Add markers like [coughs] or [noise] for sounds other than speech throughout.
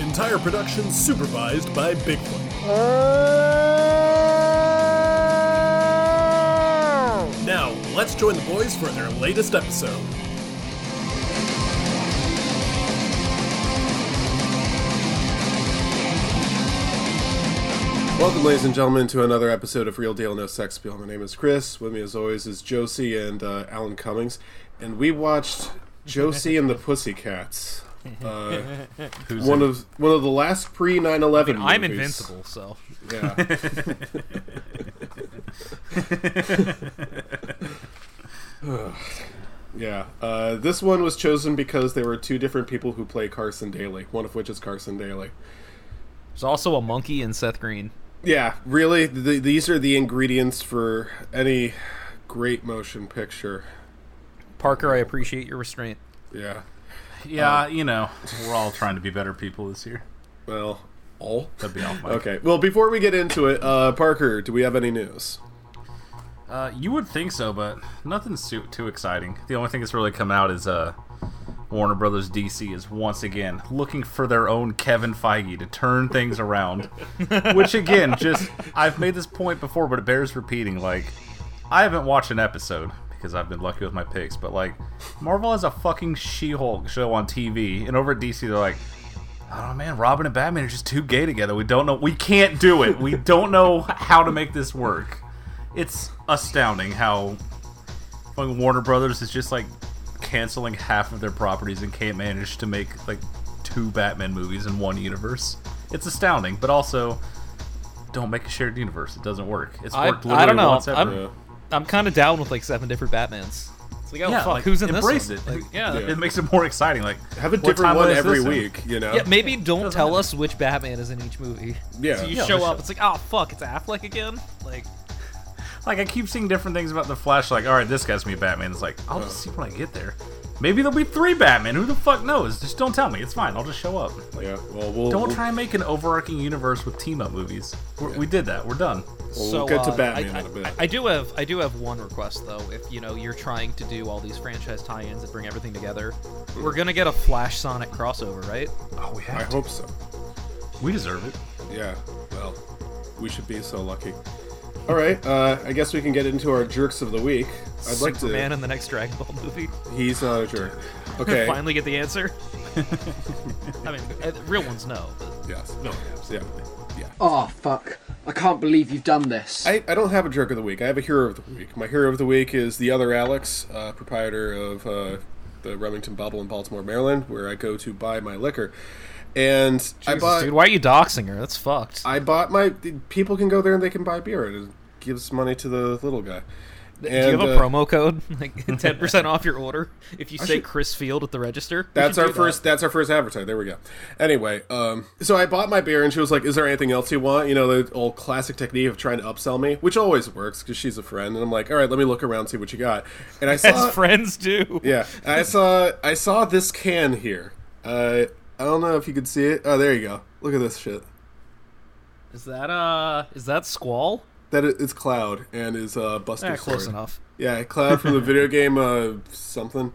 Entire production supervised by Bigfoot. Now, let's join the boys for their latest episode. Welcome, ladies and gentlemen, to another episode of Real Deal No Sex Appeal. My name is Chris. With me, as always, is Josie and uh, Alan Cummings, and we watched Josie and the Pussycats. Uh, [laughs] one of one of the last pre 9/11 I'm invincible, so Yeah. [laughs] yeah. Uh, this one was chosen because there were two different people who play Carson Daly. One of which is Carson Daly. there's also a monkey in Seth Green. Yeah, really, th these are the ingredients for any great motion picture. Parker, I appreciate your restraint. Yeah. Yeah, you know, we're all trying to be better people this year. Well, all. That'd be off my. Okay. Well, before we get into it, uh, Parker, do we have any news? Uh, you would think so, but nothing's too, too exciting. The only thing that's really come out is uh, Warner Brothers DC is once again looking for their own Kevin Feige to turn things around. [laughs] Which again, just I've made this point before, but it bears repeating. Like, I haven't watched an episode because I've been lucky with my picks, but like, Marvel has a fucking She-Hulk show on TV, and over at DC they're like. I don't know, man. Robin and Batman are just too gay together. We don't know. We can't do it. We don't know how to make this work. It's astounding how fucking Warner Brothers is just like canceling half of their properties and can't manage to make like two Batman movies in one universe. It's astounding, but also don't make a shared universe. It doesn't work. It's I- worked I literally don't know. once ever. I'm- I'm kind of down with like seven different Batmans. It's like, oh yeah, fuck, like, who's in this? embrace this? it. Like, yeah. Yeah. It makes it more exciting. Like Have a different one every this in? week, you know? Yeah, maybe don't tell matter. us which Batman is in each movie. Yeah. So you Yeah, show up, sure. it's like, oh fuck, it's Affleck again. Like, Like I keep seeing different things about the Flash. Like, all right, this guy's gonna be Batman. It's like I'll just see when I get there. Maybe there'll be three Batman. Who the fuck knows? Just don't tell me. It's fine. I'll just show up. Like, Yeah. Well, we'll don't we'll, try and make an overarching universe with team up movies. We're, We did that. We're done. We'll so get to uh, Batman I, in a bit. I, I do have I do have one request though. If you know you're trying to do all these franchise tie-ins and bring everything together, we're gonna get a Flash Sonic crossover, right? Oh, we I have. to. hope so. We deserve it. Yeah. Well, we should be so lucky. All right. Uh, I guess we can get into our jerks of the week. I'd like Superman to. in the next Dragon Ball movie. He's not a jerk. [laughs] Okay. Finally get the answer. [laughs] I mean, uh, real ones know. But Yes. No. Yeah. Yeah. Oh, fuck. I can't believe you've done this. I, I don't have a jerk of the week. I have a hero of the week. My hero of the week is the other Alex, uh, proprietor of uh, the Remington Bubble in Baltimore, Maryland, where I go to buy my liquor. And I bought dude, why are you doxing her? That's fucked. I bought my people can go there and they can buy beer. It gives money to the little guy. Do you have a uh, promo code? [laughs] Like [laughs] ten percent off your order if you say should- Chris Field at the register. That's our do that. first. That's our first advertise. There we go. Anyway, um, so I bought my beer, and she was like, "Is there anything else you want?" You know, the old classic technique of trying to upsell me, which always works because she's a friend. And I'm like, "All right, let me look around, see what you got." And I [laughs] saw, friends do. yeah, I saw, I saw this can here. Uh, I don't know if you could see it. Oh, there you go. Look at this shit. Is that uh? Is that Squall? That is, it's Cloud and is uh, Buster. Yeah, close Sword. enough. Yeah, Cloud from the [laughs] video game uh, something,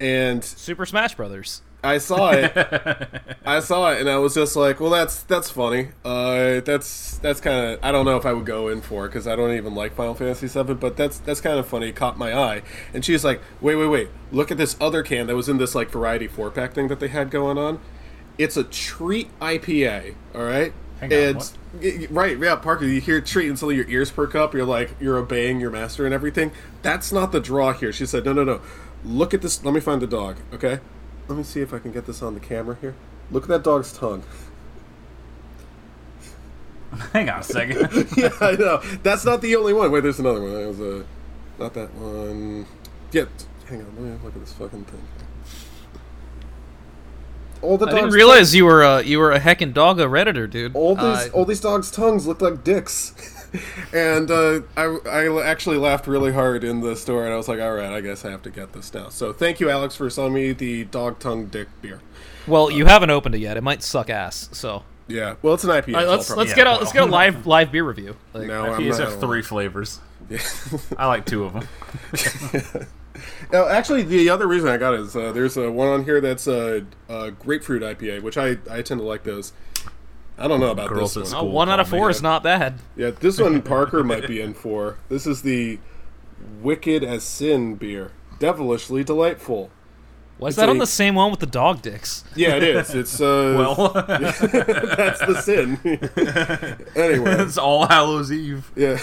and Super Smash Brothers. I saw it. [laughs] I saw it, and I was just like, "Well, that's that's funny. Uh, that's that's kind of I don't know if I would go in for because I don't even like Final Fantasy VII, but that's that's kind of funny. It caught my eye." And she's like, "Wait, wait, wait! Look at this other can that was in this like variety four pack thing that they had going on. It's a treat IPA. All right, Hang on, it's y- y- right. Yeah, Parker, you hear treat and suddenly your ears perk up. You're like you're obeying your master and everything. That's not the draw here. She said, "No, no, no. Look at this. Let me find the dog. Okay." Let me see if I can get this on the camera here. Look at that dog's tongue. [laughs] Hang on a second. [laughs] yeah, I know. That's not the only one. Wait, there's another one. That was a, not that one. Yeah, hang on. Let me look at this fucking thing. All the I dogs. didn't realize you were a you were a heckin' dog a redditor, dude. all these Uh, all these dogs' tongues look like dicks. [laughs] and uh, I, I actually laughed really hard in the store, and I was like, all right, I guess I have to get this now. So thank you, Alex, for selling me the dog tongue dick beer. well, you haven't opened it yet. It might suck ass. So Yeah, well, it's an IPA. All right, so let's I'll let's probably- get a let's get a live live beer review. Like, No, I'm IPAs not- have three flavors. Yeah. [laughs] I like two of them. [laughs] Now, actually, the other reason I got it is uh, there's a one on here that's uh, uh, a, a grapefruit IPA, which I, I tend to like those. I don't know about Girls this at one. oh, one out of four is not bad. Yeah, this one [laughs] Parker might be in for. This is the Wicked as Sin beer. Devilishly delightful. Was It's that on the same one with the dog dicks? Yeah, it is. It's uh [laughs] Well, [laughs] that's the sin. [laughs] anyway, it's All Hallows Eve. yeah.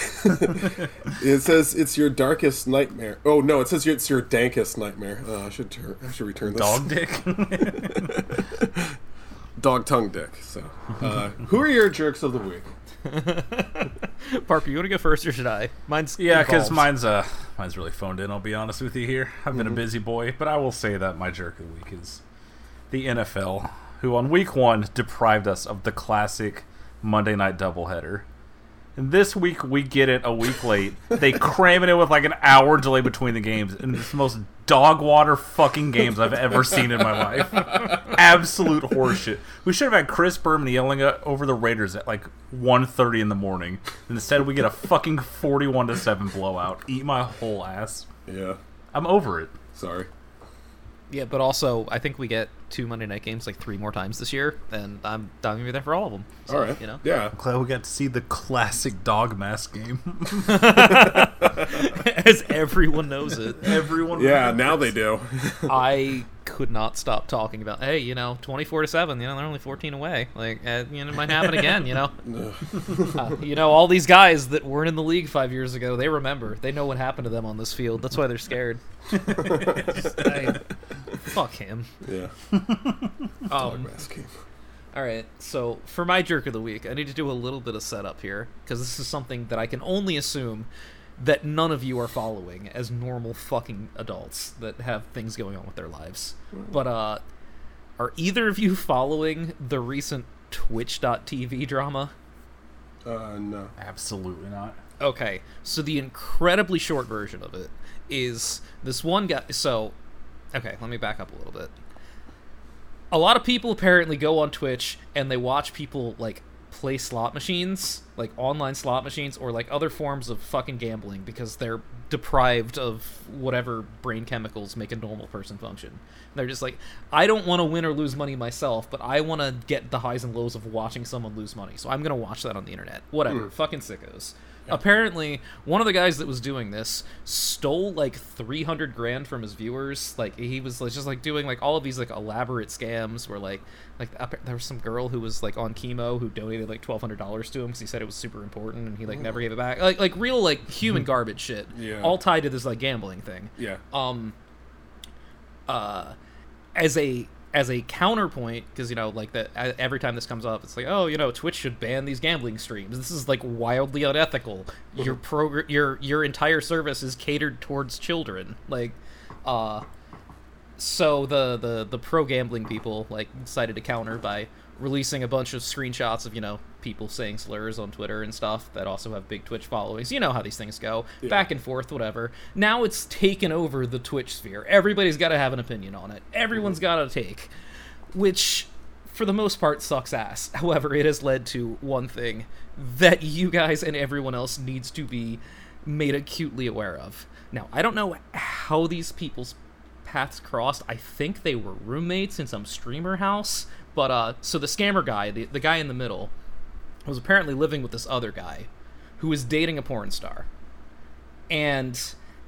it says it's your darkest nightmare. Oh no, it says it's your dankest nightmare. Uh, I should turn. I should return this. Dog dick. Dog tongue dick. So, uh, who are your jerks of the week? [laughs] Parker, you want to go first or should I? Mine's Yeah, because mine's uh mine's really phoned in. I'll be honest with you here. I've Mm-hmm. been a busy boy, but I will say that my jerk of the week is the NFL, who on week one deprived us of the classic Monday night doubleheader. And this week we get it a week late. They cram it in with like an hour delay between the games, and it's the most dog water fucking games I've ever seen in my life. Absolute horseshit. We should have had Chris Berman yelling at, over the Raiders at like 1.30 in the morning. And instead we get a fucking 41 to 7 blowout. Eat my whole ass. Yeah. I'm over it. Sorry. Yeah, but also I think we get two Monday night games like three more times this year, and I'm I'm gonna be there for all of them. So, All right. you know, Yeah. [laughs] Glad we got to see the classic dog mask game. [laughs] as everyone knows it. [laughs] Everyone. Yeah. Now they do. I could not stop talking about. Hey, you know, twenty-four to seven. You know, they're only fourteen away. Like, uh, you know, it might happen again. You know, Uh, you know, all these guys that weren't in the league five years ago, they remember. They know what happened to them on this field. That's why they're scared. Just, I- fuck him. yeah. [laughs] Um, Mask game. all right, so for my jerk of the week, I need to do a little bit of setup here because this is something that I can only assume that none of you are following as normal fucking adults that have things going on with their lives. But uh are either of you following the recent twitch.tv drama? Uh, no. Absolutely not. Okay, so the incredibly short version of it is this one guy. So, okay, let me back up a little bit. A lot of people apparently go on Twitch and they watch people like play slot machines, like online slot machines, or like other forms of fucking gambling because they're deprived of whatever brain chemicals make a normal person function. And they're just like, I don't want to win or lose money myself, but I want to get the highs and lows of watching someone lose money. So I'm gonna watch that on the internet. Whatever, hmm. fucking sickos. Apparently, one of the guys that was doing this stole like 300 grand from his viewers. Like he was like, just like doing like all of these like elaborate scams where like like there was some girl who was like on chemo who donated like $1200 to him cuz he said it was super important and he like never gave it back. Like like real like human [laughs] garbage shit. Yeah. All tied to this like gambling thing Yeah. um uh as a as a counterpoint because you know like that every time this comes up it's like oh you know twitch should ban these gambling streams. This is like wildly unethical. Your [laughs] progr- your your entire service is catered towards children. Like uh so the the the pro gambling people like decided to counter by releasing a bunch of screenshots of you know people saying slurs on Twitter and stuff that also have big Twitch followings. You know how these things go, back and forth, whatever. Now it's taken over the Twitch sphere. Everybody's got to have an opinion on it. Everyone's got a take, which for the most part sucks ass. [laughs] However, it has led to one thing that you guys and everyone else needs to be made acutely aware of. Now, I don't know how these people's paths crossed. I think they were roommates in some streamer house. But uh so the scammer guy, the, the guy in the middle, was apparently living with this other guy who was dating a porn star. And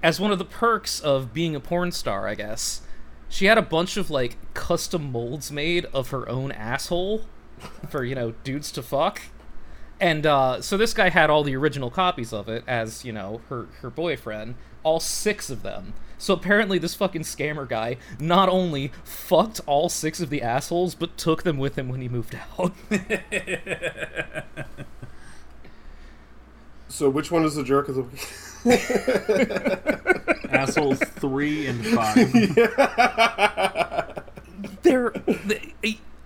as one of the perks of being a porn star, I guess, she had a bunch of like custom molds made of her own asshole for, you know, dudes to fuck. And uh, so this guy had all the original copies of it as, you know, her, her boyfriend, all six of them. So apparently this fucking scammer guy not only fucked all six of the assholes, but took them with him when he moved out. [laughs] So which one is the jerk of the week? [laughs] Assholes three and five. [laughs] they're they,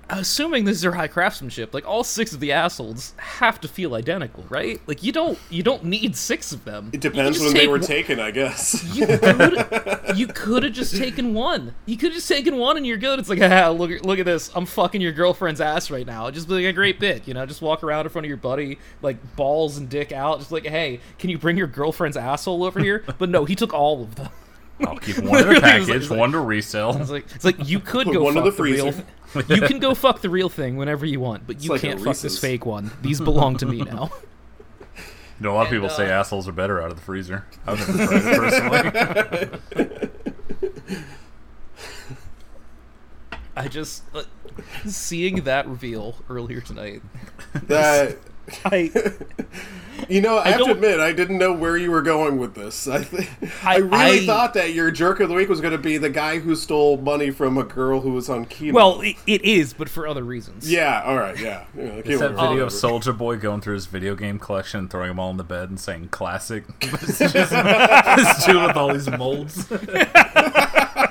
assuming this is their high craftsmanship. Like all six of the assholes have to feel identical, right? Like you don't you don't need six of them. It depends when they were taken, I guess. You could [laughs] you could have just taken one. You could have just taken one and you're good. It's like, ah, look look at this. I'm fucking your girlfriend's ass right now. Just be like a great bit, you know. Just walk around in front of your buddy, like balls and dick out. Just like, hey, can you bring your girlfriend's asshole over here? [laughs] But no, he took all of them. I'll keep [laughs] one in the package, one to resell. It's like it's [laughs] like you could go one fuck the the, real. [laughs] you can go fuck the real thing whenever you want, but you like can't fuck this fake one. These belong to me now. You know, a lot of And, people say uh, assholes are better out of the freezer. I've never tried it personally. I just uh, seeing that reveal earlier tonight. That I you know, I, have to admit, I didn't know where you were going with this. I th- I, I- really I- thought that your jerk of the week was going to be the guy who stole money from a girl who was on chemo. well, it, it is, but for other reasons. yeah, all right, yeah. yeah It's that was video of Soldier Boy going through his video game collection and throwing them all in the bed and saying classic. it's [laughs] just this with all these molds. [laughs]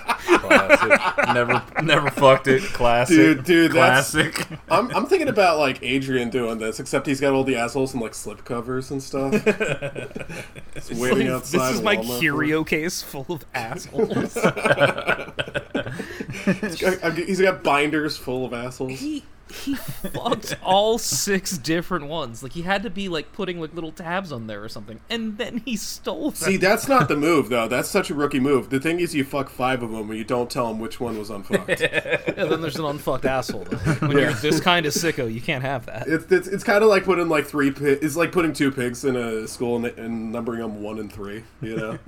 classic. Never never fucked it. Classic. Dude, dude, that's- classic. I'm, I'm thinking about like Adrian doing this, except he's got all the assholes in like slip covers and stuff. [laughs] It's waiting Like, outside. this is my Walmart. curio case full of [laughs] assholes. He's got- He's got binders full of assholes. he he fucked all six different ones. Like he had to be like putting like little tabs on there or something, and then he stole them. See, that's not the [laughs] move though. That's such a rookie move. The thing is, you fuck five of them, and you don't tell them which one was unfucked. [laughs] and then there's an unfucked asshole. [laughs] When you're this kind of sicko, you can't have that. It's it's, it's kind of like putting like three. Pi- it's like putting two pigs in a school and, and numbering them one and three. You know.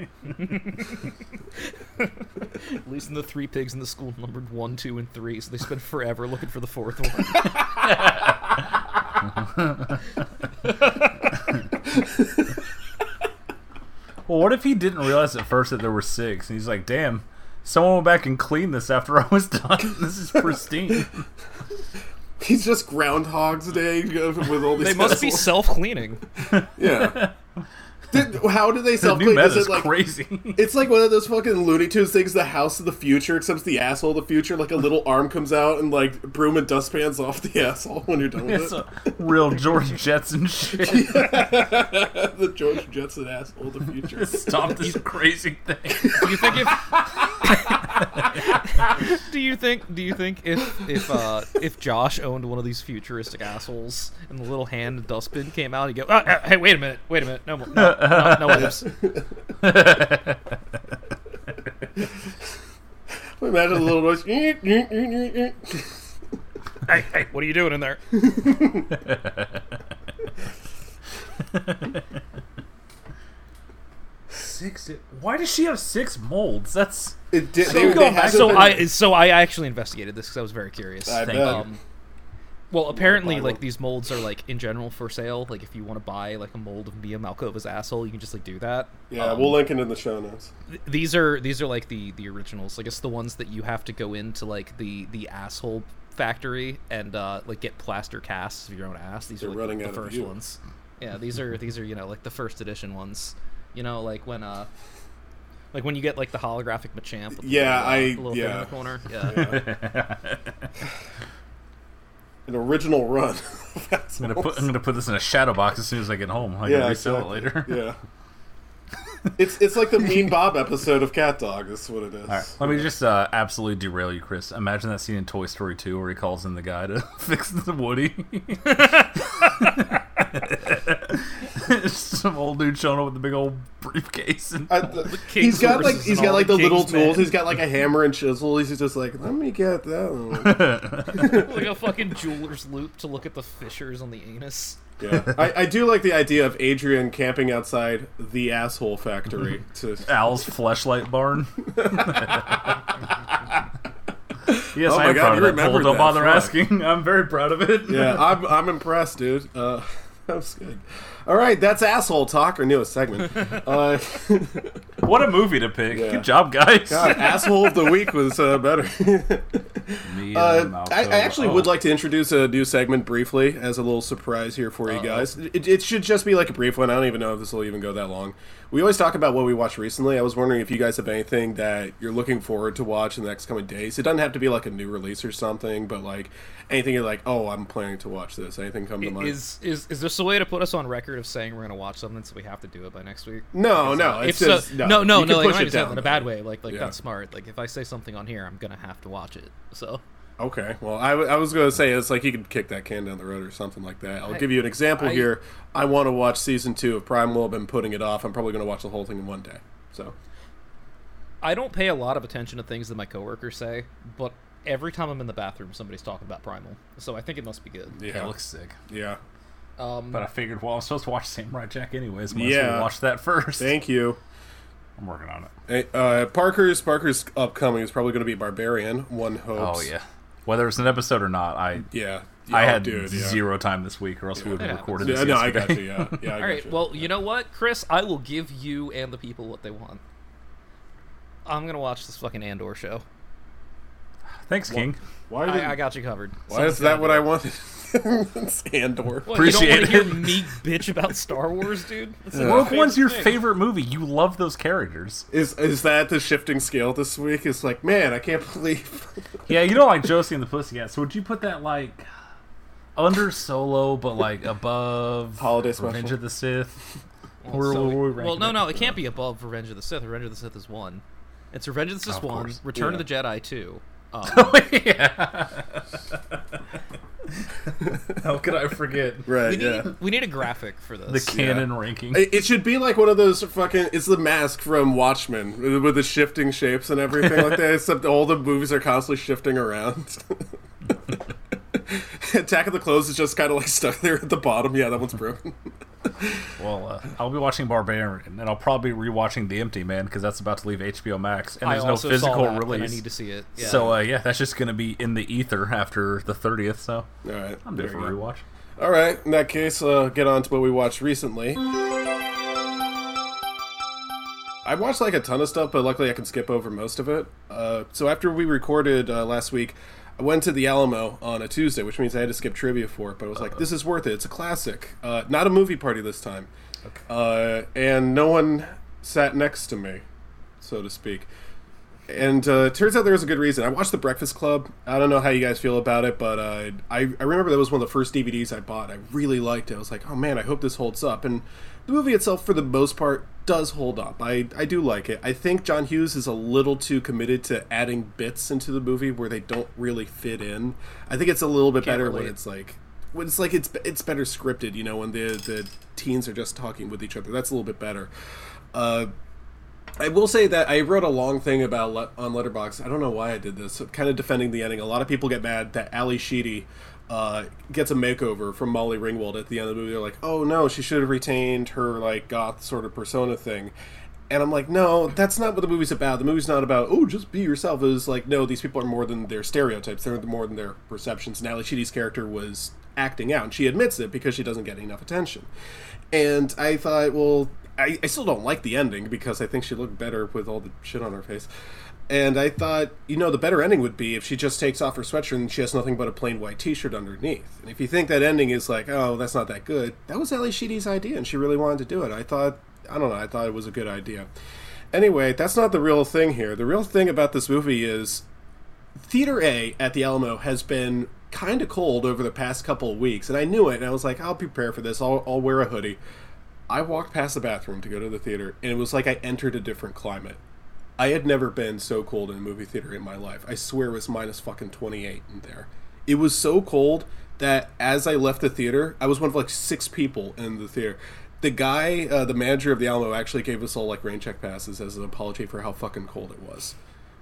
At least in the three pigs in the school numbered one, two, and three, so they spend forever looking for the fourth one. Well, what if he didn't realize at first that there were six, and he's like, "Damn, someone went back and cleaned this after I was done. [laughs] This is pristine." He's just Groundhog's Day with all these. they must be self cleaning. Yeah. Did, how do they self clean? meta Is is it like crazy. [laughs] It's like one of those fucking Looney Tunes things, the house of the future, except it's the asshole of the future. Like a little arm comes out and like broom and dustpans off the [laughs] asshole when you're done with it's it. a real George Jetson shit. [laughs] the George Jetson asshole of the future. Stop this crazy thing. You think if [laughs] Do you think do you think if if uh if Josh owned one of these futuristic assholes and the little hand dustbin came out, he'd go, "Ah, ah, "Hey, wait a minute, wait a minute, no, more- no, no, no wipes." [laughs] Imagine a little noise. hey, hey, what are you doing in there? [laughs] Six. Why does she have six molds? That's It did, So they, they back- So been- I so I actually investigated this because I was very curious. I Thank bet. Um, well, apparently, like one. these molds are like in general for sale. Like if you want to buy like a mold of Mia Malkova's asshole, you can just like do that. yeah, Um, we'll link it in the show notes. th- these are these are like the the originals. I guess the ones that you have to go into like the the asshole factory and uh like get plaster casts of your own ass. These They're are like, running the out of first you. ones. Yeah, these are these are you know like the first edition ones. You know, like when uh. Like when you get like the holographic Machamp. With the Yeah, little, uh, I- the little thing in yeah. the corner. [laughs] Yeah. An original run. [laughs] I'm gonna put. I'm gonna put this in a shadow box as soon as I get home. I yeah, can resell exactly. it later. Yeah. [laughs] It's it's like the Mean Bob episode of CatDog. Is what it is. All right, let me just uh, absolutely derail you, Chris. Imagine that scene in Toy Story 2 where he calls in the guy to fix the Woody. It's [laughs] Some old dude showing up with a big old briefcase and I, [laughs] th- King's he's got like horses he's and got like the the little King's tools. He's got like a hammer and chisel. He's just like, let me get that. One. [laughs] like a fucking jeweler's loupe to look at the fissures on the anus. Yeah, I, I do like the idea of Adrian camping outside the asshole factory to. Al's fleshlight barn. yes, Oh I my am God, proud you of that. Cole, don't bother Fuck. asking. I'm very proud of it. Yeah, I'm I'm impressed, dude. Uh, that was good. All right, that's asshole talk, our newest segment. [laughs] Uh, What a movie to pick. Yeah. Good job, guys. God, asshole of the week was uh, better. [laughs] Me and Uh, I, I actually Oh. would like to introduce a new segment briefly as a little surprise here for you guys. It, it should just be like a brief one. I don't even know if this will even go that long. We always talk about what we watched recently. I was wondering if you guys have anything that you're looking forward to watch in the next coming days. It doesn't have to be like a new release or something, but like anything you're like, oh, I'm planning to watch this. Anything come to mind? Is is is this a way to put us on record of saying we're gonna watch something so we have to do it by next week? No, no, it's if just- so, no, no, no, you no. can Like, it down, in a bad way. Like like Yeah. that's smart. Like if I say something on here, I'm gonna have to watch it. So Okay. Well, I, w- I was going to say it's like you could kick that can down the road or something like that. I'll I- give you an example I- here. I want to watch season two of Primal. I've been putting it off. I'm probably going to watch the whole thing in one day. So I don't pay a lot of attention to things that my coworkers say, but every time I'm in the bathroom, somebody's talking about Primal. So I think it must be good. Yeah, it looks sick. Yeah. Um, But I figured, well, I'm supposed to watch Samurai Jack anyways. Might as Yeah. well watch that first. Thank you. I'm working on it. Hey, uh, Parker's Parker's upcoming is probably going to be Barbarian. One hopes. Oh yeah. Whether it's an episode or not, I Yeah. I Oh, had dude, yeah. zero time this week, or else we would have Yeah. recorded Yeah, this. no, I got you. Yeah. [laughs] Yeah. I All got right. you. Well, you know what, Chris? I will give you and the people what they want. I'm gonna watch this fucking Andor show. Thanks, King. Why did, I, I got you covered. why is that what I wanted? [laughs] it's Andor. What, you don't Appreciate want to hear it. me bitch about Star Wars, dude? That's like Rogue One's your thing. favorite movie. You love those characters. Is is that the shifting scale this week? It's like, man, I can't believe. [laughs] Yeah, you don't like Josie and the Pussycats. So would you put that like under Solo, but like above Holiday Revenge special. of the Sith? Well, Where- so- where we well, no, it? no, it can't be above Revenge of the Sith. Revenge of the Sith is one. It's Revenge of the Sith Of one, course. Return Yeah. of the Jedi two. Um, [laughs] yeah. [laughs] How could I forget Right. we, need, Yeah. we need a graphic for this. the this. canon ranking? It it should be like one of those fucking. It's the mask from Watchmen with- with the shifting shapes and everything like that. [laughs] Except all the movies are constantly shifting around. [laughs] Attack of the Clones is just kind of like stuck there at the bottom. Yeah, that one's broken. [laughs] Well, uh, I'll be watching Barbarian, and I'll probably be rewatching The Empty Man because that's about to leave HBO Max, and I there's no physical saw that, and release. I need to see it. Yeah. So uh, yeah, that's just gonna be in the ether after the thirtieth. So All right, I'm there due for a rewatch. All right, in that case, uh, get on to what we watched recently. I watched like a ton of stuff, but luckily I can skip over most of it. Uh, so after we recorded uh, last week, I went to the Alamo on a Tuesday, which means I had to skip trivia for it. But I was like, this is worth it. It's a classic. Uh, not a movie party this time. Uh, and no one sat next to me, so to speak. And uh, turns out there was a good reason. I watched The Breakfast Club. I don't know how you guys feel about it, but uh, I, I remember that was one of the first DVDs I bought. I really liked it. I was like, oh man, I hope this holds up. And the movie itself, for the most part, does hold up. I, I do like it. I think John Hughes is a little too committed to adding bits into the movie where they don't really fit in. I think it's a little bit Can't better when it's like when it's like it's it's better scripted. You know, when the the teens are just talking with each other. That's a little bit better. Uh, I will say that I wrote a long thing about le- on Letterboxd. I don't know why I did this. Kind of defending the ending. A lot of people get mad that Ally Sheedy uh, gets a makeover from Molly Ringwald at the end of the movie. They're like, "Oh no, she should have retained her like goth sort of persona thing." And I'm like, no, that's not what the movie's about. The movie's not about, oh, just be yourself. It was like, no, these people are more than their stereotypes. They're more than their perceptions. And Ally Sheedy's character was acting out. And she admits it because she doesn't get enough attention. And I thought, well, I, I still don't like the ending because I think she looked better with all the shit on her face. And I thought, you know, the better ending would be if she just takes off her sweatshirt and she has nothing but a plain white T-shirt underneath. And if you think that ending is like, oh, that's not that good, that was Ally Sheedy's idea, and she really wanted to do it. I thought, I don't know, I thought it was a good idea. Anyway, that's not the real thing here. The real thing about this movie is Theater A at the Alamo has been kind of cold over the past couple of weeks, and I knew it, and I was like, I'll prepare for this. I'll, I'll wear a hoodie. I walked past the bathroom to go to the theater, and it was like I entered a different climate. I had never been so cold in a movie theater in my life. I swear it was minus fucking 28 in there. It was so cold that as I left the theater, I was one of like six people in the theater. The guy, uh, the manager of the Alamo, actually gave us all like rain check passes as an apology for how fucking cold it was,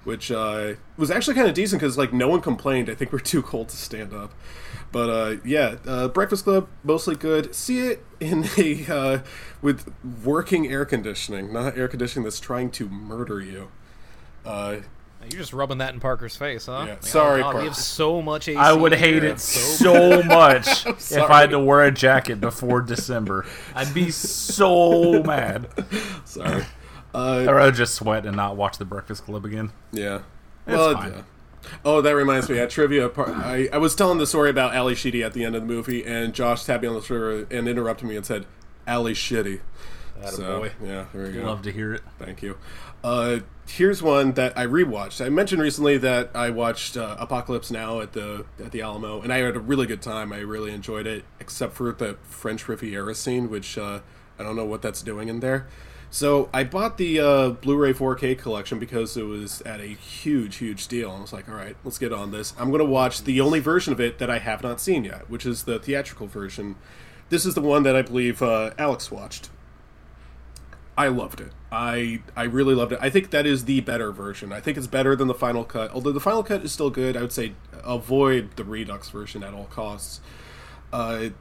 which uh, was actually kind of decent because like no one complained. I think we're [laughs] too cold to stand up. But uh, yeah, uh, Breakfast Club mostly good. See it in a uh, with working air conditioning, not air conditioning that's trying to murder you. Uh, You're just rubbing that in Parker's face, huh? Yeah, Like, sorry, oh, God, we Parker. have so much AC. I would hate here. it so [laughs] much [laughs] if. I had to wear a jacket before December. I'd be so mad. Sorry. I'd rather just sweat and not watch The Breakfast Club again. Yeah. It's well, fine. yeah. Oh, that reminds me. At trivia, par- I, I was telling the story about Ally Sheedy at the end of the movie, and Josh tapped me on the shoulder and interrupted me and said, "Ali Shitty." So boy. yeah, there you go. Love to hear it. Thank you. Uh, here's one that I rewatched. I mentioned recently that I watched uh, Apocalypse Now at the at the Alamo, and I had a really good time. I really enjoyed it, except for the French Riviera scene, which uh, I don't know what that's doing in there. So I bought the uh, Blu-ray 4K collection because it was at a huge, huge deal. I was like, all right, let's get on this. I'm going to watch the only version of it that I have not seen yet, which is the theatrical version. This is the one that I believe uh, Alex watched. I loved it. I I really loved it. I think that is the better version. I think it's better than the final cut. Although the final cut is still good, I would say avoid the Redux version at all costs. Uh,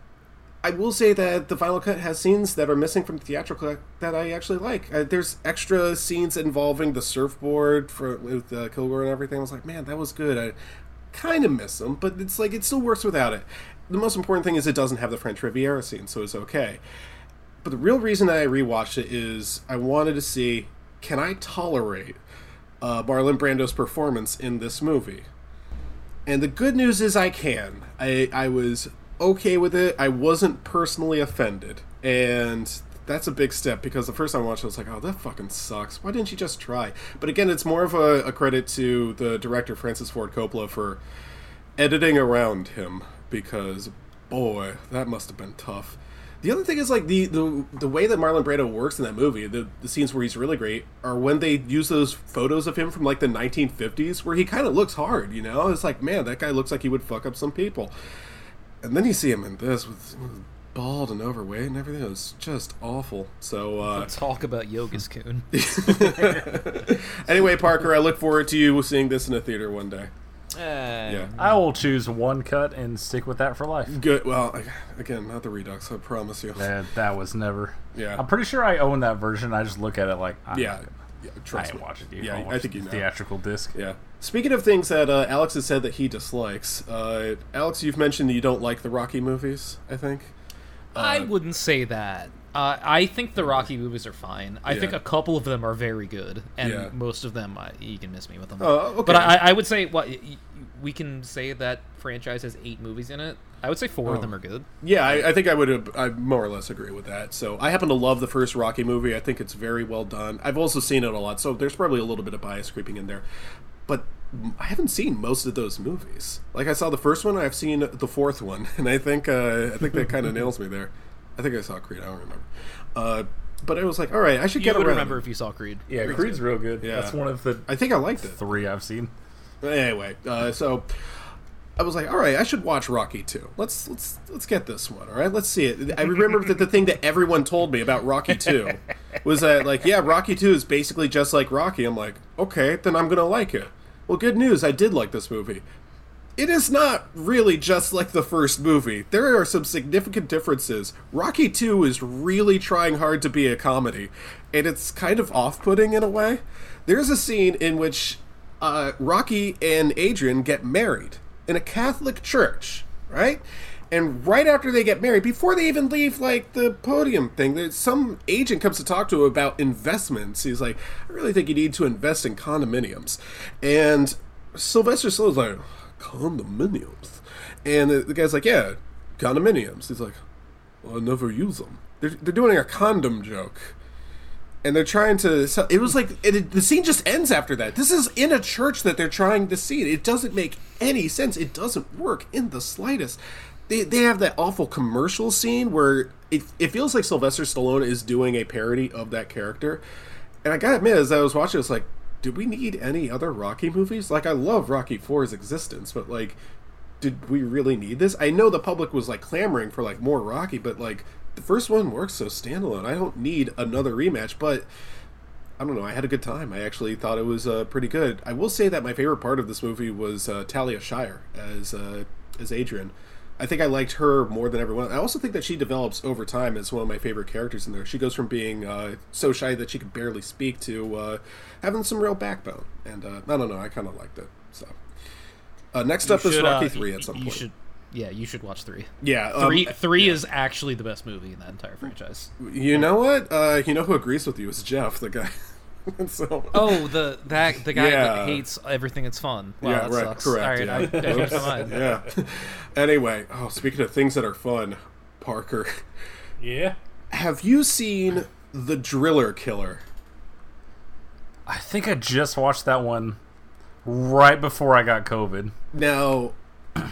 I will say that the final cut has scenes that are missing from the theatrical that I actually like. Uh, there's extra scenes involving the surfboard for with uh, Kilgore and everything. I was like, man, that was good. I kind of miss them, but it's like it still works without it. The most important thing is it doesn't have the French Riviera scene, so it's okay. But the real reason that I rewatched it is I wanted to see can I tolerate uh, Marlon Brando's performance in this movie. And the good news is I can. I I was okay with it. I wasn't personally offended, and that's a big step because the first time I watched it, I was like, "Oh, that fucking sucks. Why didn't you just try?" But again, it's more of a, a credit to the director Francis Ford Coppola for editing around him because boy, that must have been tough. The other thing is like the the, the way that Marlon Brando works in that movie, the, the scenes where he's really great are when they use those photos of him from like the 1950s where he kind of looks hard, you know? It's like, man, that guy looks like he would fuck up some people. And then you see him in this with, with bald and overweight and everything. It was just awful. So uh Talk about Yoga's Coon. [laughs] [laughs] anyway, Parker, I look forward to you seeing this in a theater one day. yeah. I will choose one cut and stick with that for life. Good. Well, again, not the Redux. I promise you. That, that was never. Yeah. I'm pretty sure I own that version. I just look at it like. I'm Yeah. gonna- Yeah, I trust ain't me. watching it. Yeah, I'll I watch think you know. Theatrical disc. Yeah. Speaking of things that uh, Alex has said that he dislikes, uh, Alex, you've mentioned that you don't like the Rocky movies. I think. I wouldn't say that. Uh, I think the Rocky movies are fine. I think a couple of them are very good, and Yeah. most of them I, you can miss me with them. Oh, okay. But I, I would say what we can say that franchise has eight movies in it. I would say four Oh. of them are good. Yeah, I, I think I would. I more or less agree with that. So I happen to love the first Rocky movie. I think it's very well done. I've also seen it a lot, so there's probably a little bit of bias creeping in there. But I haven't seen most of those movies. Like I saw the first one, I've seen the fourth one, [laughs] and I think uh, I think that kind of [laughs] nails me there. I think I saw Creed. I don't remember. Uh, but I was like, all right, I should You get would around. remember if you saw Creed. Yeah, Creed's real good. Yeah. That's one of the I think I liked it. three I've seen. Anyway, uh, so I was like, all right, I should watch Rocky 2. Let's let's let's get this one. All right, let's see it. I remember that the thing that everyone told me about Rocky 2 [laughs] was that like, yeah, Rocky 2 is basically just like Rocky. I'm like, okay, then I'm gonna like it. Well, good news, I did like this movie. It is not really just like the first movie. There are some significant differences. Rocky 2 is really trying hard to be a comedy, and it's kind of off putting in a way. There's a scene in which uh, Rocky and Adrian get married in a Catholic church, right? And right after they get married, before they even leave like the podium thing, some agent comes to talk to him about investments. He's like, I really think you need to invest in condominiums. And Sylvester Stallone's like, condominiums? And the, the guy's like, yeah, condominiums. He's like, well, I never use them. They're, they're doing a condom joke and they're trying to sell, it was like it, the scene just ends after that this is in a church that they're trying to see it doesn't make any sense it doesn't work in the slightest they, they have that awful commercial scene where it, it feels like sylvester stallone is doing a parody of that character and i gotta admit as i was watching it's like do we need any other rocky movies like i love rocky 4's existence but like did we really need this i know the public was like clamoring for like more rocky but like the first one works so standalone. I don't need another rematch, but I don't know. I had a good time. I actually thought it was uh, pretty good. I will say that my favorite part of this movie was uh, Talia Shire as uh, as Adrian. I think I liked her more than everyone. I also think that she develops over time as one of my favorite characters in there. She goes from being uh, so shy that she could barely speak to uh, having some real backbone, and uh, I don't know, I kind of liked it. So uh, next You up is Rocky uh, three at some you point. should, yeah, you should watch three. Yeah, um, three. Three is actually the best movie in that entire franchise. You know what? Uh, you know who agrees with you is Jeff, the guy. [laughs] [laughs] so, Oh, the that the guy Yeah. that hates everything that's fun. Wow, yeah, that right, sucks. correct. All right, yeah. I, I [laughs] changed my Oops. mind. yeah. Anyway, oh, speaking of things that are fun, Parker, Yeah. have you seen The Driller Killer? I think I just watched that one right before I got COVID. Now,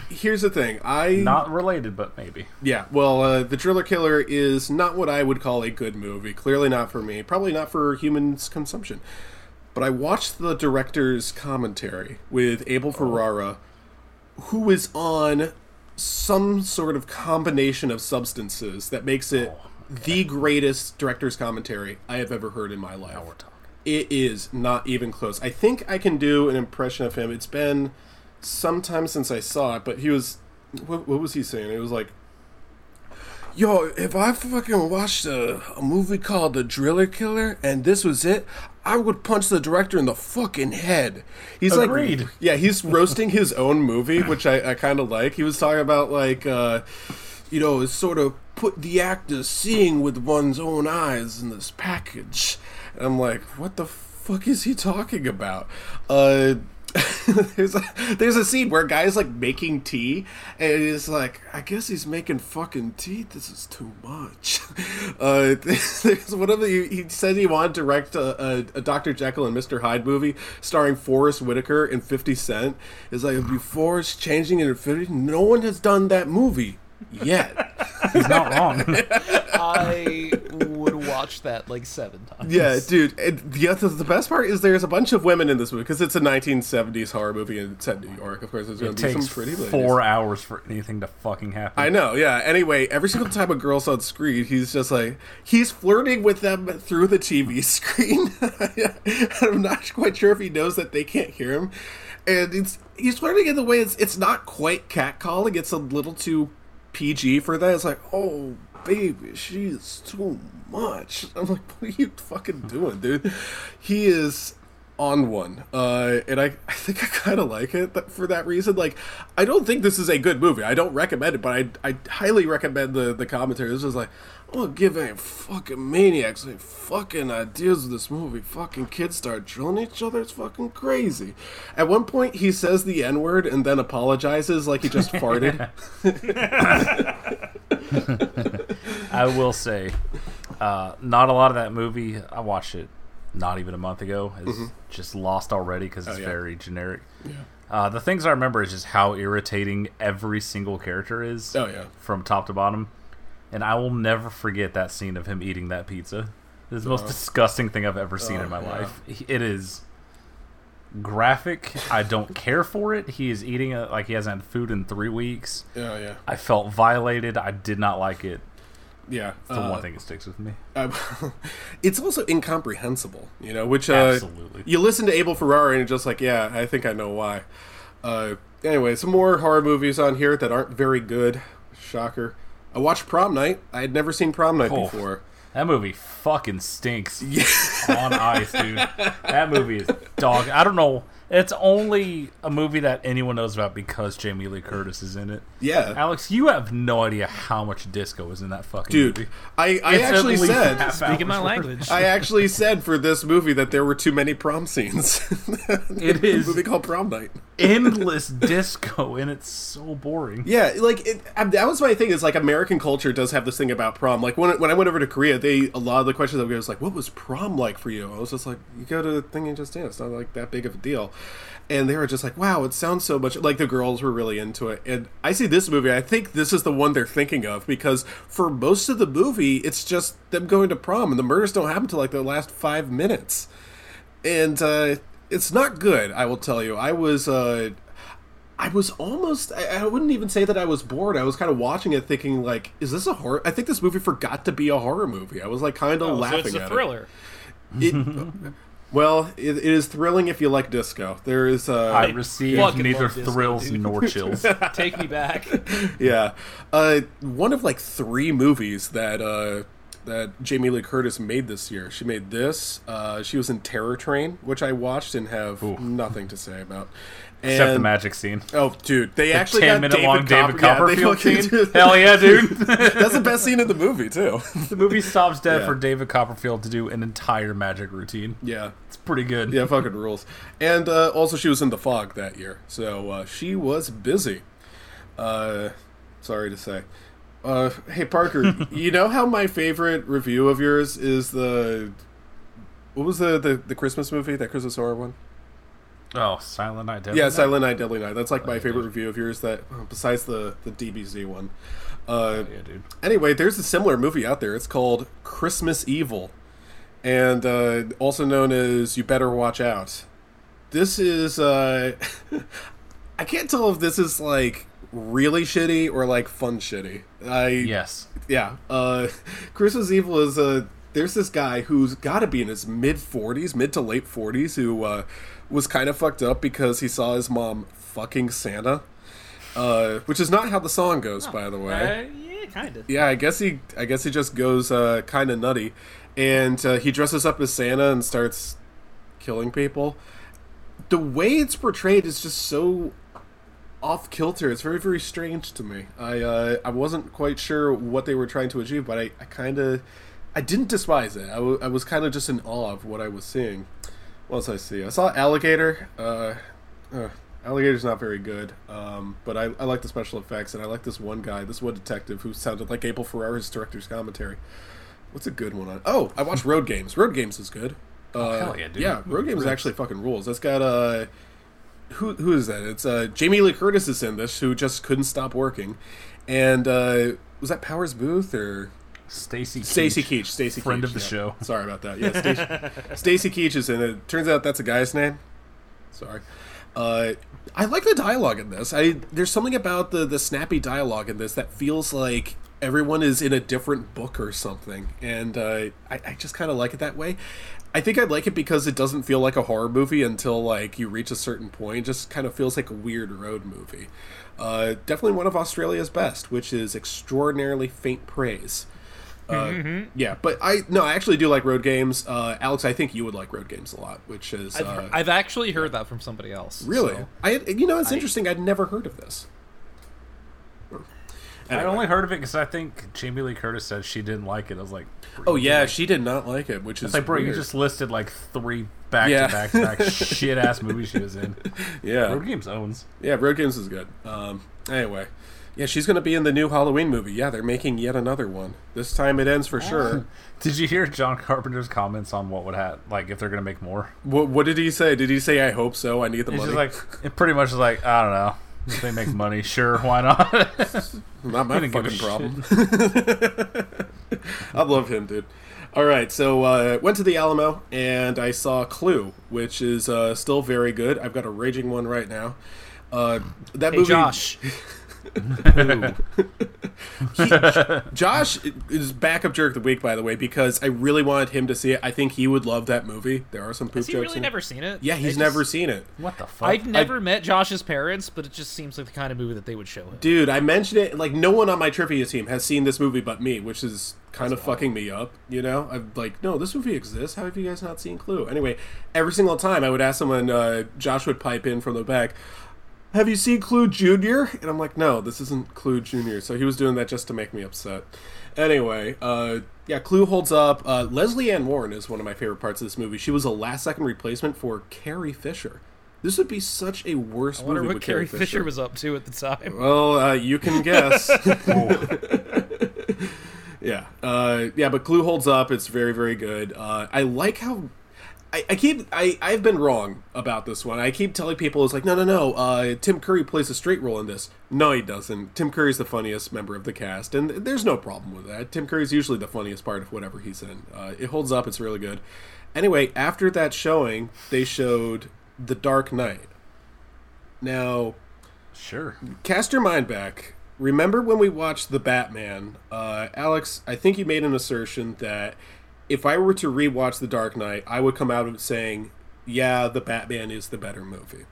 here's the thing. I Not related, but maybe. Yeah, well, uh, The Driller Killer is not what I would call a good movie. Clearly not for me. Probably not for humans' consumption. But I watched the director's commentary with Abel Ferrara, who is on some sort of combination of substances that makes it the greatest director's commentary I have ever heard in my life. It is not even close. I think I can do an impression of him. It's been some time since I saw it, but he was. What, what was he saying? It was like, Yo, if I fucking watched a, a movie called The Driller Killer and this was it, I would punch the director in the fucking head. He's Agreed. like, yeah, he's roasting his own movie, which I, I kind of like. He was talking about like, uh, you know, it's sort of put the actor seeing with one's own eyes in this package. And I'm like, what the fuck is he talking about? Uh, [laughs] there's a there's a scene where a guy's like making tea and he's like i guess he's making fucking tea. This is too much. [laughs] Uh [laughs] there's one of the he said he wanted to direct a, a, a dr jekyll and mr hyde movie starring forrest whitaker and 50 cent. Is like before it's changing in infinity no one has done that movie yet [laughs] He's not wrong. I would watch that like seven times. Yeah, dude. And the, other, the best part is there's a bunch of women in this movie because it's a 1970s horror movie and it's set in New York. Of course, there's going It to be some takes pretty ladies. four hours for anything to fucking happen. I know, yeah. Anyway, every single time a girl's on screen, he's just like he's flirting with them through the TV [laughs] screen. [laughs] I'm not quite sure if he knows that they can't hear him, and it's he's flirting in the way it's it's not quite catcalling. It's a little too PG for that. It's like, oh baby, she's too much. [laughs] I'm like, what are you fucking doing, dude? He is on one, uh, and I, I think I kind of like it for that reason. Like, I don't think this is a good movie. I don't recommend it, but I, I highly recommend the the commentary. This is like, I'm give any fucking maniacs any fucking ideas of this movie. Fucking kids start drilling each other. It's fucking crazy. At one point, he says the n word and then apologizes like he just [laughs] farted. [laughs] I will say, uh, not a lot of that movie. I watched it not even a month ago. Is Mhm. just lost already because it's Oh, yeah. very generic. Yeah. Uh, the things I remember is just how irritating every single character is. Oh, yeah. from top to bottom. And I will never forget that scene of him eating that pizza. It is the most Oh. disgusting thing I've ever seen Oh, in my yeah. life. It is graphic. I don't care for it. He is eating it like he hasn't had food in three weeks. Yeah, yeah. I felt violated. I did not like it. Yeah, It's the uh, one thing that sticks with me. Um, [laughs] it's also incomprehensible, you know. Which uh, Absolutely. you listen to Abel Ferrara and you're just like, yeah, I think I know why. Uh, anyway, some more horror movies on here that aren't very good. Shocker. I watched Prom Night. I had never seen Prom Night Oh, before. That movie fucking stinks. [laughs] Yeah. On ice, dude. That movie is dog. I don't know. It's only a movie that anyone knows about because Jamie Lee Curtis is in it. Yeah. Alex, you have no idea how much disco is in that fucking Dude, movie. I, I It's actually said half Speaking my language. I actually said for this movie that there were too many prom scenes. [laughs] It is a movie called Prom Night. endless [laughs] disco, and it's so boring. Yeah, like it, that was my thing. Is like American culture does have this thing about prom. Like when when I went over to Korea, they a lot of the questions that we got was like, "What was prom like for you?" I was just like, "You go to the thing and just dance. It's not like that big of a deal." And they were just like, "Wow, it sounds so much like the girls were really into it." And I see this movie. I think this is the one they're thinking of because for most of the movie, it's just them going to prom, and the murders don't happen until like the last five minutes and uh, it's not good. I will tell you. I was. Uh, I was almost. I, I wouldn't even say that I was bored. I was kind of watching it, thinking like, "Is this a horror?" I think this movie forgot to be a horror movie. I was like, kind of Oh, so laughing it's a at thriller. it. It- [laughs] Well, it, it is thrilling if you like disco. There is uh, I received neither love disco, thrills nor chills. [laughs] Take me back. [laughs] yeah, uh, one of like three movies that uh, that Jamie Lee Curtis made this year. She made this. Uh, she was in Terror Train, which I watched and have nothing to say about. Except the magic scene. Oh, dude, they actually ten got minute David long David Copper- yeah, Copperfield fucking scene. Hell yeah, dude! [laughs] That's the best scene in the movie too. [laughs] the movie stops dead Yeah. for David Copperfield to do an entire magic routine. yeah, It's pretty good. yeah, fucking rules. And uh, also, she was in The Fog that year, so uh, she was busy. Uh, sorry to say. Uh, hey Parker, [laughs] you know how my favorite review of yours is the what was the the, the Christmas movie that Christmas horror one? Oh, Silent Night. Deadly Night. Yeah, Night? Silent Night, Deadly Night. That's like my favorite review of yours. That uh, besides the the DBZ one. Uh, Yeah, dude. Anyway, there's a similar movie out there. It's called Christmas Evil, and uh, also known as You Better Watch Out. This is uh, [laughs] I can't tell if this is like really shitty or like fun shitty. I Yes. yeah. Uh, [laughs] Christmas Evil is a. There's this guy who's got to be in his mid 40s, mid to late 40s, who uh, was kind of fucked up because he saw his mom fucking Santa. Uh, which is not how the song goes, by the way. Uh, yeah, kind of. Yeah, I guess he, I guess he just goes uh, kind of nutty, and uh, he dresses up as Santa and starts killing people. The way it's portrayed is just so off kilter. It's very, very strange to me. I, uh, I wasn't quite sure what they were trying to achieve, but I, I kind of, I didn't despise it. I, w- I was kind of just in awe of what I was seeing. What else I see? I saw Alligator. Uh, uh, Alligator's not very good, um, but I, I like the special effects, and I like this one guy, this one detective who sounded like Abel Ferrara's director's commentary. What's a good one on? Oh, I watched Road Games. Road Games is good. Uh, hell yeah, dude. Yeah, Road Games actually fucking rules. That's got uh, who who is that? It's uh, Jamie Lee Curtis is in this, who just couldn't stop working, and uh, was that Powers Boothe or Stacy Stacy Keach, Stacy friend Keach, of the yeah. show. Sorry about that. Yeah, [laughs] Stacy, Stacy Keach is in it. Turns out that's a guy's name. Sorry. Uh, I like the dialogue in this. I there's something about the the snappy dialogue in this that feels like everyone is in a different book or something, and uh, I, I just kind of like it that way. I think I like it because it doesn't feel like a horror movie until like you reach a certain point. It just kind of feels like a weird road movie. Uh, definitely one of Australia's best, which is extraordinarily faint praise. Uh, Yeah, but I no, I actually do like road games. Uh, Alex, I think you would like road games a lot, which is I've, uh, I've actually heard that from somebody else. really. so- I you know it's interesting. I'd never heard of this. I only heard of it because I think Jamie Lee Curtis said she didn't like it. I was like, Oh yeah, she did not like it, which is it's like, bro, you just listed like three back Yeah. to back to back shit ass movies she was in. [laughs] yeah Road Games owns. yeah road games is good. Um, anyway, yeah, she's gonna be in the new Halloween movie. Yeah, they're making yet another one. This time it ends for sure. [laughs] Did you hear John Carpenter's comments on what would happen, like if they're gonna make more? What, what did he say? Did he say I hope so? I need the He's money. like, it pretty much is like, I don't know. If they make money, [laughs] sure, why not? Not my I didn't give fucking problem. [laughs] I love him, dude. All right, so uh, went to the Alamo and I saw Clue, which is uh, still very good. I've got a raging one right now. Uh, that Hey, movie, Josh. [laughs] Josh is backup jerk of the week, by the way, because I really wanted him to see it. I think he would love that movie. There are some poop Has he jokes. really in never it. seen it? Yeah, he's just- never seen it. what the fuck? I've never met Josh's parents, but it just seems like the kind of movie that they would show him. Dude, I mentioned it. Like, no one on my trivia team has seen this movie but me, which is kind of fucking me up. You know, I'm like, no, this movie exists. How have you guys not seen Clue? Anyway, every single time I would ask someone, uh, Josh would pipe in from the back. Have you seen Clue Junior? And I'm like, no, this isn't Clue Junior. So he was doing that just to make me upset. Anyway, uh, yeah, Clue holds up. Uh, Lesley Ann Warren is one of my favorite parts of this movie. She was a last-second replacement for Carrie Fisher. This would be such a worse I wonder movie what with Carrie Fisher was up to at the time. well, uh, you can guess. [laughs] [laughs] yeah, uh, yeah, but Clue holds up. It's very, very good. Uh, I like how. I, I keep I I've been wrong about this one. I keep telling people it's like no no no. Uh, Tim Curry plays a straight role in this. No, he doesn't. Tim Curry's the funniest member of the cast, and there's no problem with that. Tim Curry's usually the funniest part of whatever he's in. Uh, it holds up. It's really good. Anyway, after that showing, they showed The Dark Knight. Now, Sure. cast your mind back. Remember when we watched The Batman? Uh, Alex, I think you made an assertion that if I were to rewatch The Dark Knight, I would come out of it saying, "Yeah, the Batman is the better movie."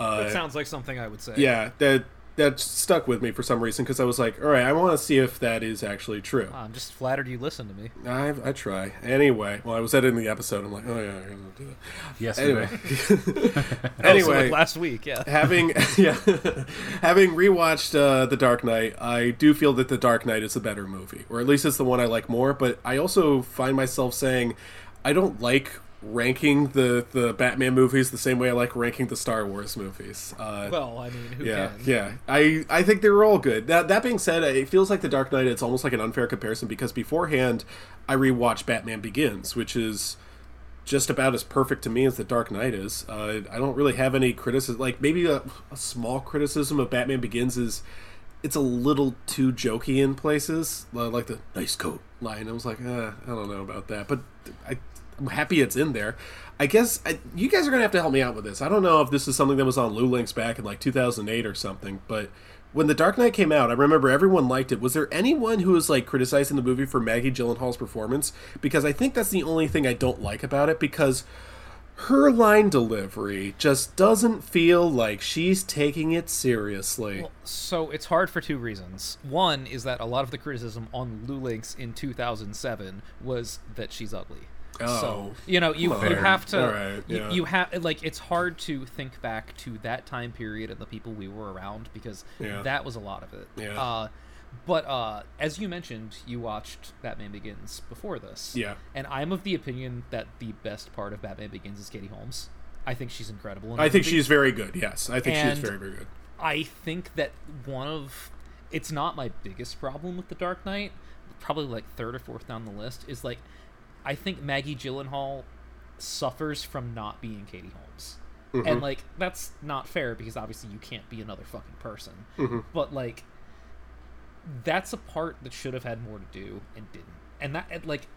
Uh, That sounds like something I would say. yeah, that that stuck with me for some reason because I was like, all right, I want to see if that is actually true. I'm just flattered you listen to me. I, I try anyway. Well, I was editing the episode. I'm like, oh yeah, I'm gonna do that. Yesterday. Anyway, [laughs] anyway, like, last week, yeah. having [laughs] yeah, having rewatched uh, the Dark Knight, I do feel that the Dark Knight is a better movie, or at least it's the one I like more. But I also find myself saying, I don't like ranking the the Batman movies the same way I like ranking the Star Wars movies. Uh, Well, I mean, who yeah, can? yeah. I I think they were all good. That that being said, it feels like the Dark Knight. It's almost like an unfair comparison because beforehand, I rewatched Batman Begins, which is just about as perfect to me as the Dark Knight is. Uh, I don't really have any criticism. Like maybe a, a small criticism of Batman Begins is it's a little too jokey in places, uh, like the "nice coat" line. I was like, eh, I don't know about that, but I, I'm happy it's in there. I guess I, you guys are gonna have to help me out with this. I don't know if this is something that was on LUElinks back in like 2008 or something, but when the Dark Knight came out, I remember everyone liked it. Was there anyone who was like criticizing the movie for Maggie Gyllenhaal's performance? Because I think that's the only thing I don't like about it. Because her line delivery just doesn't feel like she's taking it seriously. So it's hard for two reasons. One is that a lot of the criticism on LUElinks in 2007 was that she's ugly. So Oh, you know you, you have to right, you, yeah. you have like it's hard to think back to that time period and the people we were around because Yeah. that was a lot of it. Yeah. Uh, but uh, as you mentioned, you watched Batman Begins before this. Yeah. And I'm of the opinion that the best part of Batman Begins is Katie Holmes. I think she's incredible. in I think movie. she's very good. Yes, I think she's And very very good. I think that one of it's not my biggest problem with the Dark Knight, probably like third or fourth down the list is like I think Maggie Gyllenhaal suffers from not being Katie Holmes. And like that's not fair because obviously you can't be another fucking person. But like that's a part that should have had more to do and didn't. And that and, like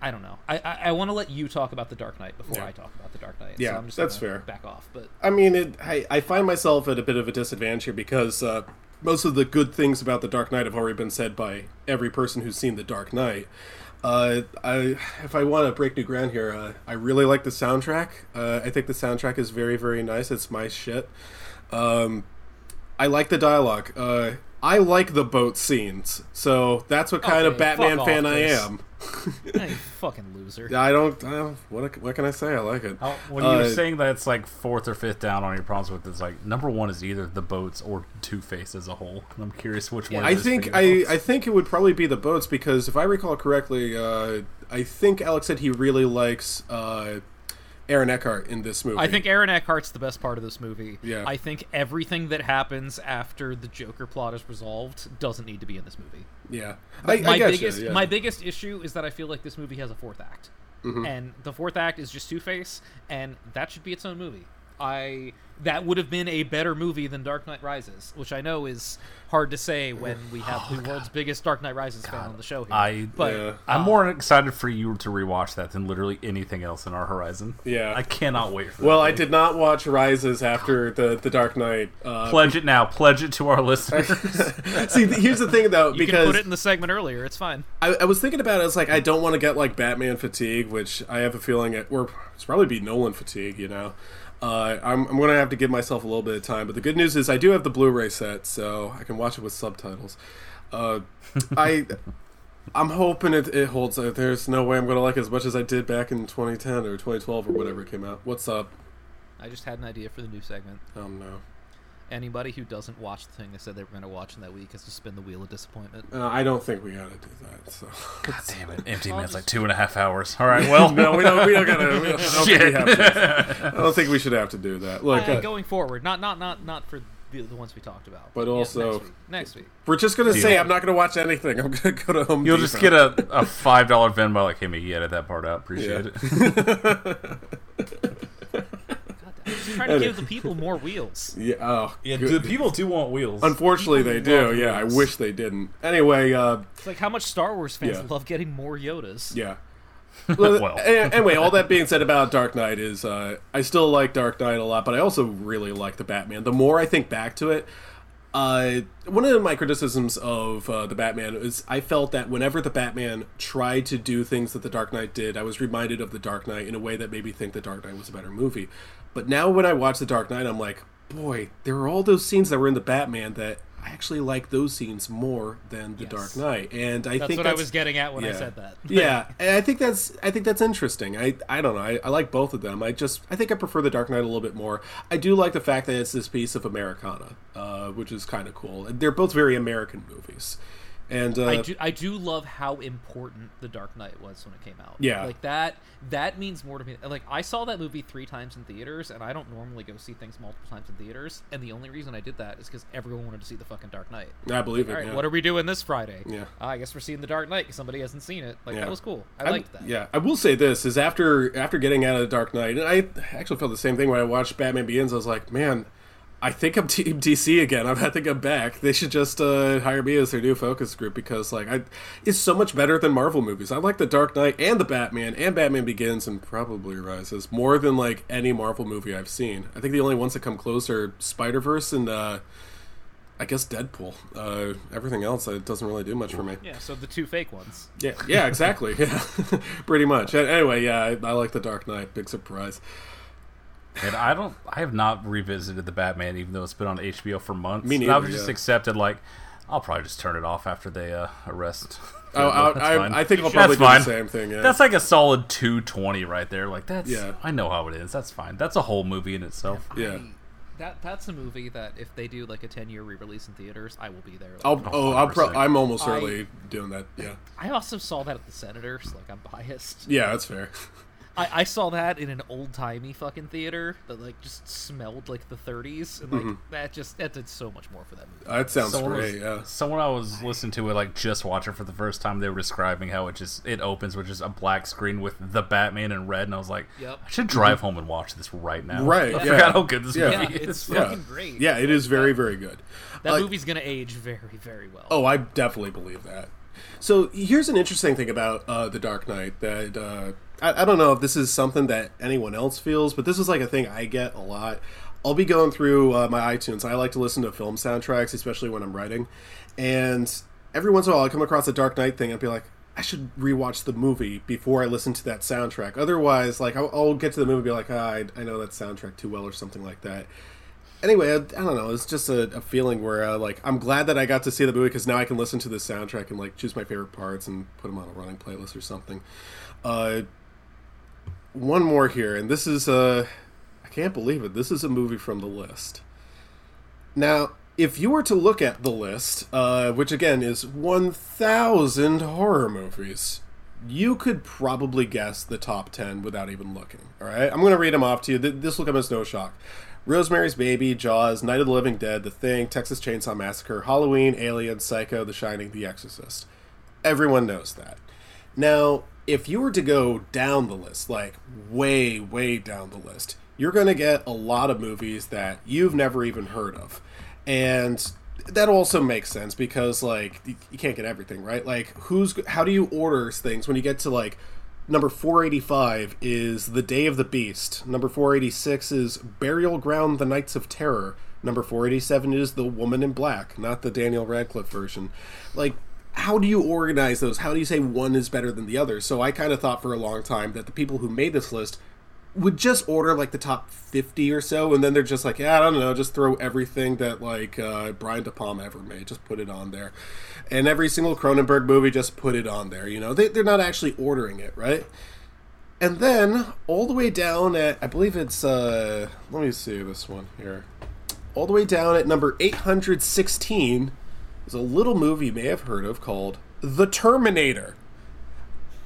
I don't know. I I, I want to let you talk about the Dark Knight before Yeah. I talk about the Dark Knight. Yeah, so I'm just that's fair. Back off, but I mean, it, I, I find myself at a bit of a disadvantage here because uh, most of the good things about The Dark Knight have already been said by every person who's seen The Dark Knight. Uh, I, if I want to break new ground here, uh, I really like the soundtrack. Uh, I think the soundtrack is very, very nice. It's my shit. Um, I like the dialogue. Uh, I like the boat scenes, so that's what kind of Batman fuck fan off, I Chris. am. [laughs] you fucking loser. I don't. I don't what, what can I say? I like it. How- When you were Uh, saying that it's like fourth or fifth down on your problems with it, it's like number one is either the boats or Two Face as a whole. [laughs] I'm curious which one. I it is for think I. I think it would probably be the boats because if I recall correctly, uh, I think Alex said he really likes uh, Aaron Eckhart in this movie. I think Aaron Eckhart's the best part of this movie. Yeah. I think everything that happens after the Joker plot is resolved doesn't need to be in this movie. yeah, I, my I biggest you, yeah. my biggest issue is that I feel like this movie has a fourth act. Mm-hmm. And the fourth act is just Two Face, and that should be its own movie. I that would have been a better movie than Dark Knight Rises, which I know is hard to say when we have the world's biggest Dark Knight Rises fan on the show here. I but Yeah. I'm more excited for you to rewatch that than literally anything else in our horizon. Yeah. I cannot wait for that. Well, I did not watch Rises after the the Dark Knight. Uh, pledge it now. Pledge it to our listeners. [laughs] see, here's the thing though, you because can put it in the segment earlier. It's fine. I, I was thinking about it. It's like I don't want to get like Batman fatigue, which I have a feeling it, or it's probably be Nolan fatigue. You know, uh, I'm I'm gonna have to give myself a little bit of time. But the good news is I do have the Blu-ray set, so I can watch it with subtitles. Uh, [laughs] I. I'm hoping it, it holds. Uh, There's no way I'm gonna like it as much as I did back in 2010 or 2012 or whatever it came out. What's up? I just had an idea for the new segment. Oh no. Anybody who doesn't watch the thing they said they were going to watch in that week has to spin the wheel of disappointment. Uh, I don't think we gotta do that. So. [laughs] God damn it. Empty minutes like two and a half hours. [laughs] All right, well. no, we don't. We don't gotta. We don't, I don't think we Shit. to. I don't think we should have to do that. Look, Uh, uh, going forward, not not not not for the, the ones we talked about, But yeah, also- next week. Next week. We're just gonna say I'm not gonna watch anything. I'm gonna go to Home You'll Depot. just get a, a $5 Venmo like, hey, Mickey, edit that part out. Appreciate Yeah. it. [laughs] I'm just trying to give the people more wheels. [laughs] Yeah. Oh. Yeah, good. the people do want wheels. Unfortunately, they do. love Yeah. I wish they didn't. Anyway. Uh. It's like how much Star Wars fans Yeah. love getting more Yodas. Yeah. [laughs] Well, Well. anyway, all that being said about Dark Knight is, uh, I still like Dark Knight a lot, but I also really like the Batman. The more I think back to it, Uh, one of my criticisms of uh, the Batman is I felt that whenever the Batman tried to do things that the Dark Knight did, I was reminded of the Dark Knight in a way that made me think the Dark Knight was a better movie. But now when I watch the Dark Knight, I'm like, boy, there are all those scenes that were in the Batman that I actually like those scenes more than the Yes. Dark Knight, and I That's think what I that's, was getting at when I said that. [laughs] yeah, and I think that's I think that's interesting. I I don't know. I, I like both of them. I just I think I prefer the Dark Knight a little bit more. I do like the fact that it's this piece of Americana, uh, which is kind of cool. They're both very American movies, and uh, I do I do love how important The Dark Knight was when it came out. Yeah. Like that that means more to me. Like I saw that movie 3 times in theaters and I don't normally go see things multiple times in theaters and the only reason I did that is cuz everyone wanted to see the fucking Dark Knight. I believe it. All right, yeah. what are we doing this Friday? Yeah. Uh, I guess we're seeing The Dark Knight cuz somebody hasn't seen it. Like Yeah. that was cool. I I'm- liked that. Yeah, I will say this is after after getting out of the Dark Knight, and I actually felt the same thing when I watched Batman Begins. I was like, man, I think I'm Team DC again. I think I'm back. They should just uh, hire me as their new focus group because like I, it's so much better than Marvel movies. I like the Dark Knight and the Batman and Batman Begins and probably Rises more than like any Marvel movie I've seen. I think the only ones that come close are Spider Verse and. uh I guess Deadpool. Uh, everything else, uh, it doesn't really do much for me. Yeah, so the two fake ones. Yeah, yeah, exactly. [laughs] Yeah, [laughs] pretty much. Anyway, yeah, I, I like the Dark Knight. Big surprise. And I don't, I have not revisited the Batman, even though it's been on HBO for months. Me And I've just yeah. accepted like, I'll probably just turn it off after they uh, arrest. [laughs] Oh, I, I. I think I'll That's probably do the same thing. Yeah. That's like a solid two twenty right there. Like that's, Yeah. I know how it is. That's fine. That's a whole movie in itself. yeah. That that's a movie that if they do like a 10 year re-release in theaters, I will be there. Like, I'll, oh, I'll pro- i'm almost I- certainly doing that. Yeah. I also saw that at the Senators, like I'm biased. Yeah, that's fair. [laughs] I, I saw that in an old timey fucking theater that like just smelled like the 30s, and like that just that did so much more for that movie. That sounds Someone great. was, Yeah. Someone I was listening to it like just watching for the first time. They were describing how it just it opens with just a black screen with the Batman in red, and I was like, Yep. I should drive home and watch this right now. Right, [laughs] I yeah. forgot how good this Yeah. movie Yeah, is. it's Yeah. fucking great. Yeah, it is very, very good. that Like- movie's gonna age very, very well. Oh, I definitely believe that. So here's an interesting thing about uh, the Dark Knight that uh, I, I don't know if this is something that anyone else feels, but this is like a thing I get a lot. I'll be going through uh, my iTunes. I like to listen to film soundtracks, especially when I'm writing, and every once in a while I come across a Dark Knight thing. And I'd be like, I should rewatch the movie before I listen to that soundtrack. Otherwise, like I'll, I'll get to the movie and be like, ah, I, I know that soundtrack too well or something like that anyway, I, I don't know. It's just a, a feeling where uh, like I'm glad that I got to see the movie because now I can listen to the soundtrack and like choose my favorite parts and put them on a running playlist or something. Uh, one more here, and this is a. I can't believe it. This is a movie from the list. Now, if you were to look at the list, uh, which again is 1,000 horror movies, you could probably guess the top 10 without even looking. All right? I'm going to read them off to you. This will come as no shock Rosemary's Baby, Jaws, Night of the Living Dead, The Thing, Texas Chainsaw Massacre, Halloween, Alien, Psycho, The Shining, The Exorcist. Everyone knows that. Now, if you were to go down the list, like way, way down the list, you're going to get a lot of movies that you've never even heard of. And that also makes sense because, like, you can't get everything, right? Like, who's, how do you order things when you get to, like, number 485 is The Day of the Beast. Number 486 is Burial Ground, The Nights of Terror. Number 487 is The Woman in Black, not the Daniel Radcliffe version. Like, how do you organize those? How do you say one is better than the other? So I kind of thought for a long time that the people who made this list would just order like the top 50 or so and then they're just like yeah i don't know just throw everything that like uh, brian de palma ever made just put it on there and every single cronenberg movie just put it on there you know they, they're not actually ordering it right and then all the way down at i believe it's uh let me see this one here all the way down at number 816 is a little movie you may have heard of called the terminator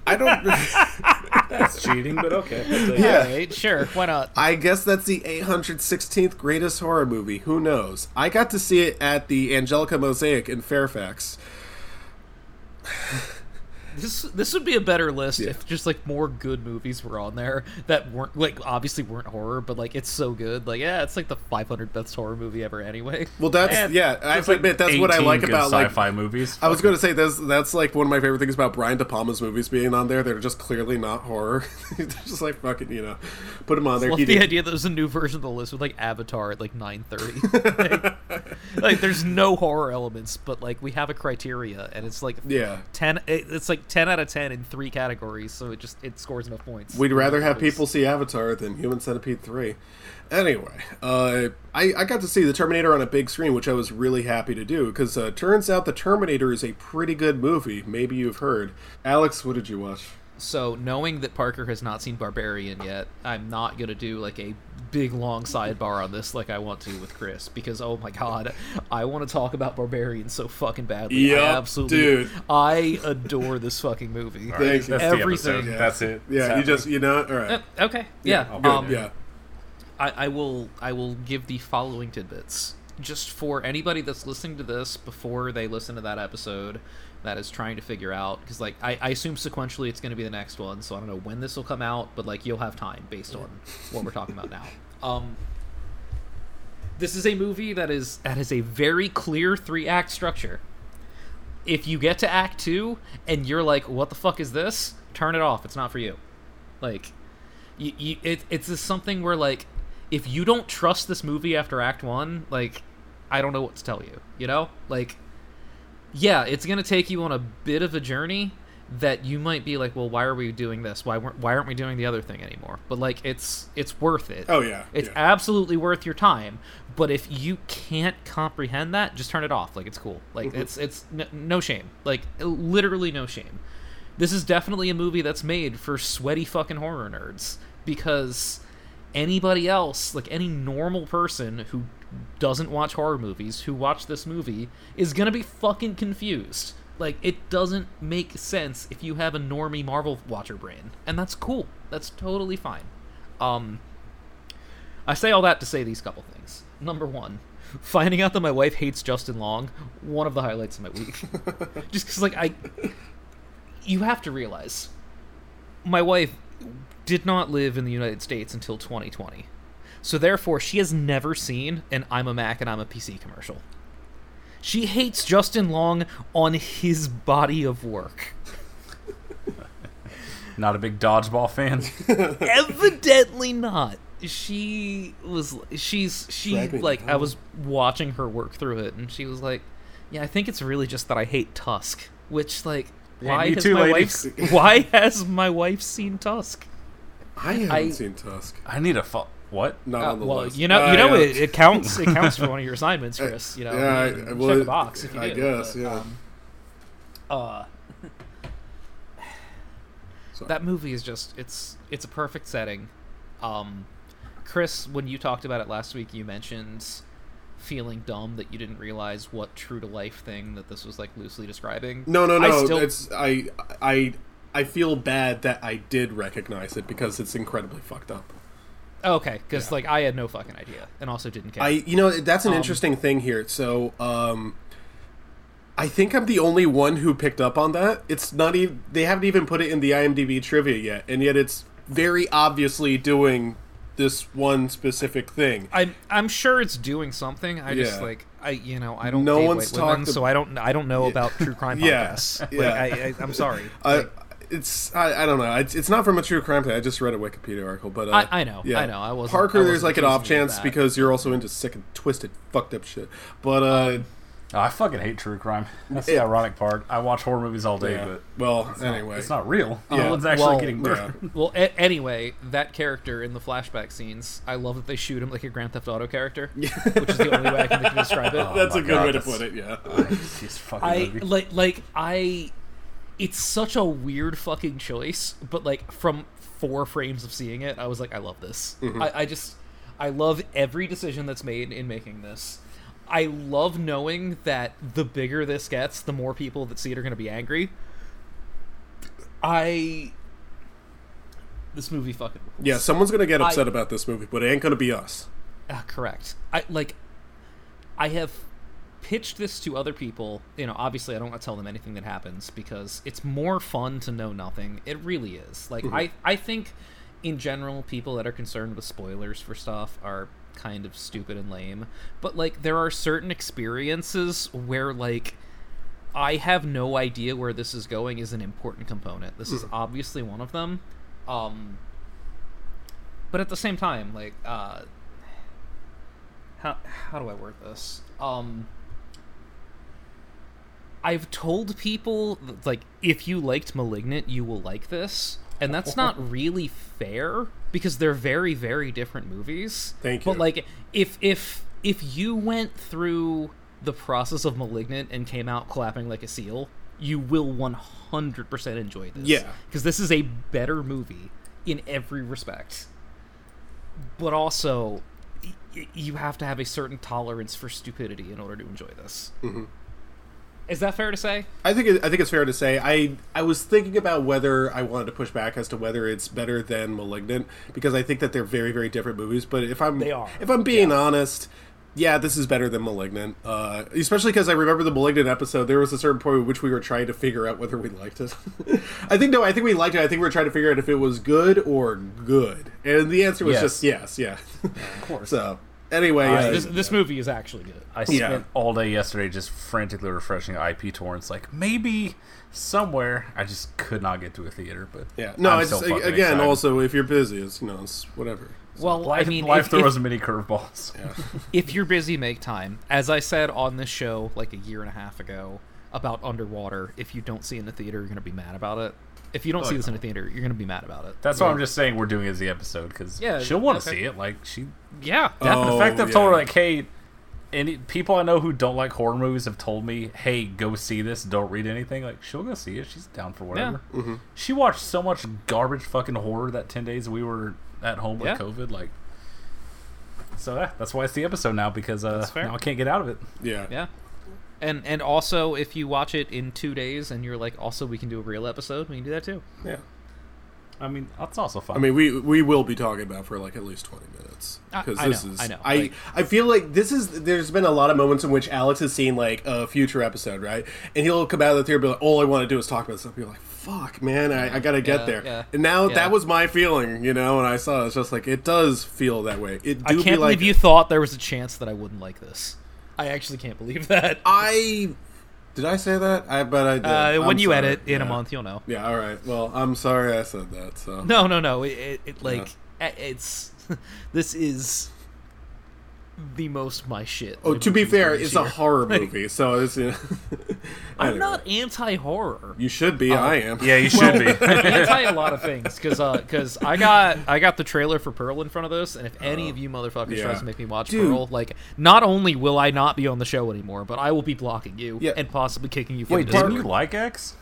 i don't [laughs] That's cheating, but okay. yeah Alright, sure, why not? I guess that's the 816th greatest horror movie. Who knows? I got to see it at the Angelika Mosaic in Fairfax. This this would be a better list if just like more good movies were on there that weren't like obviously weren't horror, but like it's so good. Like yeah, it's like the 500 best horror movie ever anyway. Well, that's And yeah. I have there's to admit that's what I 18 like good about like. sci-fi movies. I was going to say that's that's like one of my favorite things about Brian De Palma's movies being on there. They're just clearly not horror. [laughs] They're just like fucking you know, put them on there. Love the did- idea that there's a new version of the list with like Avatar at like 9:30. [laughs] like there's no horror elements, but like we have a criteria, and it's like Yeah. ten. it- It's like ten out of ten in three categories, so it just it scores enough points. We'd rather have people see Avatar than Human Centipede 3. Anyway, uh, I, I got to see the Terminator on a big screen, which I was really happy to do, because uh, turns out the Terminator is a pretty good movie. Maybe you've heard. Alex, what did you watch? So knowing that Parker has not seen Barbarian yet, I'm not gonna do like a big long sidebar on this like I want to with Chris because oh my god, I want to talk about Barbarian so fucking badly. I Yup, absolutely, dude. I adore this fucking movie. Thank you. That's the Everything. episode. That's it. Yeah, you just, you know, all right. Uh, okay, yeah. I'll um, yeah. I, I will I will give the following tidbits just for anybody that's listening to this before they listen to that episode that is trying to figure out because like I, I assume sequentially it's going to be the next one so I don't know when this will come out but like you'll have time based on what we're talking about now. Um, this is a movie that is that has a very clear three act structure. If you get to act two and you're like, "What the fuck is this?" Turn it off. It's not for you. Like, you, you it, it's just something where like if you don't trust this movie after act one like i don't know what to tell you you know like yeah it's gonna take you on a bit of a journey that you might be like well why are we doing this? Why weren't why aren't we doing the other thing anymore? But like it's it's worth it. Oh, yeah, it's yeah. absolutely worth your time but if you can't comprehend that just turn it off. Like it's cool. Like Mm-hmm. it's it's n- no shame. Like literally no shame. This is definitely a movie that's made for sweaty fucking horror nerds because anybody else, like any normal person who doesn't watch horror movies, who watch this movie, is gonna be fucking confused. Like it doesn't make sense if you have a normie Marvel watcher brain, and that's cool. That's totally fine. Um, I say all that to say these couple things. Number one, finding out that my wife hates Justin Long, one of the highlights of my week. [laughs] Just because, like, I, you have to realize, my wife did not live in the United States until 2020. So therefore, she has never seen an I'm a Mac and I'm a PC commercial. She hates Justin Long on his body of work. [laughs] Not a big dodgeball fan. [laughs] Evidently not. She was she's she Drag me like I was watching her work through it and she was like, "Yeah, I think it's really just that I hate Tusk." Which like Yeah, why me has too, my ladies. wife why has my wife seen Tusk? I haven't I- seen Tusk. I need a fo- what? Not Uh, on the well, list. you know, Uh, you know, yeah. it, it counts. It counts for [laughs] one of your assignments, Chris. You know, Yeah, I- you can check would- a box if you I do, guess, but, yeah. um, uh, that movie is just it's it's a perfect setting. Um, Chris, when you talked about it last week, you mentioned feeling dumb that you didn't realize what true to life thing that this was like loosely describing. No, no, I no. still- It's I, I, I feel bad that I did recognize it because it's incredibly fucked up. okay, because like I had no fucking idea, and also didn't care. I, you know, that's an Um, interesting thing here. So, um, I think I'm the only one who picked up on that. It's not even they haven't even put it in the IMDb trivia yet, and yet it's very obviously doing this one specific thing. I'm I'm sure it's doing something. I just like I you know I don't No one's women, talked so I don't I don't know about true crime [laughs] Yeah. Like, yeah. I, I I'm sorry. I, Like, it's I, I don't know. It's, it's not from a true crime thing. I just read a Wikipedia article, but uh, I- I know, Yeah. I know, I wasn't- Parker. I there's wasn't like an off chance because you're also into sick and twisted, fucked up shit. But uh, Oh, I fucking hate true crime. That's the ironic part. I watch horror movies all day, yeah. but well, it's not- anyway, it's not real. Yeah. No one's actually well, getting yeah. well, a- anyway, that character in the flashback scenes, I love that they shoot him like a Grand Theft Auto character, [laughs] which is the only way I can describe it. [laughs] That's Oh a good God, way to put it. Yeah. He's fucking I movie. like like I it's such a weird fucking choice, but like from four frames of seeing it, I was like, I love this. I, I just I love every decision that's made in making this. I love knowing that the bigger this gets, the more people that see it are gonna be angry. I this movie fucking rules. Yeah, someone's gonna get I- upset about this movie, but it ain't gonna be us. Uh, correct. I like. I have pitched this to other people. You know, obviously, I don't want to tell them anything that happens because it's more fun to know nothing. It really is. Like, I I think, in general, people that are concerned with spoilers for stuff are kind of stupid and lame. But like, there are certain experiences where like. I have no idea where this is going is an important component. This is obviously one of them. Um, but at the same time, like, uh, how how do I word this? um I've told people like if you liked Malignant, you will like this, and that's not [laughs] really fair because they're very very different movies. Thank you. But like if if if you went through the process of Malignant and came out clapping like a seal, you will 100% enjoy this. Yeah. Because this is a better movie in every respect. But also, y- you have to have a certain tolerance for stupidity in order to enjoy this. Mm-hmm. Is that fair to say? I think it, I think it's fair to say I I was thinking about whether I wanted to push back as to whether it's better than *Malignant* because I think that they're very very different movies. But if I'm They are. if I'm being honest, yeah, this is better than *Malignant*. Uh, especially because I remember the *Malignant* episode. There was a certain point at which we were trying to figure out whether we liked it. [laughs] I think no, I think we liked it. I think we were trying to figure out if it was good or good, and the answer was Yes. just yes, yeah. of course. [laughs] So anyway, uh, this, this movie is actually good. I spent Yeah. all day yesterday just frantically refreshing IP torrents. Like maybe somewhere I just could not get to a theater, but yeah, no, I'm it's so fucking again excited. also if you're busy, it's you know it's whatever. Well, life, I mean, life if, throws if, many curveballs. [laughs] if you're busy, make time. As I said on this show like a year and a half ago about Underwater, if you don't see it in the theater, you're going to be mad about it. If you don't Oh, see this in a theater, you're going to be mad about it. That's why I'm just saying we're doing as the episode because Yeah, she'll want to okay. see it. Like she, Yeah. definitely. Oh, the fact that I've told her like, hey, any people I know who don't like horror movies have told me, hey, go see this. Don't read anything. Like she'll go see it. She's down for whatever. Mm-hmm. She watched so much garbage fucking horror that ten days we were at home with Yeah. COVID. Like, so yeah, that's why it's the episode now because uh, now I can't get out of it. Yeah, Yeah. And and also if you watch it in 2 days and you're like also we can do a real episode, we can do that too. yeah. I mean, that's also fun. I mean, we we will be talking about for like at least twenty minutes because this know, is I know, I like- I feel like this is. There's been a lot of moments in which Alex has seen like a future episode, right? And he'll come out of the theater and be like, "All I want to do is talk about stuff." And you're like, "Fuck, man, I, I got to get Yeah, there." yeah, and now yeah. that was my feeling, you know. And I saw it, it's just like it does feel that way. It do I can't like believe you thought there was a chance that I wouldn't like this. I actually can't believe that. I did I say that? I bet I did. Uh, when I'm you sorry. edit in a month, you'll know. Yeah. All right. Well, I'm sorry I said that. So No, no, no. It, it, it like eh, it's [laughs] this is the most my shit. Oh, to be fair, for this it's a horror movie, so it's. You [laughs] know, I'm Anyway. not anti-horror. You should be. I am. yeah, you should be. [laughs] I'm anti a lot of things because because I got I got the trailer for Pearl in front of this, and if any of you motherfuckers Uh, yeah. tries to make me watch Dude. Pearl, like not only will I not be on the show anymore, but I will be blocking you Yeah. and possibly kicking you from Wait, didn't you like X?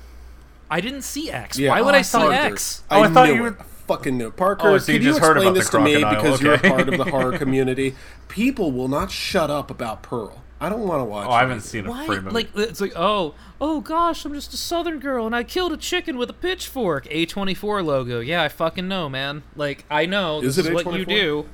I didn't see X. Yeah. Why would Oh, I see Parker. X? Oh, I I, thought you were- it. I fucking new. Parker, Oh, so you could you just heard explain about the this to me crocodile, because you're a part of the [laughs] horror community? People will not shut up about Pearl. I don't want to watch. Oh, I haven't either. seen a Why? free movie. Like it's like oh oh gosh, I'm just a Southern girl and I killed a chicken with a pitchfork. A24 logo. Yeah, I fucking know, man. Like I know Is this it is what you do.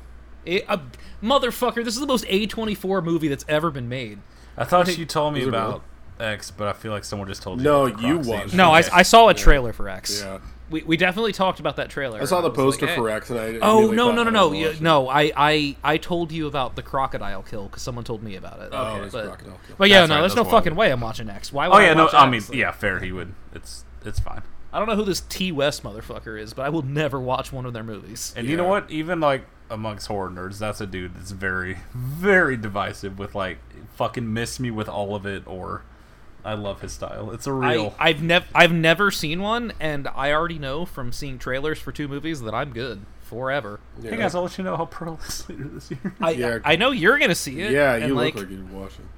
It, uh, motherfucker, this is the most A24 movie that's ever been made. I thought you told me Is it about X, but I feel like someone just told you. No, you Croc scene. watched No, Okay. I, I saw a trailer for X. Yeah. We, we definitely talked about that trailer. I saw the was like, poster hey. for X, and I. Oh immediately no no no no yeah, no! I, I I told you about the crocodile kill because someone told me about it. Oh, it's but, crocodile kill. but yeah, That's no, right, there's no fucking way I'm watching X. Why would Oh I yeah, no. watch I mean, yeah, fair. He would. It's it's fine. I don't know who this Ti West motherfucker is, but I will never watch one of their movies. And you know what? Even like amongst horror nerds, that's a dude that's very, [laughs] very divisive with like fucking miss me with all of it or I love his style. It's a real. I, I've never I've never seen one, and I already know from seeing trailers for two movies that I'm good forever. Yeah. hey guys, I'll let you know how Pearl is later this year. I Yeah. I know you're gonna see it. Yeah, and you like, look like you're watching.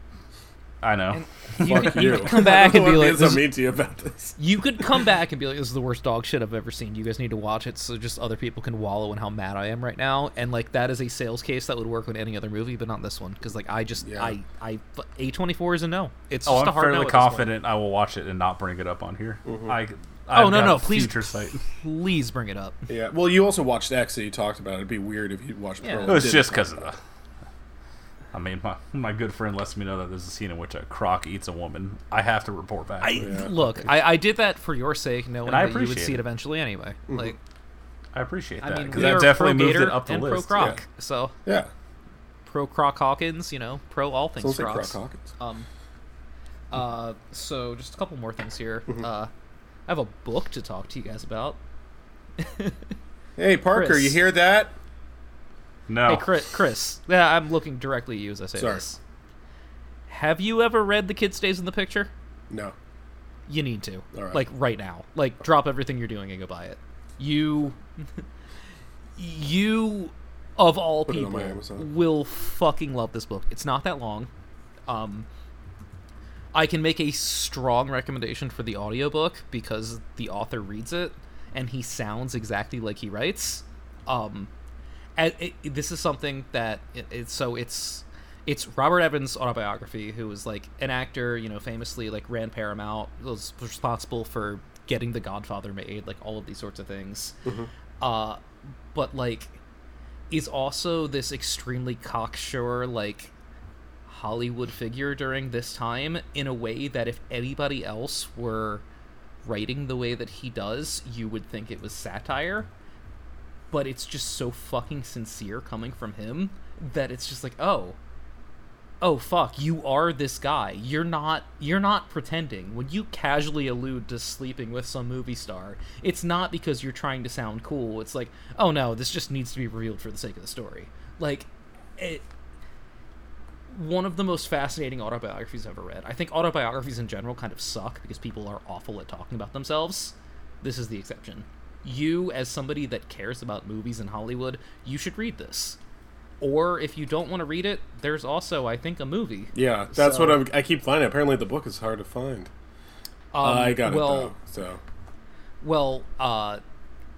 I know. you Fuck could, you. you could come back and be wanna like, so this, mean to you about this. you could come back and be like, this is the worst dog shit I've ever seen. You guys need to watch it so just other people can wallow in how mad I am right now. And like that is a sales case that would work on any other movie, but not this one because like I just Yeah. I I A twenty four is a no. It's Oh, just a I'm hard fairly at this point. confident I will watch it and not bring it up on here. Mm-hmm. I. Oh I've no got no a please Future please bring it up. Yeah. Well, you also watched X, and you talked about it. It'd be weird if you watched Yeah. Pearl. It was just because of the. I mean, my my good friend lets me know that there's a scene in which a croc eats a woman. I have to report back. I look, I, I did that for your sake, knowing And I that you would appreciate see it it. eventually anyway. Like I appreciate that I mean, because we that definitely pro moved Gator it up the and list. pro Croc, yeah. so. Yeah. pro Croc Hawkins, you know, pro all things Sounds like Crocs. Croc Hawkins. Um, uh, so just a couple more things here. Mm-hmm. Uh, I have a book to talk to you guys about. [laughs] Hey, Parker, Chris. you hear that? No, Hey, Chris, Chris. Yeah, I'm looking directly at you as I say Sorry. this. have you ever read The Kid Stays in the Picture? No. You need to. All right. Like right now. Like drop everything you're doing and go buy it. You [laughs] you of all Put people will fucking love this book. It's not that long. Um I can make a strong recommendation for the audiobook because the author reads it and he sounds exactly like he writes. Um and it, it- this is something that it, it's so it's it's Robert Evans' autobiography, who was like an actor, you know, famously like ran Paramount, was responsible for getting The Godfather made, like all of these sorts of things. Uh, but like, is also this extremely cocksure like Hollywood figure during this time in a way that if anybody else were writing the way that he does, you would think it was satire but it's just so fucking sincere coming from him that it's just like oh oh fuck you are this guy you're not you're not pretending when you casually allude to sleeping with some movie star it's not because you're trying to sound cool it's like oh no this just needs to be revealed for the sake of the story like it one of the most fascinating autobiographies I've ever read. I think autobiographies in general kind of suck because people are awful at talking about themselves. This is the exception. You, as somebody that cares about movies in Hollywood, you should read this. Or if you don't want to read it, there's also, I think, a movie. Yeah, that's So- what I'm, I keep finding. Apparently, the book is hard to find. Um, I got well, it though. So Well, uh,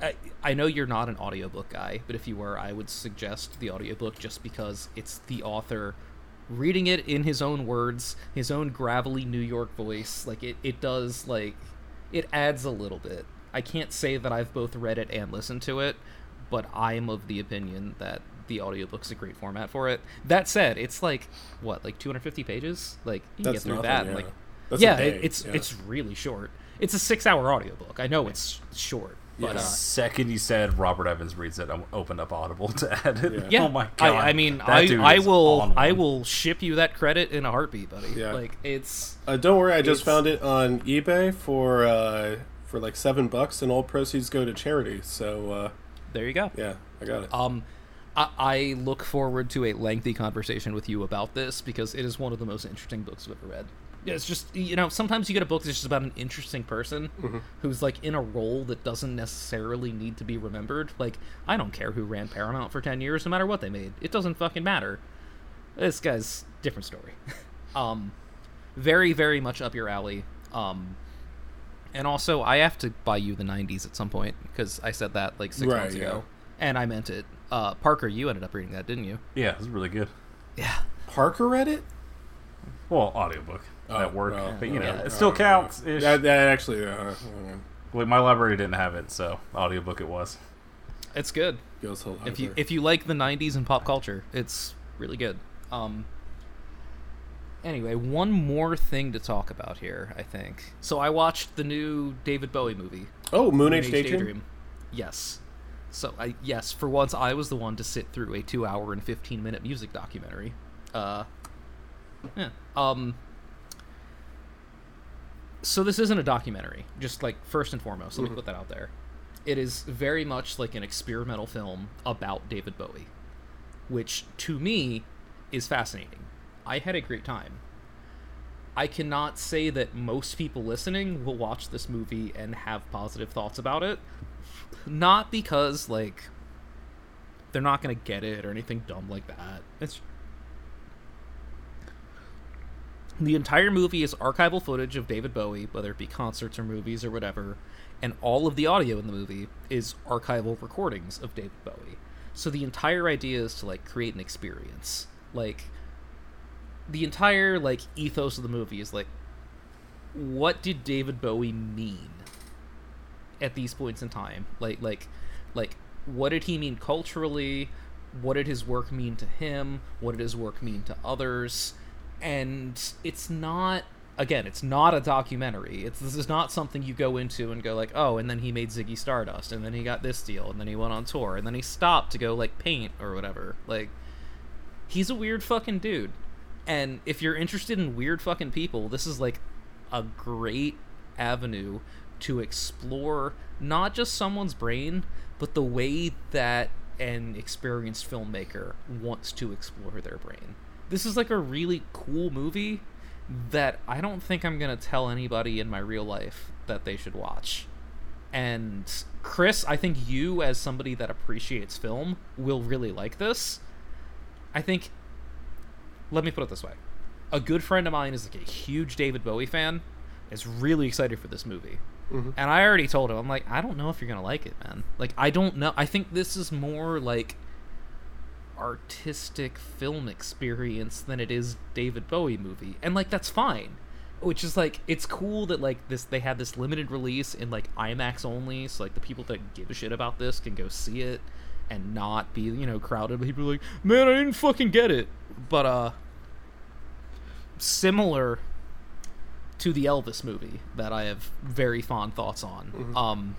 I, I know you're not an audiobook guy, but if you were, I would suggest the audiobook just because it's the author reading it in his own words, his own gravelly New York voice. Like, it, it does, like, it adds a little bit. I can't say that I've both read it and listened to it, but I'm of the opinion that the audiobook's a great format for it. That said, it's like, what, like 250 pages? Like, you can That's get through nothing, that. in, yeah. Like, That's yeah, it, it's yeah. it's really short. It's a six-hour audiobook. I know it's short, but the uh, second you said Robert Evans reads it, I opened up Audible to add it. yeah. [laughs] Oh my god! I, I mean, I I will I will ship you that credit in a heartbeat, buddy. Yeah. Like it's uh, don't worry, I just found it on eBay for uh, for like seven bucks, and all proceeds go to charity. So uh, there you go. yeah, I got it. Um, I, I look forward to a lengthy conversation with you about this because it is one of the most interesting books I've ever read. Yeah, it's just you know sometimes you get a book that's just about an interesting person Mm-hmm. who's like in a role that doesn't necessarily need to be remembered. Like I don't care who ran Paramount for ten years, no matter what they made. It doesn't fucking matter. This guy's different story. [laughs] um, very very much up your alley. Um, and also I have to buy you the '90s at some point because I said that like six Right, months yeah. ago, and I meant it. Uh, Parker, you ended up reading that, didn't you? Yeah, it was really good. Yeah. Parker read it. Well, audiobook Oh, at work, but you know, it still counts. That, that actually uh, Like, my library didn't have it, so audiobook it was. It's good. goes If you if you like the '90s and pop culture, it's really good. Um. Anyway, one more thing to talk about here, I think. So I watched the new David Bowie movie. oh, Moon Age Daydream. Yes. So I yes, for once I was the one to sit through a two hour and fifteen minute music documentary. Uh. Yeah. Um. So this isn't a documentary. Just like first and foremost, let me put that out there. It is very much like an experimental film about David Bowie, which to me is fascinating. I had a great time. I cannot say that most people listening will watch this movie and have positive thoughts about it. Not because like they're not going to get it or anything dumb like that. It's the entire movie is archival footage of David Bowie, whether it be concerts or movies or whatever, and all of the audio in the movie is archival recordings of David Bowie. So the entire idea is to like create an experience. Like the entire like ethos of the movie is like what did David Bowie mean at these points in time? Like like like what did he mean culturally? What did his work mean to him? What did his work mean to others? And it's not again, it's not a documentary. It's this is not something you go into and go like, "Oh, and then he made Ziggy Stardust, and then he got this deal, and then he went on tour, and then he stopped to go like paint or whatever." Like he's a weird fucking dude. And if you're interested in weird fucking people, this is like a great avenue to explore not just someone's brain, but the way that an experienced filmmaker wants to explore their brain. This is like a really cool movie that I don't think I'm gonna tell anybody in my real life that they should watch. And Chris, I think you, as somebody that appreciates film, will really like this. I think. Let me put it this way: a good friend of mine is like a huge David Bowie fan, is really excited for this movie. Mhm. And I already told him, I'm like, I don't know if you're gonna like it, man. Like, I don't know. I think this is more like artistic film experience than it is David Bowie movie, and like that's fine. Which is like it's cool that like this they had this limited release in like IMAX only, so like the people that give a shit about this can go see it and not be you know crowded with people like man I didn't fucking get it. But uh, similar to the Elvis movie that I have very fond thoughts on. Mhm. Um,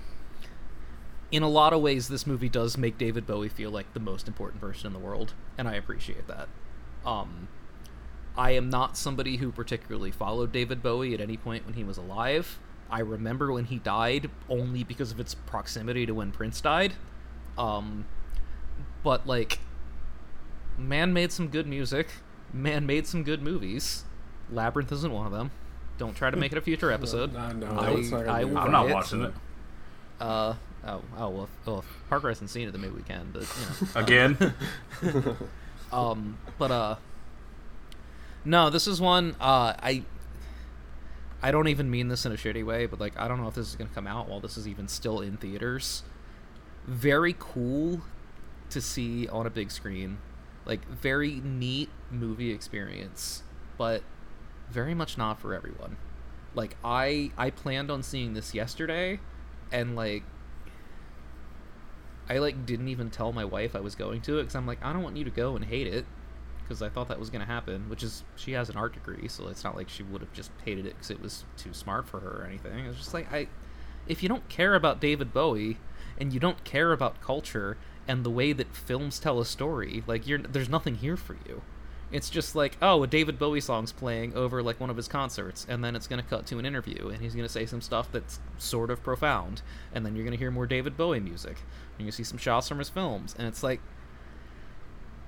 in a lot of ways, this movie does make David Bowie feel like the most important person in the world, and I appreciate that. Um, I am not somebody who particularly followed David Bowie at any point when he was alive. I remember when he died only because of its proximity to when Prince died. Um, but like, man made some good music. Man made some good movies. Labyrinth isn't one of them. Don't try to make it a future [laughs] episode. No, no, I, it's not gonna I be will I'm not write watching it. Uh oh oh well, if, well if Parker hasn't seen it then maybe we can but you know [laughs] Again? [laughs] um but uh no this is one uh I I don't even mean this in a shitty way but like I don't know if this is gonna come out while this is even still in theaters very cool to see on a big screen. Like very neat movie experience but very much not for everyone. Like i i planned on seeing this yesterday and like i like didn't even tell my wife i was going to it because i'm like i don't want you to go and hate it because i thought that was going to happen which is she has an art degree so it's not like she would have just hated it because it was too smart for her or anything. It's just like i if you don't care about david bowie and you don't care about culture and the way that films tell a story like you're there's nothing here for you. It's just like oh a david bowie song's playing over like one of his concerts and then it's going to cut to an interview and he's going to say some stuff that's sort of profound and then you're going to hear more david bowie music and to see some shots from his films and it's like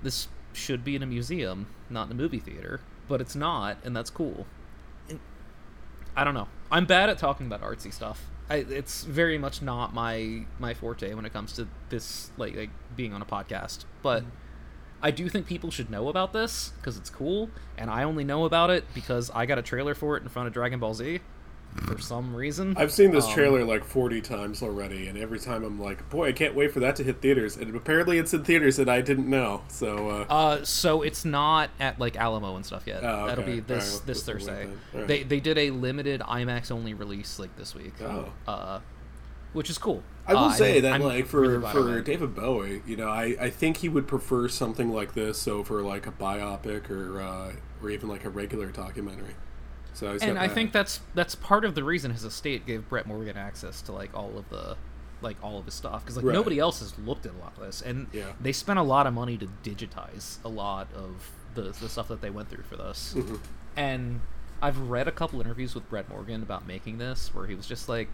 this should be in a museum not in a movie theater but it's not and that's cool. I don't know. I'm bad at talking about artsy stuff I, it's very much not my my forte when it comes to this like like being on a podcast but mm-hmm. I do think people should know about this because it's cool, and I only know about it because I got a trailer for it in front of Dragon Ball Z for some reason. I've seen this Um, trailer like 40 times already, and every time I'm like, boy, I can't wait for that to hit theaters. And apparently it's in theaters that I didn't know. So, uh, Uh, so it's not at like Alamo and stuff yet. Oh, That'll be this Alright, this Thursday. Alright. They they did a limited IMAX only release like this week. Oh. Uh, which is cool. I will Uh, say I'm- that, I'm like, for, really for. David Bowie, you know, I, I think he would prefer something like this over, like, a biopic or, uh, or even, like, a regular documentary. So and I think that's that's part of the reason his estate gave Brett Morgen access to like all of the like all of his stuff because like Right. nobody else has looked at a lot of this and Yeah. they spent a lot of money to digitize a lot of the the stuff that they went through for this Mhm. and I've read a couple interviews with Brett Morgen about making this where he was just like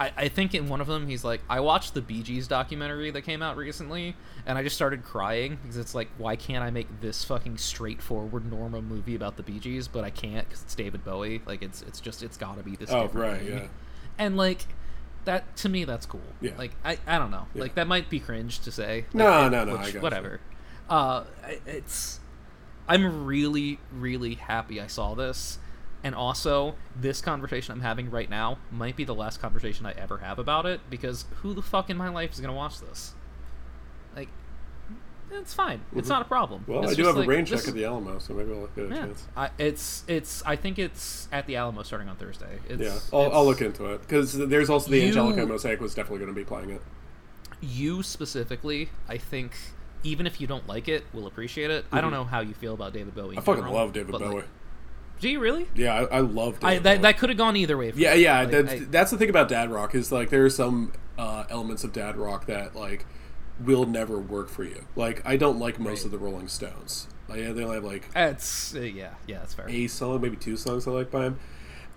I, I think in one of them he's like I watched the Bee Gees documentary that came out recently and I just started crying because it's like why can't I make this fucking straightforward normal movie about the Bee Gees but I can't because it's David Bowie like it's it's just it's got to be this Oh, right, thing. yeah. and like that to me that's cool Yeah. like I, I don't know Yeah. like that might be cringe to say No, like, no, no, which- whatever uh it's I'm really, really happy I saw this. And also, this conversation I'm having right now might be the last conversation I ever have about it because who the fuck in my life is going to watch this? Like, it's fine. It's Mhm. not a problem. Well, It's I do have like, a rain check at the Alamo, so maybe I'll get a yeah, chance. I, it's it's. I think it's at the Alamo starting on Thursday. It's, yeah, I'll, I'll look into it because there's also the You- Angelika Mosaic was definitely going to be playing it. you specifically, I think, even if you don't like it, will appreciate it. I don't know how you feel about David Bowie. I fucking general, love David but, like, Bowie. Do you really? Yeah, I, I love David I, that that could have gone either way. Yeah, me. yeah. Like, that's, I- that's the thing about dad rock is like there are some uh, elements of dad rock that like will never work for you. Like I don't like most of the Rolling Stones. Like yeah, they only have like It's uh, yeah, yeah, that's fair. a song, maybe two songs I like by him.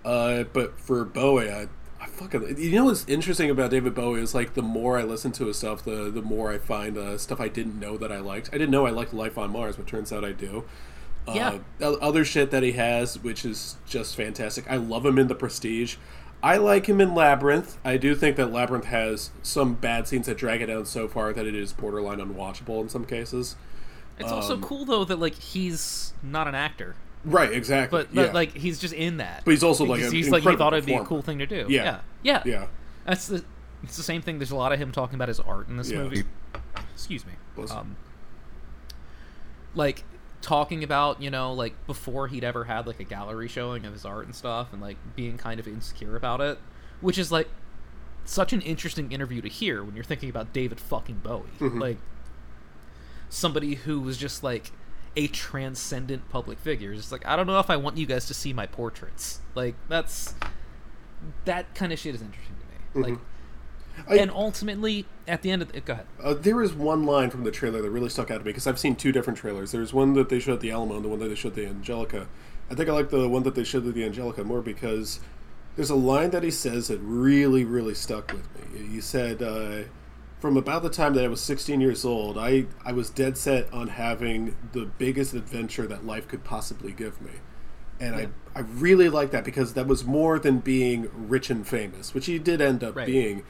Uh, but for Bowie, I, I fucking you know what's interesting about David Bowie is like the more I listen to his stuff, the the more I find uh, stuff I didn't know that I liked. I didn't know I liked Life on Mars, but turns out I do. Yeah. Uh, other shit that he has, which is just fantastic. I love him in The Prestige. I like him in Labyrinth. I do think that Labyrinth has some bad scenes that drag it down so far that it is borderline unwatchable in some cases. It's also Um, cool though that like he's not an actor, Right, exactly. but, but yeah. like he's just in that. But he's also, like, he's like he thought it'd be a cool thing to do. Yeah. yeah, yeah. yeah. That's the it's the same thing. There's a lot of him talking about his art in this Yeah. movie. Excuse me. Um, like talking about you know like before he'd ever had like a gallery showing of his art and stuff, and like being kind of insecure about it, which is like such an interesting interview to hear when you're thinking about David fucking Bowie, Mhm. like somebody who was just like a transcendent public figure. It's like I don't know if I want you guys to see my portraits. Like that's that kind of shit is interesting to me. Like, I- and ultimately, at the end of the, go ahead. Uh, there is one line from the trailer that really stuck out to me because I've seen two different trailers. There's one that they showed at the Alamo and the one that they showed at the Angelika. I think I like the one that they showed at the Angelika more because there's a line that he says that really, really stuck with me. He said, uh, "From about the time that I was 16 years old, I I was dead set on having the biggest adventure that life could possibly give me." And Yeah. I I really like that because that was more than being rich and famous, which he did end up Right. being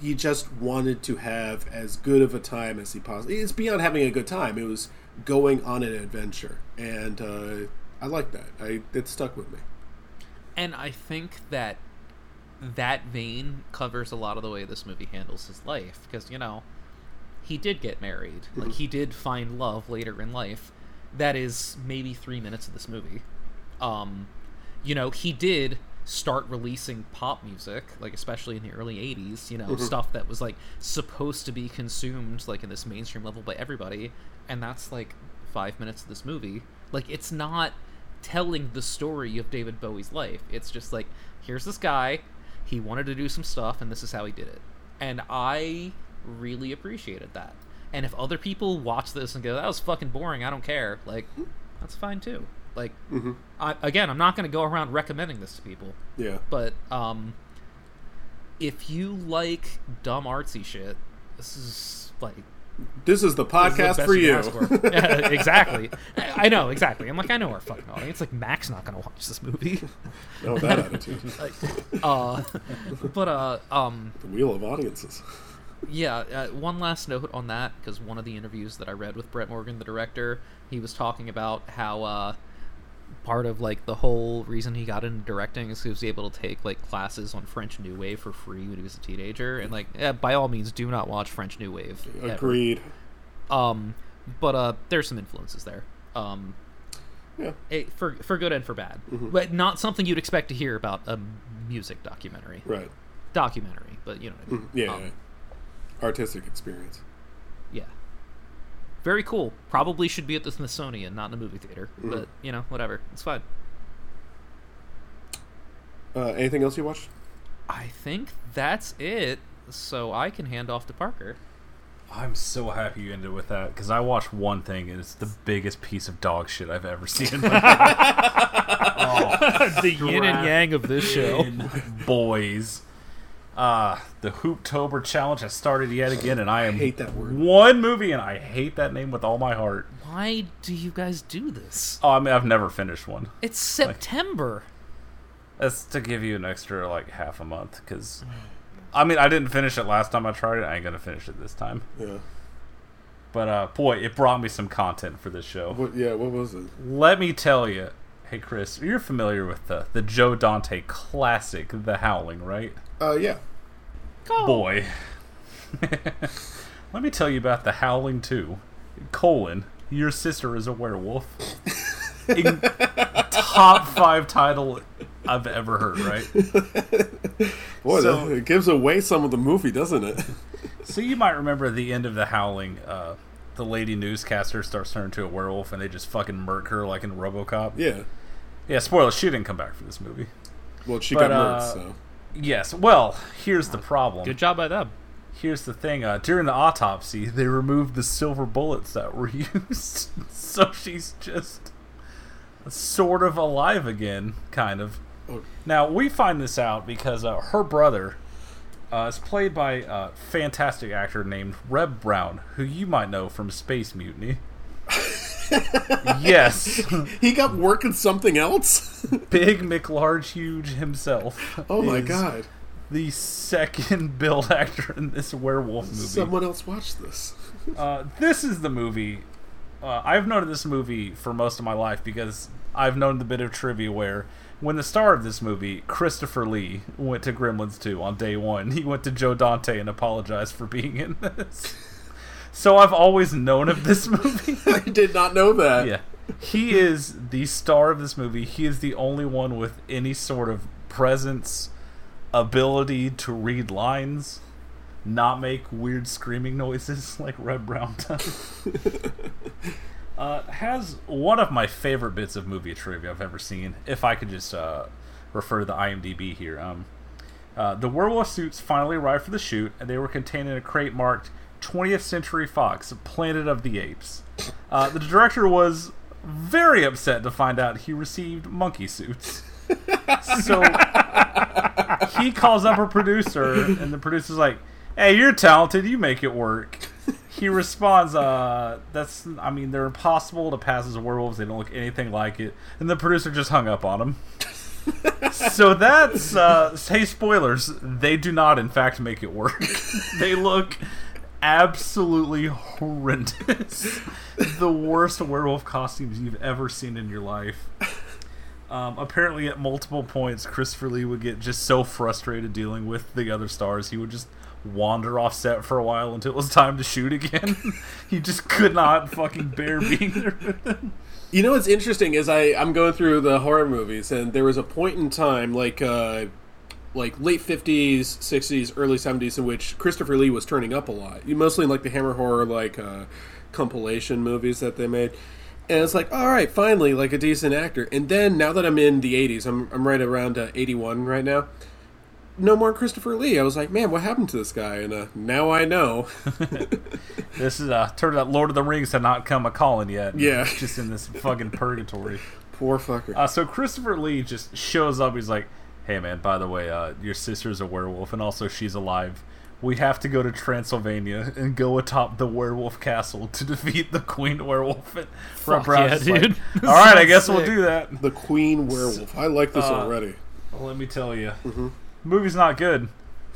he just wanted to have as good of a time as he possibly. It's beyond having a good time. It was going on an adventure, and uh, I like that. I it stuck with me. And I think that that vein covers a lot of the way this movie handles his life because you know he did get married, like Mhm. he did find love later in life. That is maybe three minutes of this movie. Um, you know, he did start releasing pop music, like especially in the early '80s. You know, Mhm. stuff that was like supposed to be consumed like in this mainstream level by everybody, and that's like five minutes of this movie. Like, it's not telling the story of David Bowie's life. It's just like, here's this guy, he wanted to do some stuff, and this is how he did it. And I really appreciated that. And if other people watch this and go, that was fucking boring, I don't care, like, that's fine too. Like, Mhm. I, again, I'm not going to go around recommending this to people. Yeah. But um, if you like dumb artsy shit, this is like This is the this is podcast for you. for. [laughs] yeah, exactly. I know exactly. I'm like I know our fucking audience. Like Mac's not going to watch this movie. [laughs] No, that attitude. [laughs] like, uh, but uh, um, The wheel of audiences. yeah. Uh, one last note on that because one of the interviews that I read with Brett Morgen, the director, he was talking about how uh, part of like the whole reason he got into directing is he was able to take like classes on French New Wave for free when he was a teenager, and like yeah, by all means, do not watch French New Wave. ever. Agreed. Um, but uh, there's some influences there. Um, Yeah. it, for for good and for bad, Mhm. but not something you'd expect to hear about a music documentary. Right. Documentary, but you know what I mean. Mm, Yeah. Um, yeah. Artistic experience. Yeah. Very cool. Probably should be at the Smithsonian, not in a movie theater. Mhm. But you know, whatever. It's fine. Uh, anything else you watched? I think that's it. So I can hand off to Parker. I'm so happy you ended with that because I watched one thing and it's the biggest piece of dog shit I've ever seen. In my life. [laughs] [laughs] The yin and yang of this show. [laughs] boys. Uh, the Hooptober challenge has started yet again, and I am hate that word. One movie, and I hate that name with all my heart. Why do you guys do this? Oh, I mean, I've never finished one. It's September. That's to give you an extra like half a month, because I mean, I didn't finish it last time I tried it. I ain't gonna finish it this time. Yeah. But uh, boy, it brought me some content for this show. What, yeah. What was it? Let me tell you, hey Chris, you're familiar with the the Joe Dante classic, The Howling, right? Uh, yeah. Boy, [laughs] let me tell you about The Howling 2. Colon, your sister is a werewolf. In- [laughs] top five title I've ever heard, right? [laughs] Boy, So- that, it gives away some of the movie, doesn't it? So you might remember at the end of The Howling, uh, the lady newscaster starts turning into a werewolf and they just fucking murk her like in Robocop. Yeah. Yeah, spoiler, she didn't come back for this movie. Well, she But, got murdered, uh, so. Yes. Well, here's the problem. Good job by them. Here's the thing. Uh, during the autopsy, they removed the silver bullets that were [laughs] used, so she's just sort of alive again, kind of. Oh. Now we find this out because uh, her brother uh, is played by a fantastic actor named Reb Brown, who you might know from Space Mutiny. Yes, [laughs] he got work in something else. [laughs] Big McLarge Huge himself. Oh my god! The second [laughs] build actor in this werewolf movie. Someone else watched this. Uh, this is the movie. Uh, I've known this movie for most of my life because I've known the bit of trivia where when the star of this movie, Christopher Lee, went to Gremlins 2 on day one, he went to Joe Dante and apologized for being in this. So I've always known of this [laughs] movie. [laughs] I did not know that. Yeah. He is the star of this movie. He is the only one with any sort of presence, ability to read lines, not make weird screaming noises [laughs] like Reb Brown does. uh, has one of my favorite bits of movie trivia I've ever seen. If I could just uh, refer to the IMDb here. Um, uh, the werewolf suits finally arrived for the shoot, and they were contained in a crate marked 20th Century Fox, Planet of the Apes. Uh, the director was very upset to find out he received monkey suits. so he calls up a producer, and the producer's like, "Hey, you're talented. You make it work." He responds, "Uh, that's. I mean, they're impossible to pass as werewolves. They don't look anything like it." And the producer just hung up on him. so that's uh, hey spoilers. They do not, in fact, make it work. [laughs] they look absolutely horrendous. the worst werewolf costumes you've ever seen in your life. Um, apparently, at multiple points, Christopher Lee would get just so frustrated dealing with the other stars, he would just wander off set for a while until it was time to shoot again. [laughs] he just could not fucking bear being there with them. You know what's interesting is I I'm going through the horror movies, and there was a point in time like uh, like late 50s, 60s, early 70s in which Christopher Lee was turning up a lot. Mostly in like the Hammer horror like uh, compilation movies that they made. And it's like, all right, finally, like a decent actor. And then now that I'm in the 80s, I'm, I'm right around uh, 81 right now. No more Christopher Lee. I was like, man, what happened to this guy? And uh, now I know. [laughs] this is uh, turned out Lord of the Rings had not come a calling yet. Yeah, just in this fucking purgatory. [laughs] Poor fucker. Uh, so Christopher Lee just shows up. He's like, hey man, by the way, uh, your sister's a werewolf, and also she's alive. We have to go to Transylvania and go atop the werewolf castle to [laughs] defeat the queen werewolf. And Fuck yeah, dude. Like, [laughs] All right, I guess sick. we'll do that. The queen werewolf. I like this uh, already. Well, let me tell you, mm-hmm. movie's not good.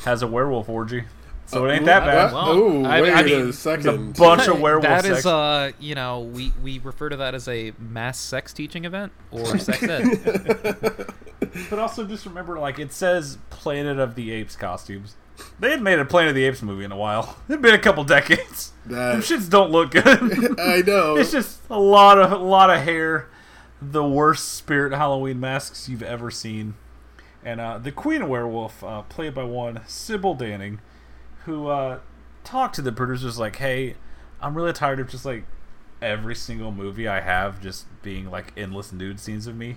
Has a werewolf orgy. So it ain't that bad. Well, oh, I, wait I mean, a second. a bunch of [laughs] werewolf. That is, sex. uh, you know, we we refer to that as a mass sex teaching event or [laughs] sex ed. [laughs] but also just remember, like it says Planet of the Apes costumes. They had made a Planet of the Apes movie in a while. It'd been a couple decades. That... Them shits don't look good. I know. It's just a lot of a lot of hair. The worst spirit Halloween masks you've ever seen. And uh, the Queen Werewolf, uh, played by one Sybil Danning, who uh, talked to the producers like, "Hey, I'm really tired of just like every single movie I have just being like endless nude scenes of me.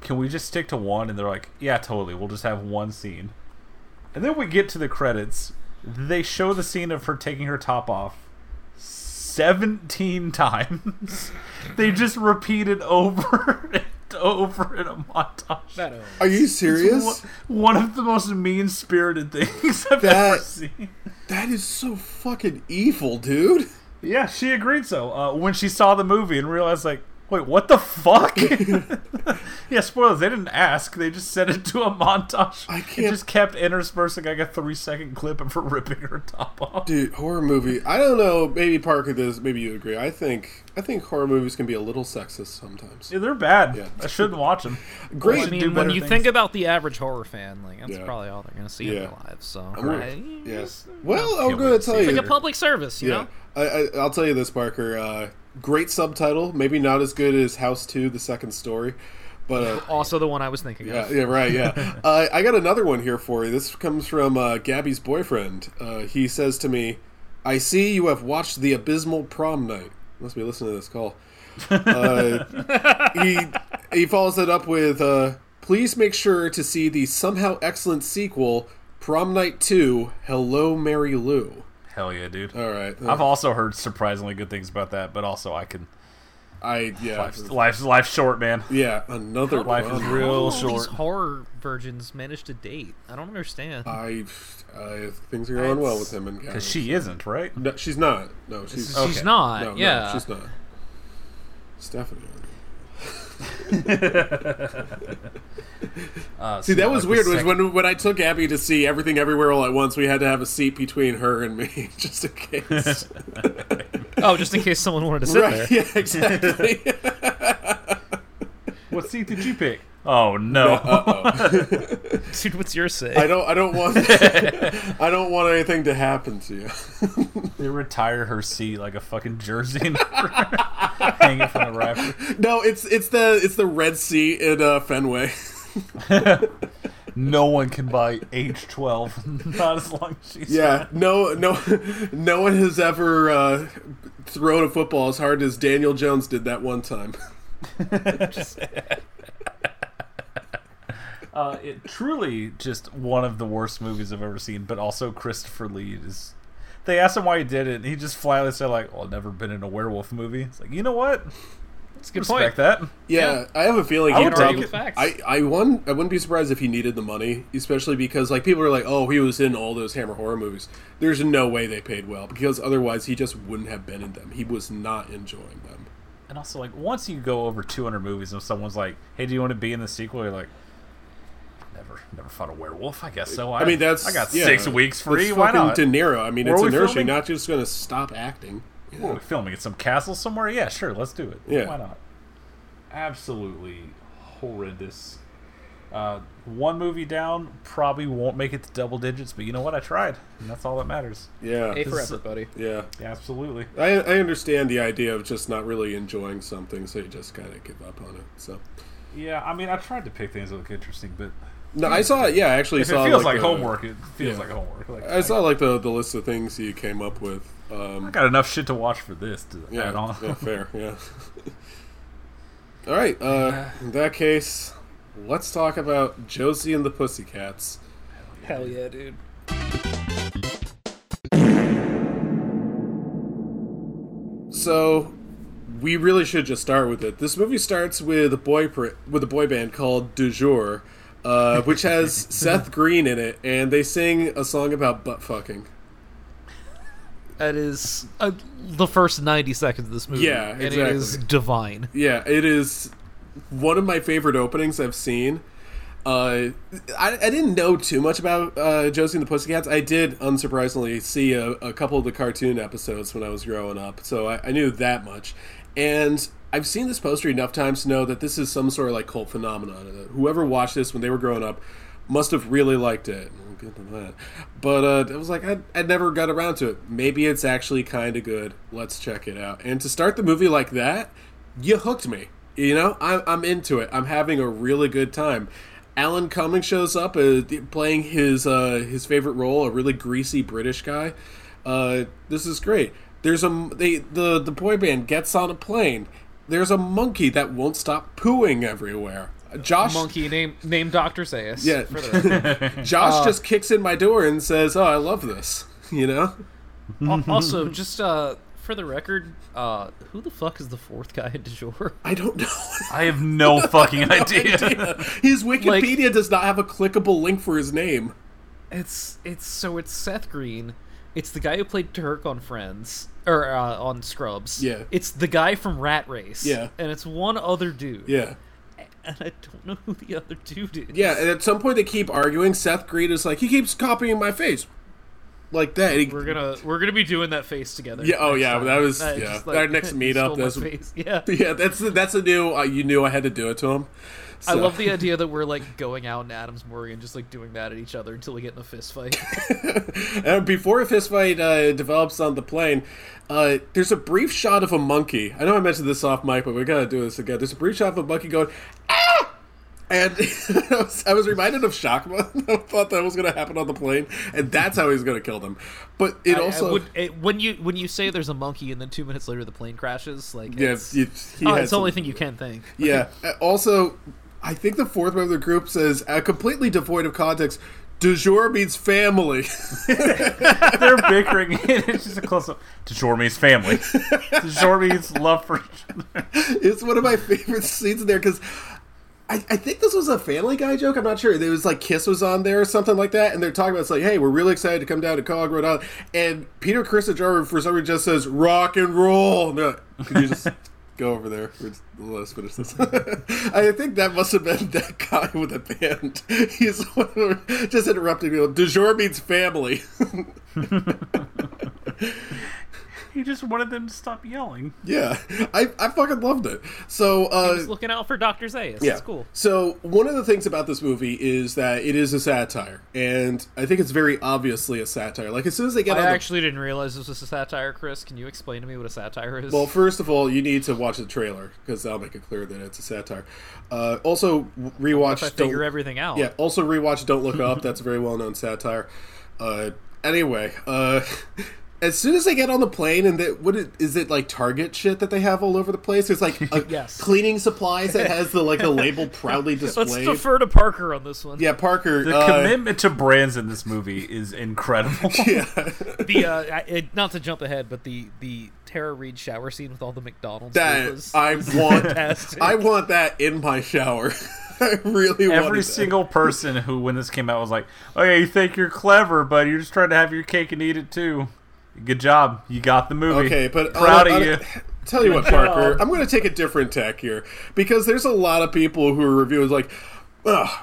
Can we just stick to one?" And they're like, "Yeah, totally. We'll just have one scene." And then we get to the credits. They show the scene of her taking her top off 17 [laughs] times. they just repeat it over [laughs] and [laughs] over in a montage. Are you serious? One, one, of the most mean spirited things [laughs] I've that, ever seen. That is so fucking evil, dude. Yeah, she agreed so. Uh, when she saw the movie and realized, like, Wait, what the fuck? [laughs] yeah, spoilers. They didn't ask. They just set it to a montage. I can't. It just kept interspersing like a three second clip of her [laughs] ripping her top off. Dude, horror movie. I don't know. Maybe Parker does. Maybe you agree. I think. I think horror movies can be a little sexist sometimes. Yeah, they're bad. Yeah. I shouldn't watch them. Great. Well, I mean, when you things. think about the average horror fan, like that's yeah. probably all they're gonna see yeah. in their lives. So, right. Yes. Well, I'm going to tell you, it's like a public service. You know. I, I, I'll tell you this, Parker. Uh, great subtitle. Maybe not as good as House Two: The Second Story, but uh, [laughs] also the one I was thinking yeah, of. Yeah, right. Yeah, [laughs] uh, I got another one here for you. This comes from uh, Gabby's boyfriend. Uh, he says to me, "I see you have watched the abysmal prom night." Must be listening to this call. Uh, he he follows it up with, uh, "Please make sure to see the somehow excellent sequel, Prom Night Two: Hello, Mary Lou." Hell yeah, dude! All right, I've also heard surprisingly good things about that, but also I can. I yeah, life's, life's, life's short, man. Yeah, another life is real short. These horror virgins managed to date. I don't understand. I, uh, things are going well with him and because she isn't right. No, she's not. No, she's she's okay. not. No, yeah, no, she's not. Stephanie. [laughs] Uh, See, so, that was like, weird. Was sec- when when I took Abby to see Everything Everywhere All at Once, we had to have a seat between her and me, [laughs] just in case. [laughs] Oh, just in case someone wanted to sit right? there. Yeah, exactly. What seat did you pick? Oh no! [laughs] Dude, what's your say? I don't. I don't want. [laughs] [laughs] I don't want anything to happen to you. they retire her seat like a fucking jersey and hang it from the rafter. No, it's it's the it's the Red Sea in uh, Fenway. No one can buy H twelve. Not as long as she's Yeah, no, no, no one has ever uh, thrown a football as hard as Daniel Jones did that one time. Uh, it truly just one of the worst movies I've ever seen, but also Christopher Lee is. They asked him why he did it, and he just flatly said like, "Well, I've never been in a werewolf movie." It's like, you know what? That's a good Respect point. that. Yeah, I have a feeling I he would probably. take it. I I won. I wouldn't be surprised if he needed the money, especially because like people are like, oh, he was in all those Hammer horror movies. There's no way they paid well because otherwise he just wouldn't have been in them. He was not enjoying them. And also, like, once you go over 200 movies and someone's like, "Hey, do you want to be in the sequel?" You're like, "Never, never fought a werewolf. I guess so." I, I mean, that's I got yeah, six weeks free. That's Why fucking not? De Niro. I mean, Where it's are a we nursery, filming? not just going to stop acting. What are we filming at some castle somewhere? Yeah, sure, let's do it. Yeah. Why not? Absolutely horrendous. Uh, one movie down probably won't make it to double digits, but you know what? I tried, and that's all that matters. Yeah, A for This effort, buddy. yeah. Yeah, absolutely. I I understand the idea of just not really enjoying something, so you just kind of give up on it. So. Yeah, I mean, I tried to pick things that look interesting, but No, I saw it. Yeah, I actually if saw it feels like, like the- homework, it feels yeah. like homework. Like, I saw like the the list of things you came up with. Um, I got enough shit to watch for this to yeah, add on. yeah, fair, yeah. [laughs] All right. Uh, in that case, let's talk about Josie and the Pussycats. Hell yeah, dude. So, we really should just start with it. This movie starts with a boy pr- with a boy band called Du Jour, uh, which has [laughs] Seth Green in it, and they sing a song about butt fucking. That is uh, the first 90 seconds of this movie. Yeah, And it is divine. Yeah, it is one of my favorite openings I've seen. Uh, I, I didn't know too much about uh, Josie and the Pussycats. I did, unsurprisingly, see a, a couple of the cartoon episodes when I was growing up, so I, I knew that much. And I've seen this poster enough times to know that this is some sort of like cult phenomenon. Whoever watched this when they were growing up must have really liked it. Get to that. But uh, it was like I, I never got around to it. Maybe it's actually kind of good. Let's check it out. And to start the movie like that, you hooked me. You know, I'm, I'm into it. I'm having a really good time. Alan Cumming shows up uh, playing his uh, his favorite role, a really greasy British guy. Uh, this is great. There's a they the the boy band gets on a plane. There's a monkey that won't stop pooing everywhere. Josh Monkey named named Dr. Zayas. Yeah. for the record. [laughs] Josh Uh, just kicks in my door and says, "Oh, I love this." [laughs] You know? Al- also, just uh, for the record, uh, who the fuck is the fourth guy at Du jour? [laughs] I don't know. I have no fucking idea. His Wikipedia does not have a clickable link for his name. It's it's so it's Seth Green. It's the guy who played Turk on Friends or uh, on Scrubs. Yeah. It's the guy from Rat Race. Yeah. And it's one other dude. Yeah. And I don't know who the other dude is. Yeah, and at some point they keep arguing. Seth Green is like, he keeps copying my face, like that. He- We're gonna we're gonna be doing that face together. yeah, oh yeah, time. that was yeah. just Our next [laughs] meetup, that's face. Yeah. [laughs] yeah. That's that's a new. Uh, you knew I had to do it to him. I love the idea that we're like going out in Adams Morgan, just like doing that at each other until we get in a fist fight. [laughs] And before a fistfight uh, develops on the plane, uh, there's a brief shot of a monkey. I know I mentioned this off mic, but we gotta do this again. There's a brief shot of a monkey going, ah! And [laughs] I, was, I was reminded of Shakma. [laughs] I thought that was gonna happen on the plane, and that's how he's gonna kill them. But it I- I also, would- it- when you when you say there's a monkey and then two minutes later the plane crashes, like yeah, it's, oh, it's the only thing you can think. Yeah. Also, I think the fourth member of the group says, uh, completely devoid of context, du jour means family. [laughs] They're bickering. [laughs] it's just a close up. Du jour means family. Du jour means love for each other. it's one of my favorite scenes in there because I, I think this was a Family Guy joke. I'm not sure. It was like Kiss was on there or something like that, and they're talking about it's like, hey, we're really excited to come down to Quahog, Rhode Island, and Peter Christopher for some reason just says rock and roll. And like, Could you just go over there. Let us finish this. [laughs] I think that must have been that guy with the band. [laughs] He's just interrupting me. Du jour means family. [laughs] He just wanted them to stop yelling. Yeah, I, I fucking loved it. So uh, He's looking out for Doctor Zayas. yeah, It's cool. So one of the things about this movie is that it is a satire, and I think it's very obviously a satire. Like as soon as they get I on the actually didn't realize this was a satire, Chris. Can you explain to me what a satire is? Well, first of all, you need to watch the trailer because that'll make it clear that it's a satire. Uh, also, rewatch. if I figure Don't- everything out. Yeah. Also, rewatch "Don't Look [laughs] Up." That's a very well-known satire. Uh, anyway, uh, [laughs] as soon as they get on the plane and they, what it, is it like Target shit that they have all over the place? There's like a [laughs] Yes. cleaning supplies that has the like the label [laughs] proudly displayed. Let's defer to Parker on this one. yeah, Parker. The uh, commitment to brands in this movie is incredible. [laughs] Yeah. The uh, it, not to jump ahead, but the the Tara Reid shower scene with all the McDonald's. That logos I is want. fantastic. I want that in my shower. I really want Every single person who, when this came out, was like, "Oh yeah, you think you're clever, but you're just trying to have your cake and eat it too." Good job, you got the movie. Okay, but uh, proud on a- of on a- you. [laughs] Tell you what, Parker, I'm going to take a different tack here because there's a lot of people who are reviewing like, ugh,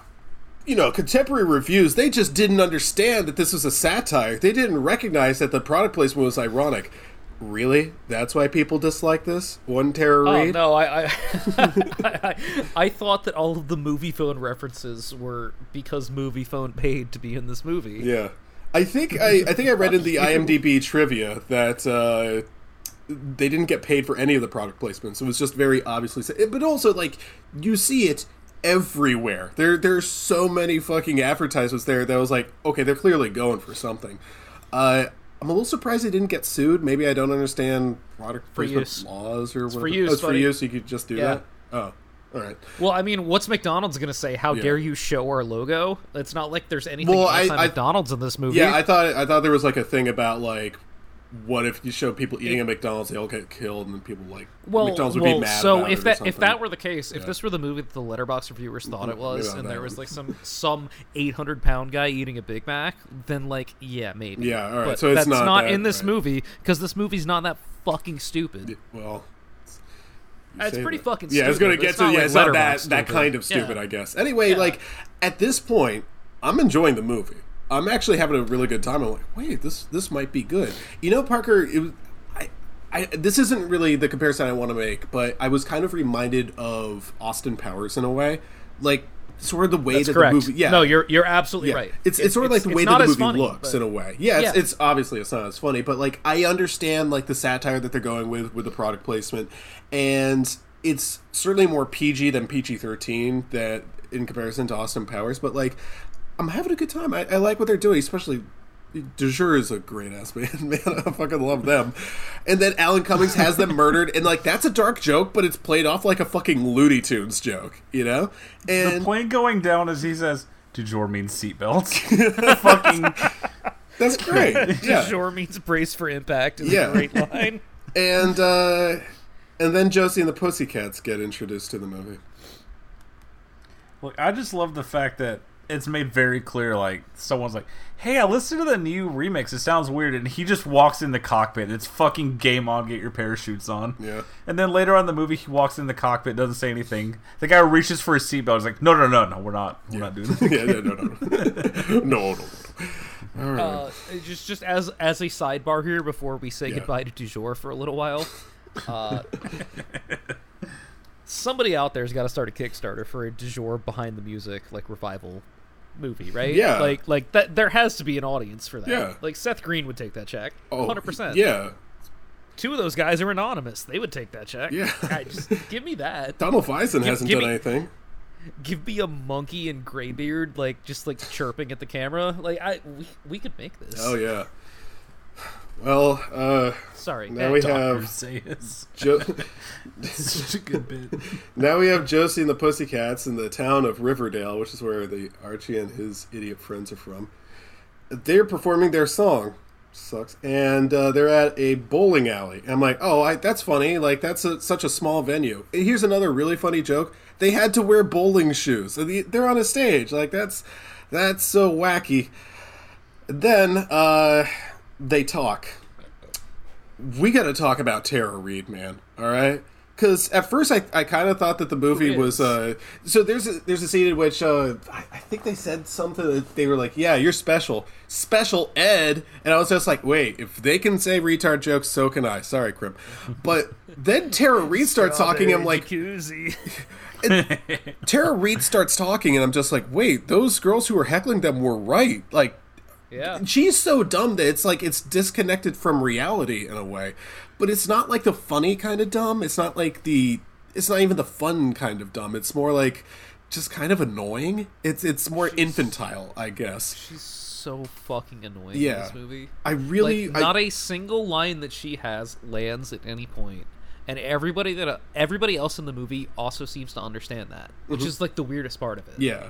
you know, contemporary reviews. They just didn't understand that this was a satire. They didn't recognize that the product placement was ironic. Really? That's why people dislike this? One Tara Oh Reid? no, I I, [laughs] [laughs] I I thought that all of the Moviefone references were because Moviefone paid to be in this movie. Yeah, I think I, I think I read in the IMDb trivia that uh, they didn't get paid for any of the product placements. It was just very obviously, but also like you see it everywhere. There there's so many fucking advertisements there that I was like, okay, they're clearly going for something. Uh, I'm a little surprised they didn't get sued. Maybe I don't understand product For placement use. laws or It's for whatever. use, Oh, it's for buddy. use. You could just do Yeah. that. Oh, all right. Well, I mean, what's McDonald's gonna say? How Yeah. dare you show our logo? It's not like there's anything Well, I- I- McDonald's in this movie. Yeah, I thought I thought there was like a thing about like, what if you show people eating at McDonald's, they all get killed, and then people like well, McDonald's would well, be mad. so about if that if that were the case, if this were the movie that the Letterboxd reviewers thought it [laughs] was, and there that was like some some 800 pound guy eating a Big Mac, then like yeah, maybe. Yeah, all right, But so it's that's not not, that, in this right. movie because this movie's not that fucking stupid. well, It's pretty that. fucking Stupid. Yeah, I was gonna get it's to not yeah, like it's not that Letterboxd that kind of stupid, Yeah. I guess. Anyway, Yeah. like at this point, I'm enjoying the movie. I'm actually having a really good time. I'm like, wait, this this might be good. You know, Parker, it was. I, I, this isn't really the comparison I want to make, but I was kind of reminded of Austin Powers in a way, like sort of the way That's that correct. the movie. Yeah, No, you're you're absolutely Yeah. right. It's, it's sort of like the way that the movie funny, looks but- in a way. Yeah, it's, Yeah. it's obviously it's not as funny, but like I understand like the satire that they're going with with the product placement, and it's certainly more PG than PG thirteen that in comparison to Austin Powers. But like, I'm having a good time. I, I like what they're doing, especially. Du jour is a great ass band, [laughs] man. I fucking love them. And then Alan Cummings has them murdered, and like that's a dark joke, but it's played off like a fucking Looney Tunes joke, you know? And The And plane going down as he says, "Du jour means seatbelts." [laughs] Fucking that's great. [laughs] Yeah. Sure means brace for impact is Yeah. a great line. and uh and then Josie and the Pussycats get introduced to the movie. Look, I just love the fact that it's made very clear. Like someone's like, "Hey, I listened to the new remix. It sounds weird," and he just walks in the cockpit. It's fucking game on. Get your parachutes on. Yeah. And then later on in the movie, he walks in the cockpit, doesn't say anything. The guy reaches for his seatbelt. He's like, "No, no, no, no, we're not. We're not doing [laughs] that." yeah, no, no, [laughs] no, no, no, no. All right. Uh, just just as as a sidebar here before we say Yeah. goodbye to Du jour for a little while. Uh, somebody out there's got to start a Kickstarter for a Du jour behind the music like revival movie, right? Yeah. Like like that there has to be an audience for that. Yeah. Like Seth Green would take that check. Oh, 100%. Yeah, Two of those guys are anonymous. They would take that check. Yeah. [laughs] Just give me that. Donald Faison Give- hasn't give done me- anything. Give me a monkey and graybeard like just like chirping at the camera. Like I we, we could make this. Oh yeah. Well, uh, Sorry. now we have Zayas. jo- [laughs] Such a good bit. now we have Josie and the Pussycats in the town of Riverdale, which is where the Archie and his idiot friends are from. They're performing their song. Sucks. And uh, they're at a bowling alley. I'm like, oh, I, that's funny. Like that's a, such a small venue. Here's another really funny joke. They had to wear bowling shoes. So the- They're on a stage. Like that's that's so wacky. Then uh, they talk. We got to talk about Tara Reid, man. All right, because at first I, I kind of thought that the movie was uh so there's a, there's a scene in which uh I, I think they said something that they were like yeah you're special. Special ed. And I was just like wait if they can say retard jokes so can I. Sorry Crim but then Tara Reid starts talking I'm like [laughs] Tara Reid starts talking and I'm just like wait those girls who were heckling them were right. Like yeah. she's so dumb that it's like it's disconnected from reality in a way but it's not like the funny kind of dumb it's not like the it's not even the fun kind of dumb it's more like just kind of annoying it's it's more infantile i guess She's so fucking annoying in Yeah. this movie. i really like, I- not a single line that she has lands at any point and everybody that everybody else in the movie also seems to understand that which Mhm. is like the weirdest part of it yeah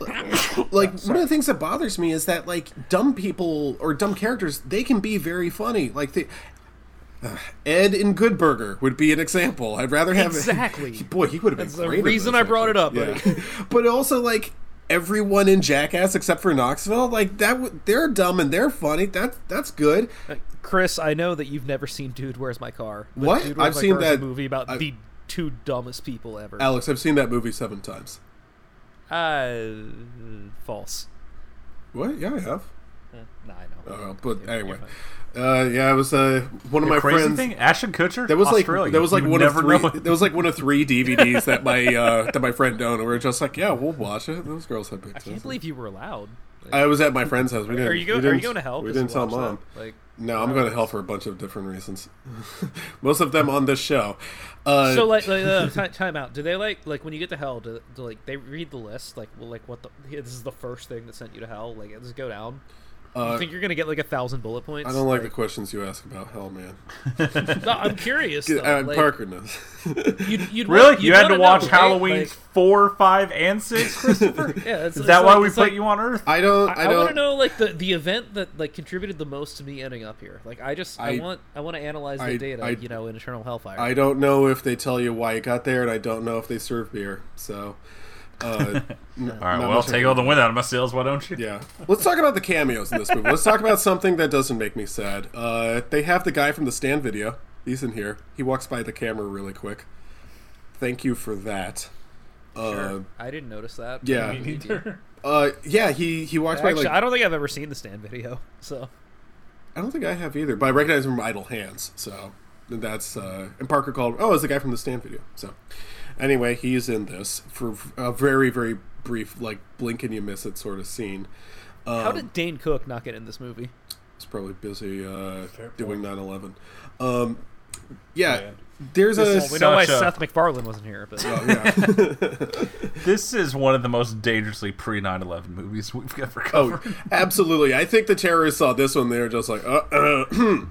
[coughs] like one of the things that bothers me is that like dumb people or dumb characters they can be very funny like they uh, [sighs] Ed in Good Burger would be an example. I'd rather have it [laughs] Exactly. Boy, he would have been That's the reason I brought it up. Yeah. [laughs] but also like everyone in Jackass except for Knoxville, like that. w- They're dumb and they're funny. That that's good. Uh, chris i know that you've never seen dude where's my car What? I've seen that- movie about I- the two dumbest people ever Alex, I've seen that movie seven times. Uh false What? Yeah, I have. Eh, nah i know Uh, but anyway, uh, yeah, it was uh, one of The my crazy friends. thing, Ashton Kutcher, That was like Australia. that was like You one of three. know. [laughs] That was like one of three DVDs that my [laughs] uh, that my friend owned. And we were just like, yeah, we'll watch it. Those girls had big. i can't believe you were allowed I was at my friend's house. We Are didn't, Are you go- we are you going to hell We 'cause didn't tell mom. that? Like, no, I'm going to hell for a bunch of different reasons. [laughs] Most of them on this show. Uh, so like, like uh, time, time out. Do they like like when you get to hell? Do, do like they read the list? Like, well, like what the this is the first thing that sent you to hell? Like, does it go down? Uh, you think you're gonna get like a thousand bullet points? I don't like the questions you ask about hell, man. no, I'm curious. Though. Uh, like, Parker knows. You'd, you'd [laughs] Really? want- you you'd had to watch know, right? Halloween Like, four, five, and six, [laughs] Christopher? yeah, it's, Is it's that why we put like- you on Earth? I don't. I, I, don't. want to know like the the event that like contributed the most to me ending up here. Like, I just I, I- want I want to analyze the I- data. I- you know, in Eternal Hellfire. I don't know if they tell you why you got there, and I don't know if they serve beer. So, uh, [laughs] All right, well, much take all the wind out of my sails, why don't you? Yeah. Let's talk about the cameos in this movie. Let's talk about something that doesn't make me sad. Uh, they have the guy from the Stan video. He's in here. He walks by the camera really quick. Thank you for that. Uh, Sure. I didn't notice that. yeah. Maybe you uh, yeah, he, he walks Actually, by like. I don't think I've ever seen the Stan video. So I don't think I have either, but I recognize him from Idle Hands. So that's uh, and Parker called. Oh, it's the guy from the Stan video. So anyway, he's in this for a very very brief, like blink and you miss it sort of scene. Um, how did Dane Cook not get in this movie? He's probably busy uh, doing 9/11. Um, yeah, there's a. Well, we know why a- Seth MacFarlane wasn't here, but Oh, yeah. [laughs] This is one of the most dangerously pre 9 11 movies we've ever covered. oh, covered. absolutely. I think the terrorists saw this one. They were just like, uh, uh, [clears throat]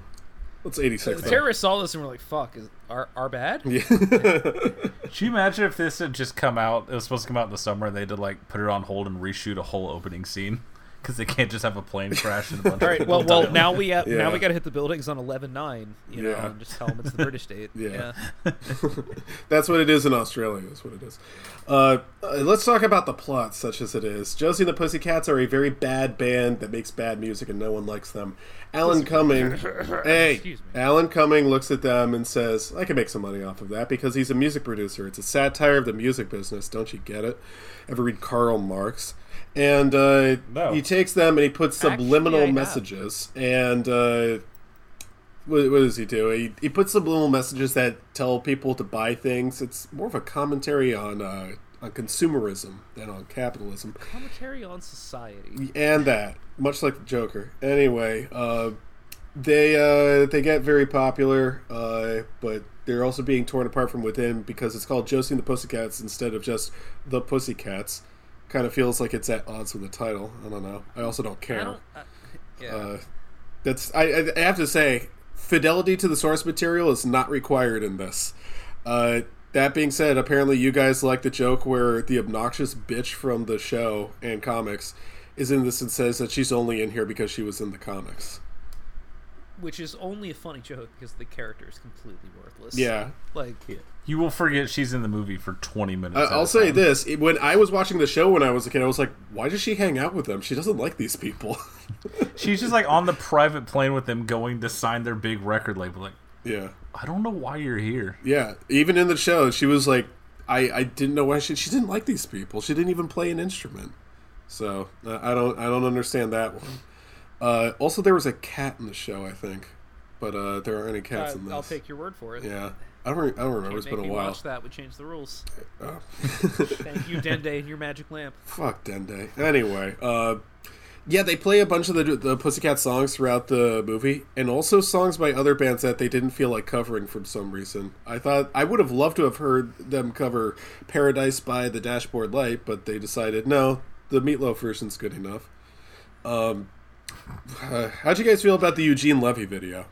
What's 86? the terrorists saw this and were like, "Fuck, is our our bad?" Yeah. [laughs] Could you imagine if this had just come out? It was supposed to come out in the summer. and They had to like put it on hold and reshoot a whole opening scene because they can't just have a plane crash and a bunch All of right. people Well, well, now we have, now we got to hit the buildings on 11-9, You know, Yeah. and just tell them it's the British date. [laughs] Yeah. [laughs] That's what it is in Australia. That's what it is. Uh, uh, let's talk about the plot, such as it is. Josie and the Pussycats are a very bad band that makes bad music, and no one likes them. Alan Cumming, [laughs] hey, Excuse me. Alan Cumming looks at them and says, "I can make some money off of that because he's a music producer. It's a satire of the music business. Don't you get it? Ever read Karl Marx?" And uh, No. he takes them and he puts Actually, subliminal I have. messages and. Uh, what, what does he do? He, he puts subliminal messages that tell people to buy things. It's more of a commentary on uh, on consumerism than on capitalism, Commentary on society. and that much like the Joker. Anyway, uh, they uh, they get very popular, uh, but they're also being torn apart from within because it's called Josie and the Pussycats instead of just the Pussycats. Kind of feels like it's at odds with the title. I don't know. I also don't care. don't, I, yeah. Uh, that's I, I I have to say, fidelity to the source material is not required in this. Uh, that being said, apparently you guys like the joke where the obnoxious bitch from the show and comics is in this and says that she's only in here because she was in the comics. Which is only a funny joke because the character is completely worthless. Yeah. Like, you will forget she's in the movie for 20 minutes. I, at I'll say time. this: it- when I was watching the show when I was a kid, I was like, "Why does she hang out with them? She doesn't like these people." [laughs] She's just like on the private plane with them going to sign their big record label. Like, Yeah. I don't know why you're here. Yeah. Even in the show, she was like, I, I didn't know why she she didn't like these people. She didn't even play an instrument. So uh, I don't I don't understand that one. Uh, also, there was a cat in the show, I think, but uh, there aren't any cats Uh, in this. I'll take your word for it. Yeah, I don't. Re- I don't remember. It's been a while. watch that would change the rules. Oh. [laughs] [laughs] Thank you, Dende, and your magic lamp. Fuck Dende. Anyway, uh, yeah, they play a bunch of the the Pussycat songs throughout the movie, and also songs by other bands that they didn't feel like covering for some reason. I thought I would have loved to have heard them cover "Paradise" by the Dashboard Light, but they decided no, the Meatloaf version's good enough. Um, uh, how'd you guys feel about the Eugene Levy video?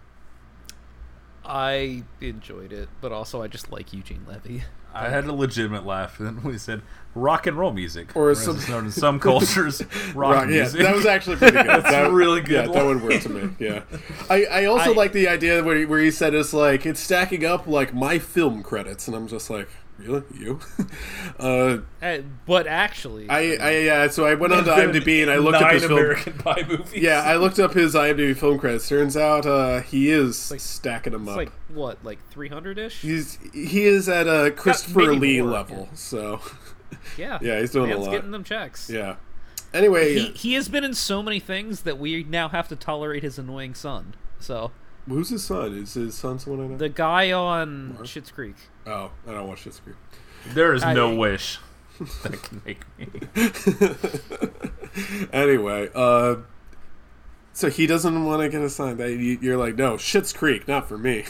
I enjoyed it, but also I just like Eugene Levy. [laughs] I had a legitimate laugh when we said rock and roll music, Or or some- some known in some cultures, [laughs] rock, Rock- yeah, music. that was actually pretty good. [laughs] That's that, really good. Yeah, that would work to me. Yeah, I, I also I- like the idea where he, where he said it's like it's stacking up like my film credits, and I'm just like, really, you? [laughs] uh, Uh, but actually, I, I yeah. So I went on to [laughs] IMDb and I looked up his film. American Pie movies. Yeah, I looked up his IMDb film credits. Turns out uh, he is stacking them it's up. like what, like 300 ish? He's he is at a Christopher Lee more, level. So [laughs] Yeah, yeah, he's doing a Man's lot. getting them checks. yeah. Anyway, He, he has been in so many things that we now have to tolerate his annoying son. So who's his son? Is his son someone I know? the guy on Schitt's Creek. Oh, I don't watch this screen. there is no I- wish [laughs] that can make me. [laughs] anyway, uh, so he doesn't want to get assigned. That you- you're like, no, Schitt's Creek, not for me.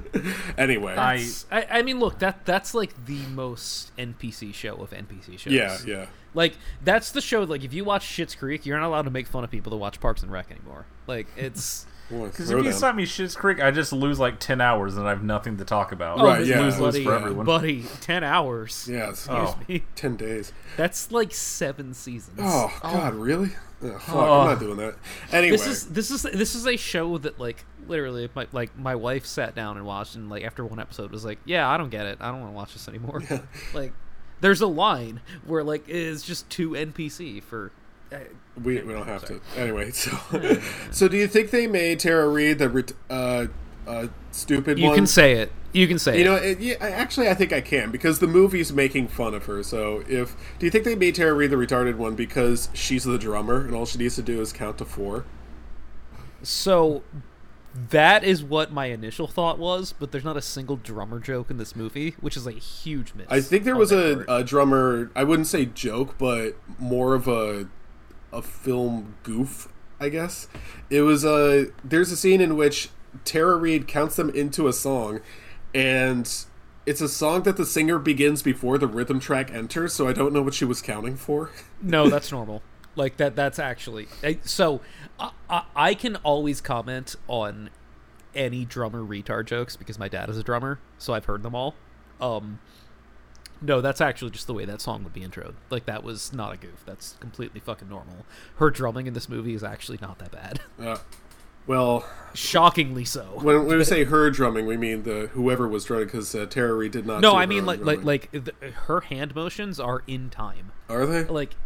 [laughs] anyway, I I, I mean, look that that's like the most NPC show of NPC shows. yeah, yeah, Like that's the show. Like if you watch Schitt's Creek, you're not allowed to make fun of people that watch Parks and Rec anymore. Like it's because if you assign me Schitt's Creek, I just lose like ten hours and I have nothing to talk about. oh, Right, yeah. is lose buddy, for everyone. buddy, ten hours. yeah, Excuse Oh. me. ten days. That's like seven seasons. Oh, oh. God, really? Oh, fuck, Oh. I'm not doing that. Anyway, This is this is this is a show that like literally my like my wife sat down and watched and like after one episode was like yeah I don't get it I don't want to watch this anymore [laughs] like there's a line where like it's just two NPC for uh, we, we don't have to. Anyway, [laughs] so [laughs] so do you think they made Tara Reid the uh, uh, stupid one? you one? can say it you can say You it know, it, yeah, actually, I think I can because the movie's making fun of her. So, if do you think they made Tara Reid the retarded one because she's the drummer and all she needs to do is count to four? so that is what my initial thought was but there's not a single drummer joke in this movie which is a huge miss I think there was a, a drummer. I wouldn't say joke, but more of a a film goof. I guess it was a. There's a scene in which Tara Reid counts them into a song, and it's a song that the singer begins before the rhythm track enters. So I don't know what she was counting for. [laughs] No, that's normal. Like that. That's actually so. I, I, I can always comment on any drummer retard jokes because my dad is a drummer, so I've heard them all. Um, no, that's actually just the way that song would be introed. Like that was not a goof. That's completely fucking normal. Her drumming in this movie is actually not that bad. [laughs] Uh, well, Shockingly so. when, when we say her drumming, we mean the whoever was drumming because uh, Reid did not. no, I mean like like drumming. like her hand motions are in time. are they? Like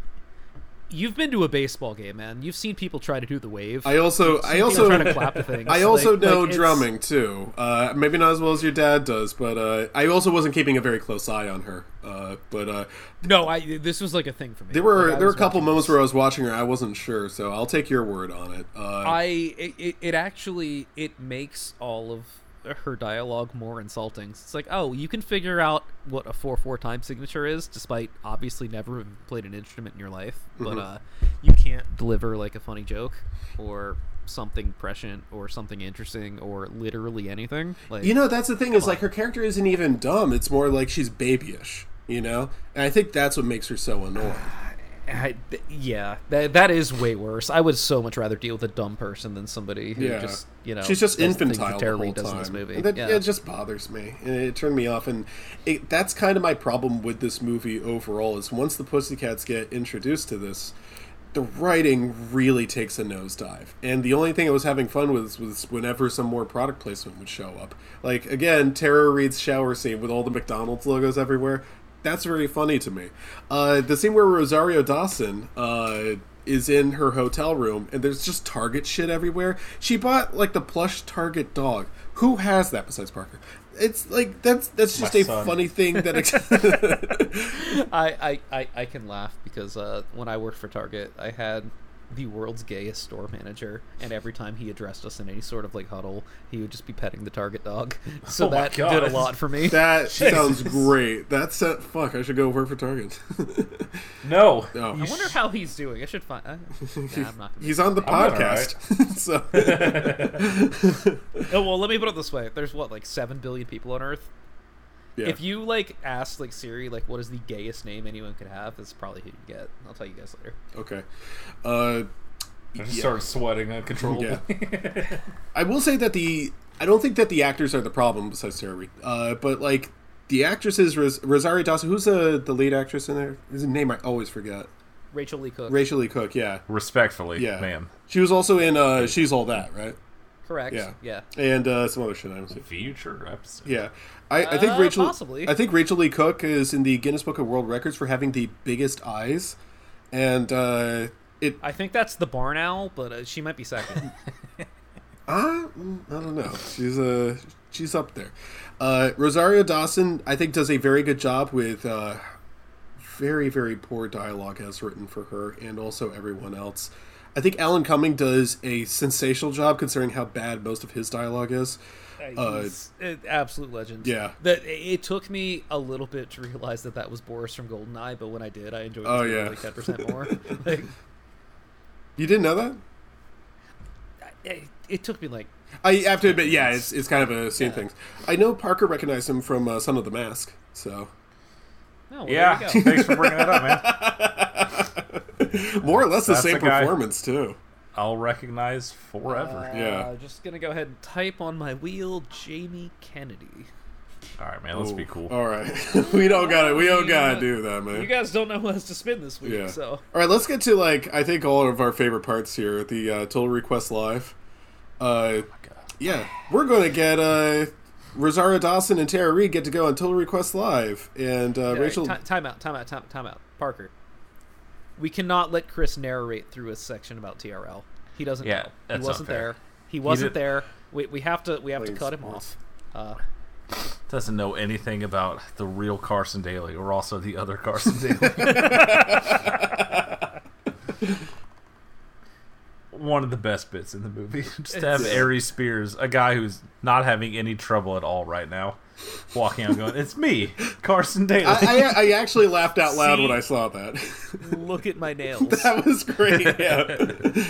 you've been to a baseball game, man. You've seen people try to do the wave. I also, I also, trying to clap to things. [laughs] I also Like- know like, drumming too. Uh, maybe not as well as your dad does, but uh, I also wasn't keeping a very close eye on her. Uh, but uh, No, I this was like a thing for me. there were Like, there were a couple moments this. where I was watching her, I wasn't sure, so I'll take your word on it. Uh, I it, it actually it makes all of her dialogue more insulting. It's like, oh, you can figure out what a four four time signature is, despite obviously never having played an instrument in your life. But Mhm. uh, you can't deliver like a funny joke or something prescient or something interesting or literally anything. Like you know, that's the thing is like her character isn't even dumb. It's more like she's babyish, you know. And I think that's what makes her so annoying. [sighs] I, yeah, that that is way worse. I would so much rather deal with a dumb person than somebody who Yeah, just you know she's just does the things infantile the whole time. this movie. That, yeah. It just bothers me. And it turned me off, and it, that's kind of my problem with this movie overall. Is once the Pussycats get introduced to this, the writing really takes a nosedive. And the only thing I was having fun with was whenever some more product placement would show up. Like again, Tara Reid's shower scene with all the McDonald's logos everywhere. That's very funny to me. Uh, the scene where Rosario Dawson uh, is in her hotel room and there's just Target shit everywhere. She bought like the plush Target dog. Who has that besides Parker? It's like that's that's just My a son. funny thing that ex- [laughs] [laughs] I, I, I, I can laugh because uh, when I worked for Target, I had the world's gayest store manager, and every time he addressed us in any sort of like huddle, he would just be petting the Target dog. [laughs] So Oh my that did a lot for me. that [laughs] sounds great. That's uh, fuck. I should go work for Target. [laughs] No. No. I wonder how he's doing. I should find. Nah, I'm not. Gonna... He's on the I'm doing podcast. so Oh well, let me put it this way: there's what like seven billion people on Earth. Yeah. If you like ask like Siri, like what is the gayest name anyone could have, that's probably who you get. I'll tell you guys later. okay. Uh, I just Yeah. started sweating uncontrollably. [laughs] I will say that the I don't think that the actors are the problem besides Tara Reid. Uh, but like the actresses, Ros- Rosario Dawson, who's the the lead actress in there? a name I always forget. Rachael Leigh Cook. Rachael Leigh Cook. Yeah, Respectfully, yeah, ma'am. She was also in uh, She's All That, right? Correct. Yeah, Yeah. and uh, some other shit I haven't seen. Future episode. Yeah, I, I think Uh, Rachel. possibly. I think Rachael Leigh Cook is in the Guinness Book of World Records for having the biggest eyes, and uh, it. I think that's the barn owl, but uh, she might be second. [laughs] Uh, I don't know. She's uh, she's up there. Uh, Rosario Dawson, I think, does a very good job with uh, very very poor dialogue as written for her and also everyone else. I think Alan Cumming does a sensational job considering how bad most of his dialogue is. Uh, an absolute legend. yeah. That it took me a little bit to realize that that was Boris from Goldeneye, but when I did, I enjoyed it Oh, yeah. like ten percent [laughs] more. like, You didn't know that? it, it took me like I have to admit, yeah, it's, it's kind of a scene thing. I know Parker recognized him from uh, Son of the Mask, so no. Well, Yeah, There you go. thanks for bringing that up, man. [laughs] [laughs] more or less the That's same the guy. performance too. I'll recognize forever. Yeah. Uh, just gonna go ahead and type on my wheel Jamie Kennedy. All right, man. Let's be cool. All right, [laughs] we don't gotta we don't gotta know- do that, man. You guys don't know who has to spin this week, yeah. so All right, let's get to like I think all of our favorite parts here. At the uh, Total Request Live. Uh, yeah, we're going to get uh, Rosario Dawson and Tara Reid get to go on Total Request Live, and uh, All right, Rachel. ti- time out, time out, time, time out. Parker, we cannot let Chris narrate through a section about TRL. He doesn't Yeah, know. He wasn't unfair. there. He wasn't did- there. We, we have to we have to cut him sports. off. Uh, Doesn't know anything about the real Carson Daly or also the other Carson [laughs] Daly. [laughs] One of the best bits in the movie. [laughs] Just to have It's- Aries Spears, a guy who's not having any trouble at all right now, walking out going, It's me, Carson Daly. I, I, I actually laughed out loud See? when I saw that. look at my [laughs] nails. that was great. Yeah.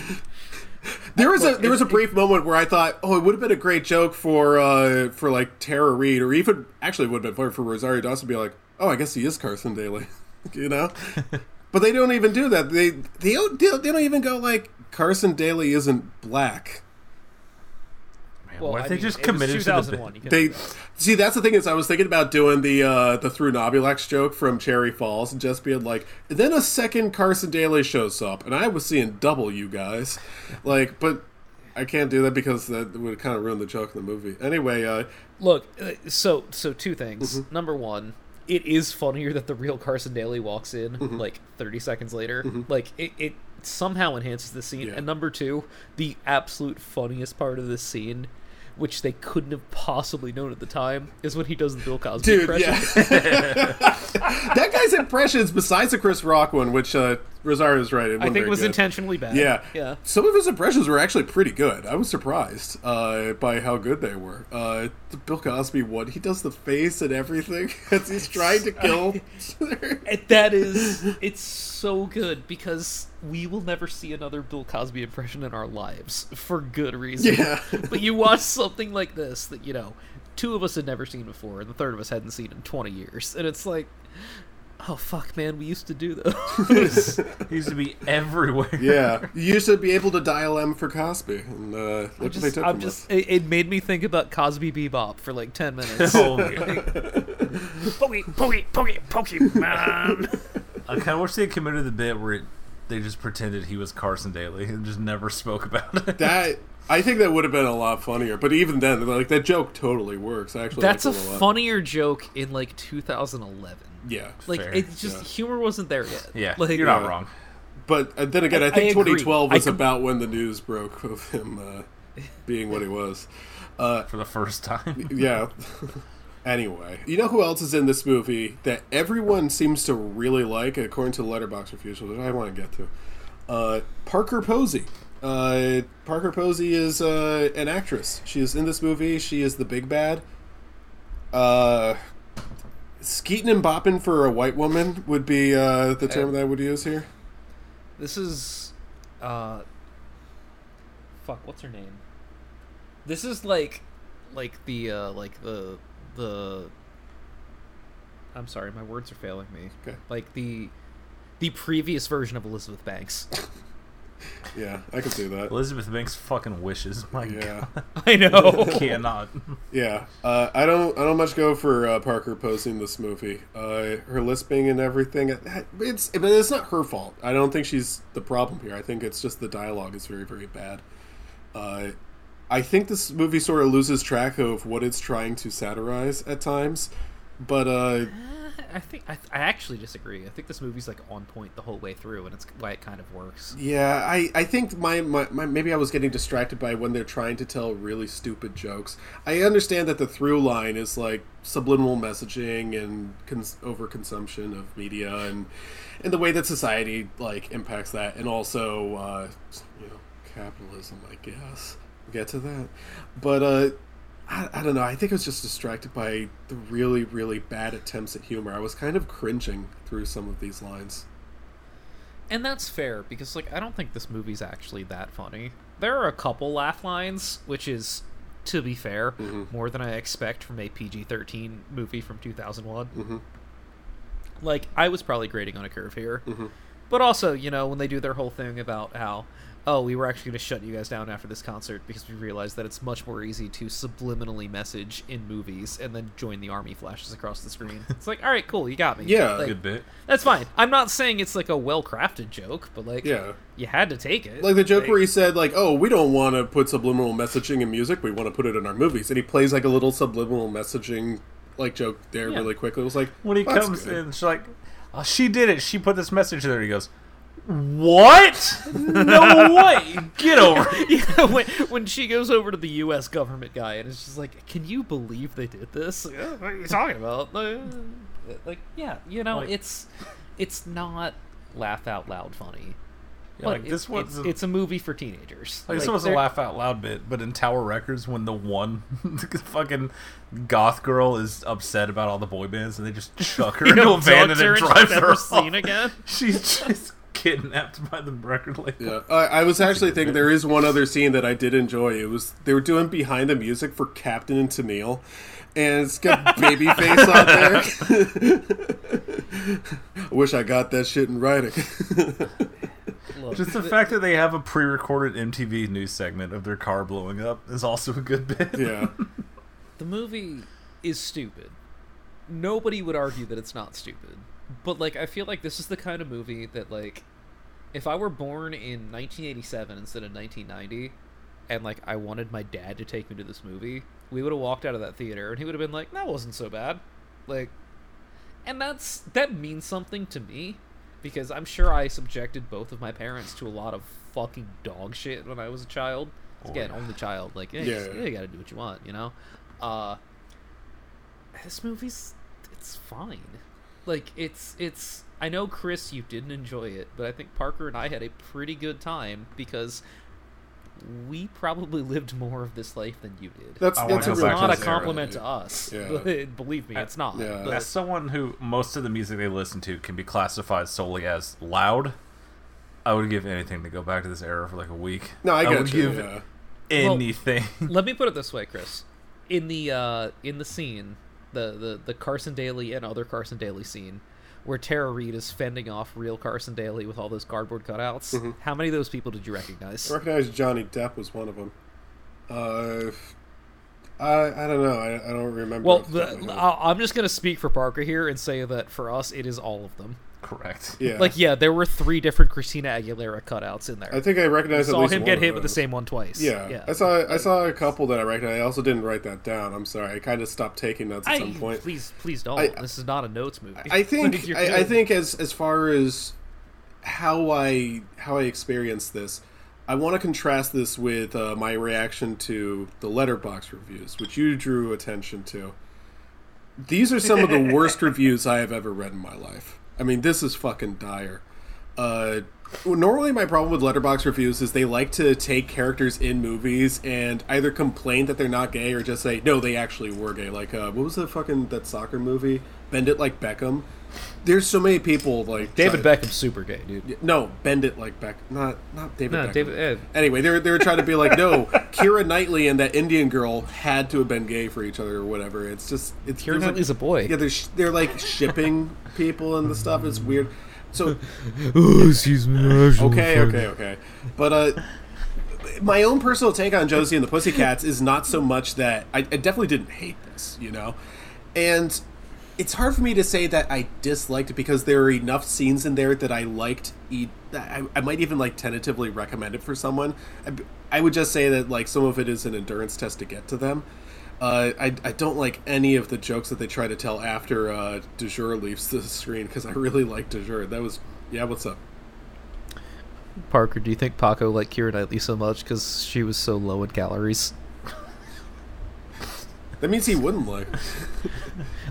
There was a there was a brief moment where I thought, oh, it would have been a great joke for uh, for like Tara Reid, or even actually it would have been funny for Rosario Dawson to be like, oh, I guess he is Carson Daly, [laughs] you know. but they don't even do that. They they don't they don't even go like Carson Daly isn't black. Man, well, what if I they mean, just it was committed to the bit? They that. see that's the thing is I was thinking about doing the uh, the through Nobulax joke from Cherry Falls and just being like, and then a second Carson Daly shows up, and I was seeing double you guys, like, but I can't do that because that would kind of ruin the joke in the movie. Anyway, uh, Look, uh, so so two things. Mm-hmm. Number one, it is funnier that the real Carson Daly walks in Mm-hmm. like 30 seconds later. Like it, it somehow enhances the scene. Yeah. And number two, the absolute funniest part of this scene, which they couldn't have possibly known at the time, is when he does the Bill Cosby dude, impression. yeah, [laughs] that guy's impressions besides the Chris Rock one, which uh, Rosario's right, it I think very was good. intentionally bad. Yeah, yeah. Some of his impressions were actually pretty good. I was surprised uh, by how good they were. Uh, the Bill Cosby one, he does the face and everything [laughs] as he's trying to kill. [laughs] That is it's so good because we will never see another Bill Cosby impression in our lives for good reason. Yeah. [laughs] but you watch something like this that you know two of us had never seen before and the third of us hadn't seen in 20 years and it's like oh fuck man we used to do those [laughs] [laughs] He used to be everywhere. yeah, you used to be able to dial M for Cosby, and uh, look I'm what they just, took I'm from just us. it, it made me think about Cosby Bebop for like 10 minutes [laughs] Oh, yeah. pokey pokey pokey Pokemon I kind of wish they had committed the bit where it, they just pretended he was Carson Daly and just never spoke about it. That I think that would have been a lot funnier. But even then, like that joke totally works. Actually, that's a like it lot. funnier joke in like 2011 Yeah, like Fair, it's just yeah. humor wasn't there yet yeah, like you're not wrong. but uh, then again, I, I- think I 2012 was com- about when the news broke of him uh, being what he was. Uh, for the first time. [laughs] yeah. anyway, you know who else is in this movie that everyone seems to really like, according to the Letterboxd reviews, which I want to get to? Uh, Parker Posey. Uh, Parker Posey is uh, an actress. She is in this movie. She is the big bad. Uh, skeeting and bopping for a white woman would be uh, the term that I would use here. This is, uh, fuck. What's her name? This is like, like the uh, like the the. I'm sorry, my words are failing me. Okay. Like the, the previous version of Elizabeth Banks. [laughs] Yeah, I can see that. Elizabeth Banks fucking wishes. My Yeah. God. [laughs] I know. [laughs] Cannot. Yeah, uh, I don't. I don't much go for uh, Parker posting this movie. Uh, her lisping and everything. It's but it's not her fault. I don't think she's the problem here. I think it's just the dialogue is very very bad. Uh, I think this movie sort of loses track of what it's trying to satirize at times. But uh, I think I, I actually disagree. I think this movie's like on point the whole way through, and it's why it kind of works. Yeah, I, I think my, my, my maybe I was getting distracted by when they're trying to tell really stupid jokes. I understand that the through line is like subliminal messaging and cons- overconsumption of media and and the way that society like impacts that, and also uh, you know capitalism. I guess we'll get to that, but uh, I, I don't know. I think I was just distracted by the really really bad attempts at humor. I was kind of cringing through some of these lines. And that's fair because like I don't think this movie's actually that funny. There are a couple laugh lines, which is to be fair, mm-hmm. more than I expect from a PG-13 movie from 2001. Mm-hmm. Like I was probably grading on a curve here. Mm-hmm. But also, you know, when they do their whole thing about how oh, we were actually going to shut you guys down after this concert because we realized that it's much more easy to subliminally message in movies and then join the army flashes across the screen. [laughs] It's like, all right, cool, you got me. Yeah. Like, Good bit. that's fine. I'm not saying it's like a well crafted joke, but like, Yeah. you had to take it. Like the joke where he said, like, "Oh, we don't want to put subliminal messaging in music. We want to put it in our movies." And he plays like a little subliminal messaging like joke there Yeah. really quickly. It was like When he comes good." in, she's like, oh, she did it. She put this message there. He goes, what? No way. Get over [laughs] it. yeah, when, when she goes over to the U.S. government guy and it's just like, can you believe they did this? Like, "Oh, what are you talking about? [laughs] Uh, Like, yeah, you know, Like- it's it's not laugh out loud funny. Yeah, but like, it- this one's it's, a- it's a movie for teenagers. Like, this Like, was a they're- laugh out loud bit, but in Tower Records, when the one [laughs] fucking goth girl is upset about all the boy bands, and they just chuck her You into know, a van and ducks her then and drive she's her never off. seen again. She's just [laughs] kidnapped by the record label. Yeah, I, I was actually thinking there is one other scene that I did enjoy. It was they were doing behind the music for Captain and Tennille, and it's got [laughs] Babyface on there. I [laughs] wish I got that shit in writing. Just the fact that they have a pre-recorded MTV news segment of their car blowing up is also a good bit. yeah, the movie is stupid. Nobody would argue that it's not stupid. But like I feel like this is the kind of movie that like if I were born in 1987 instead of 1990 and like I wanted my dad to take me to this movie, we would have walked out of that theater and he would have been like, "That wasn't so bad." Like and that's that means something to me because I'm sure I subjected both of my parents to a lot of fucking dog shit when I was a child. Again, only child. Like, yeah, Yeah. you, you gotta do what you want, you know. Uh, this movie's it's fine. Like, it's it's. I know Chris, you didn't enjoy it, but I think Parker and I had a pretty good time because we probably [laughs] lived more of this life than you did. that's that's a it's real back to not a this era, compliment to us. [laughs] Yeah. Believe me, it's not. Yeah. but- As someone who most of the music they listen to can be classified solely as loud, I would give anything to go back to this era for like a week. No, I get would you. give yeah. anything. let me [laughs] put it this way, Chris. In the uh, in the scene, the, the the Carson Daly and other Carson Daly scene, where Tara Reid is fending off real Carson Daly with all those cardboard cutouts, Mm-hmm. how many of those people did you recognize? I recognize Johnny Depp was one of them. Uh, I I don't know. I, I don't remember. Well, the top of the, my head. I- I'm just gonna speak for Parker here and say that for us, it is all of them. Correct. yeah, Like, yeah, there were three different Christina Aguilera cutouts in there. I think I I recognized at saw least him one get of hit with the same one twice. Yeah. yeah. I saw I saw a couple that I recognized. I also didn't write that down. I'm sorry. I kind of stopped taking notes at I, some point. please, please don't. I- this is not a notes movie. I [laughs] think Like, I, I think as as far as how I how I experienced this. I want to contrast this with uh, my reaction to the Letterboxd reviews, which you drew attention to. These are some of the worst [laughs] reviews I have ever read in my life. I mean, this is fucking dire. Uh, normally, my problem with Letterboxd reviews is they like to take characters in movies and either complain that they're not gay or just say no, they actually were gay. Like, uh, what was the fucking that soccer movie? Bend it like Beckham. There's so many people like David try- Beckham's super gay, dude. No, bend it like Beck. Not not David. No, Beckham. David- eh. Anyway, they're they were trying to be like, no, Keira Knightley and that Indian girl had to have been gay for each other or whatever. It's just it's Keira there's, like- Knightley's a boy. Yeah, they're sh- they're like shipping people and the stuff. It's weird. So [laughs] oh, excuse me. okay, okay, okay. But uh, my own personal take on Josie and the Pussycats is not so much that I, I definitely didn't hate this, you know, and it's hard for me to say that I disliked it because there are enough scenes in there that I liked. E- I, I might even like tentatively recommend it for someone. I, I would just say that like some of it is an endurance test to get to them. Uh, I, I don't like any of the jokes that they try to tell after uh, Du jour leaves the screen because I really like Du jour. That was yeah. What's up? Parker, do you think Paco liked Keira Knightley so much because she was so low in calories? That means he wouldn't like. [laughs]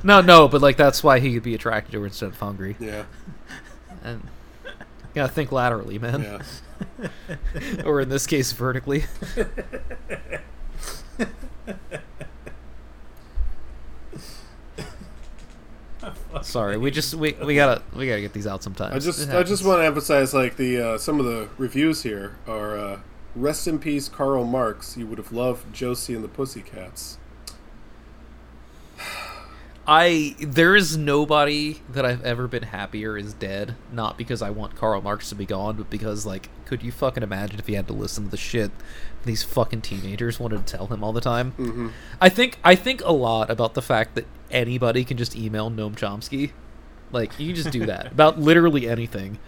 No, no, but like that's why he could be attracted to her instead of hungry. Yeah. And yeah, think laterally, man. Yeah. [laughs] or in this case, vertically. [laughs] Sorry, we just we, we gotta we gotta get these out sometimes. I just I just want to emphasize like the uh, some of the reviews here are uh, rest in peace Karl Marx. You would have loved Josie and the Pussycats. I there is nobody that I've ever been happier is dead. Not because I want Karl Marx to be gone, but because like, could you fucking imagine if he had to listen to the shit these fucking teenagers wanted to tell him all the time? Mm-hmm. I think I think a lot about the fact that anybody can just email Noam Chomsky. Like you can just do [laughs] that about literally anything,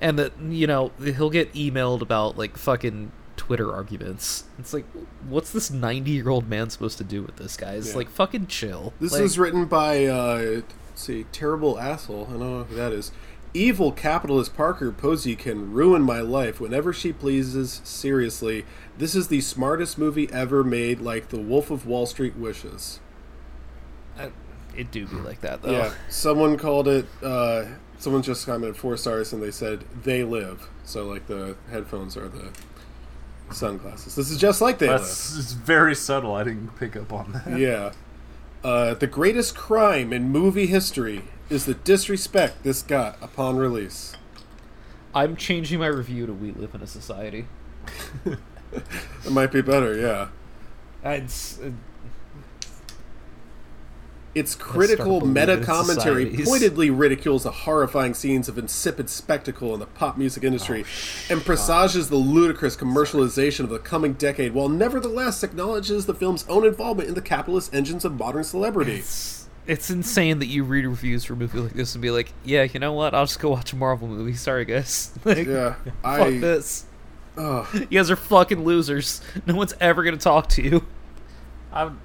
and that you know he'll get emailed about like fucking Twitter arguments. It's like, what's this ninety-year-old man supposed to do with this, guys? Yeah. Like, fucking chill. This Like- is written by uh, let's see, terrible asshole. I don't know who that is. Evil capitalist Parker Posey can ruin my life whenever she pleases. Seriously, this is the smartest movie ever made. Like The Wolf of Wall Street wishes. Uh, it do be [sighs] like that though. Yeah, someone called it. Uh, someone just commented four stars, and they said they live. So like the headphones are the sunglasses. This is just like they it's very subtle. I didn't pick up on that. Yeah. Uh, the greatest crime in movie history is the disrespect this got upon release. I'm changing my review to "We Live in a Society." [laughs] It might be better, yeah. It's, uh, Its critical meta commentary pointedly ridicules the horrifying scenes of insipid spectacle in the pop music industry Oh, and presages the ludicrous commercialization of the coming decade, while nevertheless acknowledges the film's own involvement in the capitalist engines of modern celebrity. it's it's insane that you read reviews for a movie like this and be like, "Yeah, you know what? I'll just go watch a Marvel movie." Sorry, guys. [laughs] like, Yeah, [laughs] fuck I. this. Ugh. You guys are fucking losers. No one's ever gonna talk to you. I'm,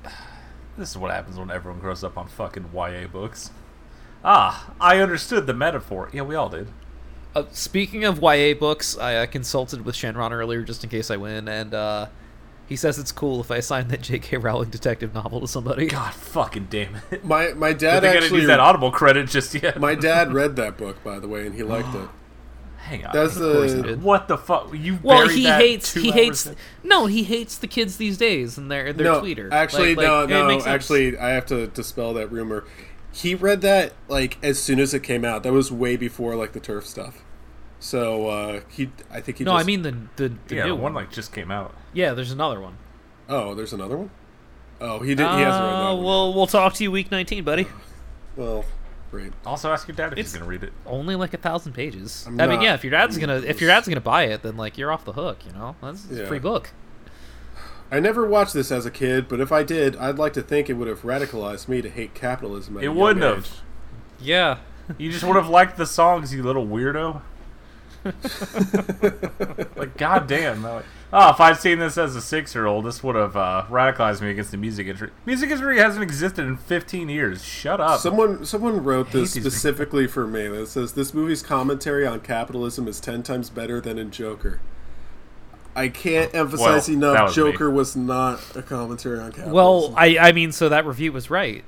this is what happens when everyone grows up on fucking YA books. Ah, I understood the metaphor. Yeah, we all did. Uh, speaking of YA books, I uh, consulted with Shenron earlier just in case I win, and uh, he says it's cool if I assign that J.K. Rowling detective novel to somebody. God fucking damn it. My my dad think I didn't actually use that Audible credit just yet. my dad read [laughs] that book by the way, and he liked it. Hang on. That's course he the what the fuck? You Well, he that hates two he hates in? no he hates the kids these days and their their no, tweeter. Actually, Like- no, like, no. Actually, I have to dispel that rumor. He read that like as soon as it came out. That was way before like the turf stuff. So uh, he, I think he. no, just, I mean the the, the Yeah, new one one. like just came out. Yeah, there's another one. Oh, there's another one. Oh, he did. he hasn't read that. Uh, One. Well, we'll talk to you week 19, buddy. well, great. Also, ask your dad if It's- he's gonna read it. Only like a thousand pages. I'm I mean, yeah, if your dad's gonna if your dad's gonna buy it, then like you're off the hook. You know, that's it's Yeah. a free book. I never watched this as a kid, but if I did, I'd like to think it would have radicalized me to hate capitalism. At It young wouldn't age. have. Yeah. You just would have liked the songs, you little weirdo. [laughs] like, goddamn. Like, Oh, if I'd seen this as a six-year-old, this would have uh, radicalized me against the music industry. Music industry hasn't existed in 15 years. Shut up. Someone someone wrote this these specifically for me. That says this movie's commentary on capitalism is ten times better than in Joker. I can't emphasize Well, enough. was me. Joker was not a commentary on capitalism. Well, I I mean, so that review was right.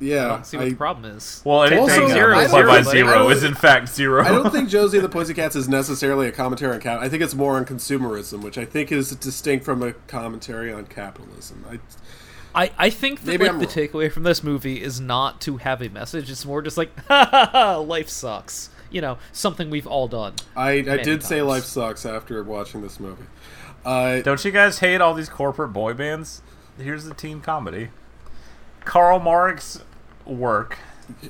Yeah, I don't see what the problem is. well, anything Also, zero is by zero, zero, but I don't- is in fact zero. I don't think [laughs] Josie and the Pussycats is necessarily a commentary on cap. I think it's more on consumerism, which I think is distinct from a commentary on capitalism. I, I, I think that Maybe like the takeaway from this movie is not to have a message. It's more just like, ha ha ha, life sucks. You know, something we've all done. I, I Many did say life sucks after watching this movie. Uh, Don't you guys hate all these corporate boy bands? Here's the teen comedy. Karl Marx work.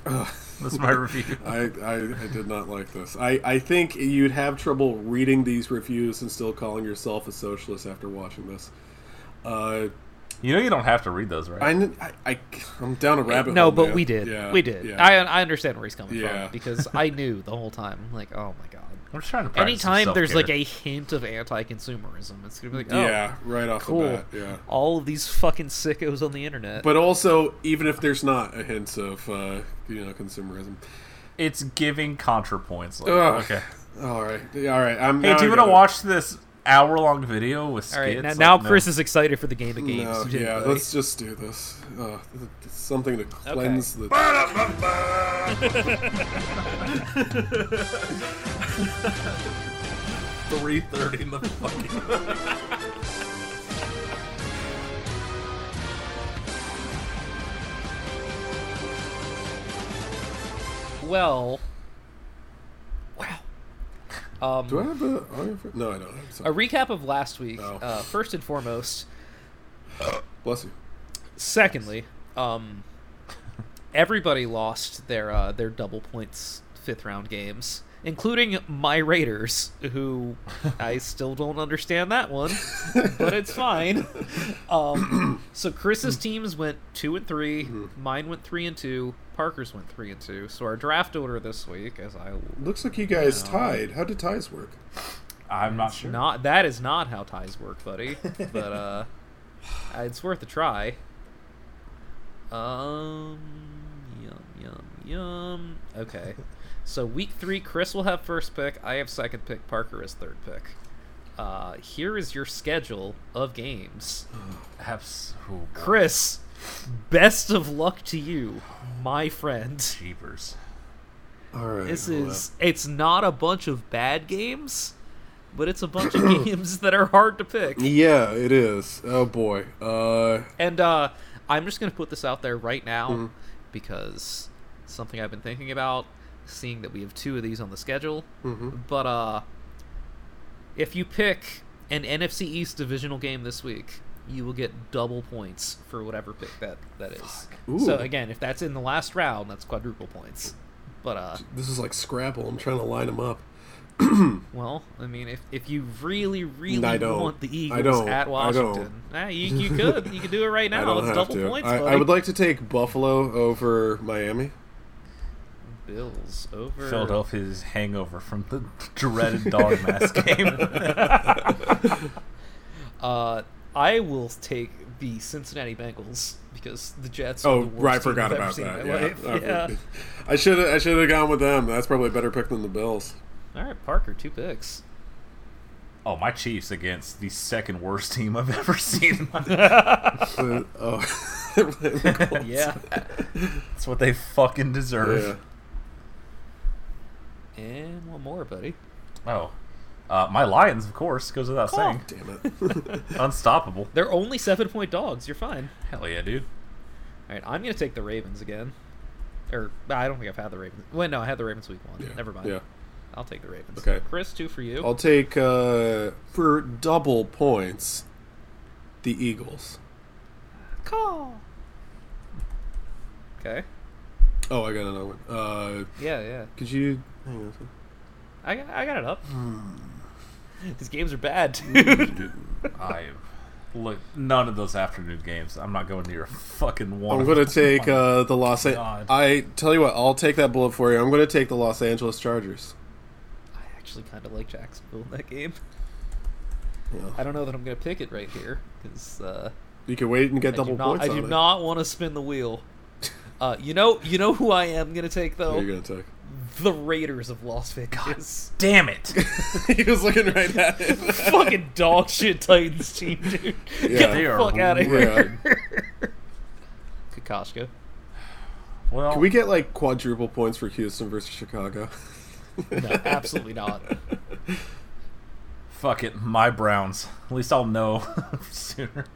That's my [laughs] review. I, I, I did not like this. I, I think you'd have trouble reading these reviews and still calling yourself a socialist after watching this. Uh, You know you don't have to read those, right? I, I, I am down a rabbit no, hole. but man. we did. Yeah, we did. yeah. I I understand where he's coming Yeah. from because I knew the whole time. Like, oh my god. I'm just trying to practice some Anytime there's like a hint of anti-consumerism, it's gonna be like, oh, yeah, right off cool. the bat. Yeah. All of these fucking sickos on the internet. But also, even if there's not a hint of, uh, you know, consumerism. it's giving contrapoints. Like, Ugh. okay. All right, all right. I'm. Hey, do you want to watch this hour-long video with skits? all right, now, Like, now no. Chris is excited for the game of games. No, yeah, genuinely. let's just do this. Uh, something to cleanse the. [laughs] three thirty in the fucking. Well, wow. Um, Do I have the? audio No, I don't. I'm a recap of last week. Oh. Uh, first and foremost. Bless you. Secondly, um, everybody lost their uh, their double points fifth round games, including my Raiders, who I still don't understand that one, but it's fine. Um, so Chris's teams went two and 3 mine went three and two, Parker's went three and two. So our draft order this week, as I Looks like you guys tied. How did ties work? I'm not sure. not that is not how ties work, buddy. but uh, [laughs] it's worth a try. Um, yum yum yum. Okay, so week three, Chris will have first pick. I have second pick. Parker is third pick. Uh, here is your schedule of games. [sighs] Abs- oh. Chris, best of luck to you, my friend. Jeepers. All right. This well, is it's not a bunch of bad games, but it's a bunch of [laughs] games that are hard to pick. Yeah, it is. Oh boy. Uh, And uh, I'm just gonna put this out there right now Mm-hmm. because something I've been thinking about, seeing that we have two of these on the schedule. Mm-hmm. But uh, if you pick an NFC East divisional game this week, you will get double points for whatever pick that that is. So again, if that's in the last round, that's quadruple points. But uh, this is like Scrabble. I'm trying to line them up. [clears throat] well, I mean, if if you really, really I don't. want the Eagles at. Washington, eh, you, you could you could do it right [laughs] now. It's double to. points, I. I would like to take Buffalo over Miami. Bills over Philadelphia's hangover from the dreaded dog [laughs] mask game. [laughs] Uh, I will take the Cincinnati Bengals because the Jets. Are Oh, the worst right. I team forgot I've ever about that. Yeah, life. I- yeah. I should I should have gone with them. That's probably a better pick than the Bills. All right, Parker, two picks. oh, my Chiefs against the second worst team I've ever [laughs] seen. in my Uh, oh, Yeah, That's what they fucking deserve. yeah. And one more, buddy. Oh. Uh, my Lions, of course, goes without saying. Damn it. [laughs] [laughs] Unstoppable. They're only seven point dogs. You're fine. Hell yeah, dude. All right, I'm gonna take the Ravens again. Or I don't think I've had the Ravens. Wait, no, I had the Ravens week one. Yeah, Never mind. yeah. I'll take the Ravens. Okay. Chris, two for you. I'll take uh, for double points. The Eagles. Call. Okay. Oh, I got another one. Uh, Yeah, yeah. could you? Hang on. I got, I got it up. Hmm. These games are bad, [laughs] dude. I look none of those afternoon games. I'm not going near a fucking one. I'm gonna take Oh uh, the Los. An- God. I tell you what, I'll take that bullet for you. I'm gonna take the Los Angeles Chargers. I actually kind of like Jacksonville in that game. I don't know that I'm going to pick it right here because uh, You can wait and get I double do not, points I on do it. not want to spin the wheel. Uh, you know, you know who I am going to take What though. are you gonna take? The Raiders of Las Vegas. Damn it! [laughs] he was looking right at it. [laughs] Fucking dog shit Titans team, dude. Yeah. Get They the are fuck out of weird. here. Kakashka. Well, Can we get like quadruple points for Houston versus Chicago? No, absolutely not. fuck it, my Browns. At least I'll know [laughs] sooner.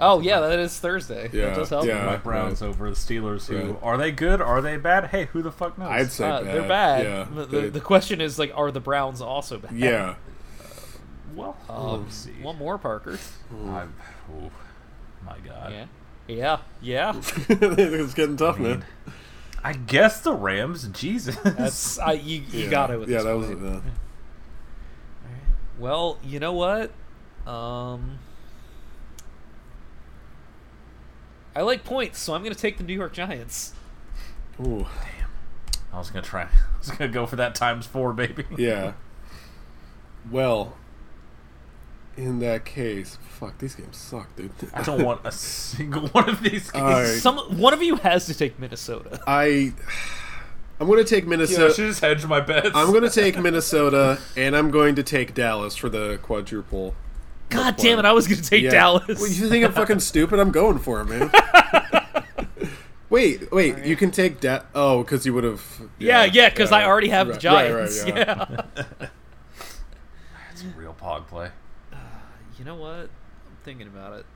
Oh yeah, that is Thursday. Yeah, that does help. yeah. My Browns right. over the Steelers. Who Right. are they good? Are they bad? Hey, who the fuck knows? I'd say Uh, bad. they're bad. Yeah, the, the, they- the question is like, are the Browns also bad? yeah. [laughs] well, Um, let's see. One more, Parker. I'm, oh, my God. Yeah. Yeah. Yeah. [laughs] it's getting tough, I mean, man. I guess the Rams. Jesus. That's [laughs] I. You, you yeah. got it. With Yeah, this that was. one. Uh, Well, you know what? Um, I like points, so I'm going to take the New York Giants. ooh, damn. I was gonna try. [laughs] I was gonna go for that times four, baby. [laughs] yeah. Well, in that case, fuck, these games suck, dude. [laughs] I don't want a single one of these games. All right. Some one of you has to take Minnesota. I, I'm going to take Yeah, I Minnesota. should just hedge my bets. I'm going to take Minnesota, and I'm going to take Dallas for the quadruple. God damn it! I was going to take Yeah. Dallas. Well, you think I'm fucking stupid? I'm going for it, man. [laughs] wait, wait. You can take that. Oh, because you would have. yeah, yeah, because I already have the right, right, right, Giants. yeah. yeah. [laughs] It's real pog play. Uh, you know what? I'm thinking about it.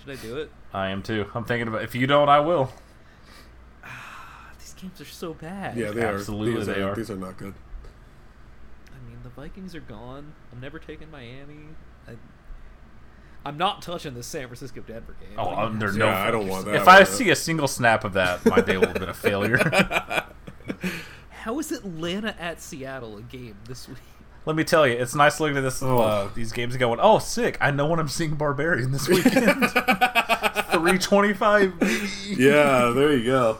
Should I do it? I am too. I'm thinking about. If you don't, I will. Ah, these games are so bad. Yeah, they Absolutely are. These they are. These are not good. I mean, the Vikings are gone. I'm never taking Miami. I, I'm not touching the San Francisco Denver game. Oh, Like, under Yeah, no. I don't want that. If I one. see a single snap of that, my day will have been a failure. [laughs] how is Atlanta at Seattle a game this week? Let me tell you, it's nice looking at this. Oh. Uh, these games and going, oh, sick! I know when I'm seeing Barbarian this [laughs] weekend. Three twenty-five. Yeah, there you go.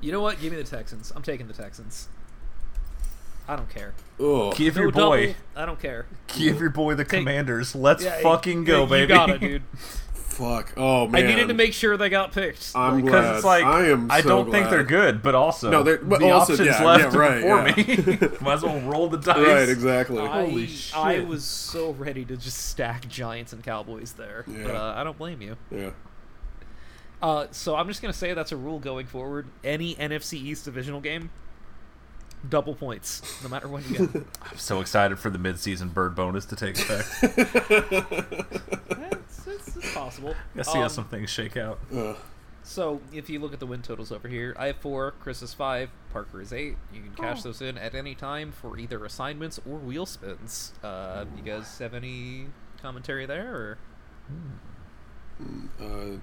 You know what? Give me the Texans. I'm taking the Texans. I don't care. Oh, Give No your boy, double, I don't care. give your boy the Commanders. Let's Yeah, fucking go, you baby. got it, dude. [laughs] fuck. Oh man. I needed to make sure they got picked. I'm Because glad. it's like I am. I so don't think glad. they're good, but also No, they're- but the also- options yeah, left yeah, right, before yeah. me. [laughs] [laughs] Might as well roll the dice. Right, exactly. I, Holy shit. I was so ready to just stack Giants and Cowboys there, but Yeah. uh, I don't blame you. Yeah. Uh, so I'm just gonna say that's a rule going forward. Any NFC East divisional game, double points, no matter when you get. [laughs] I'm so excited for the midseason bird bonus to take effect. it's, it's, it's possible. I see how Um, some things shake out. So if you look at the win totals over here, I have four, Chris is five, Parker is eight. You can cash those in at any time for either assignments or wheel spins. Uh, you guys have any commentary there? Or? Uh,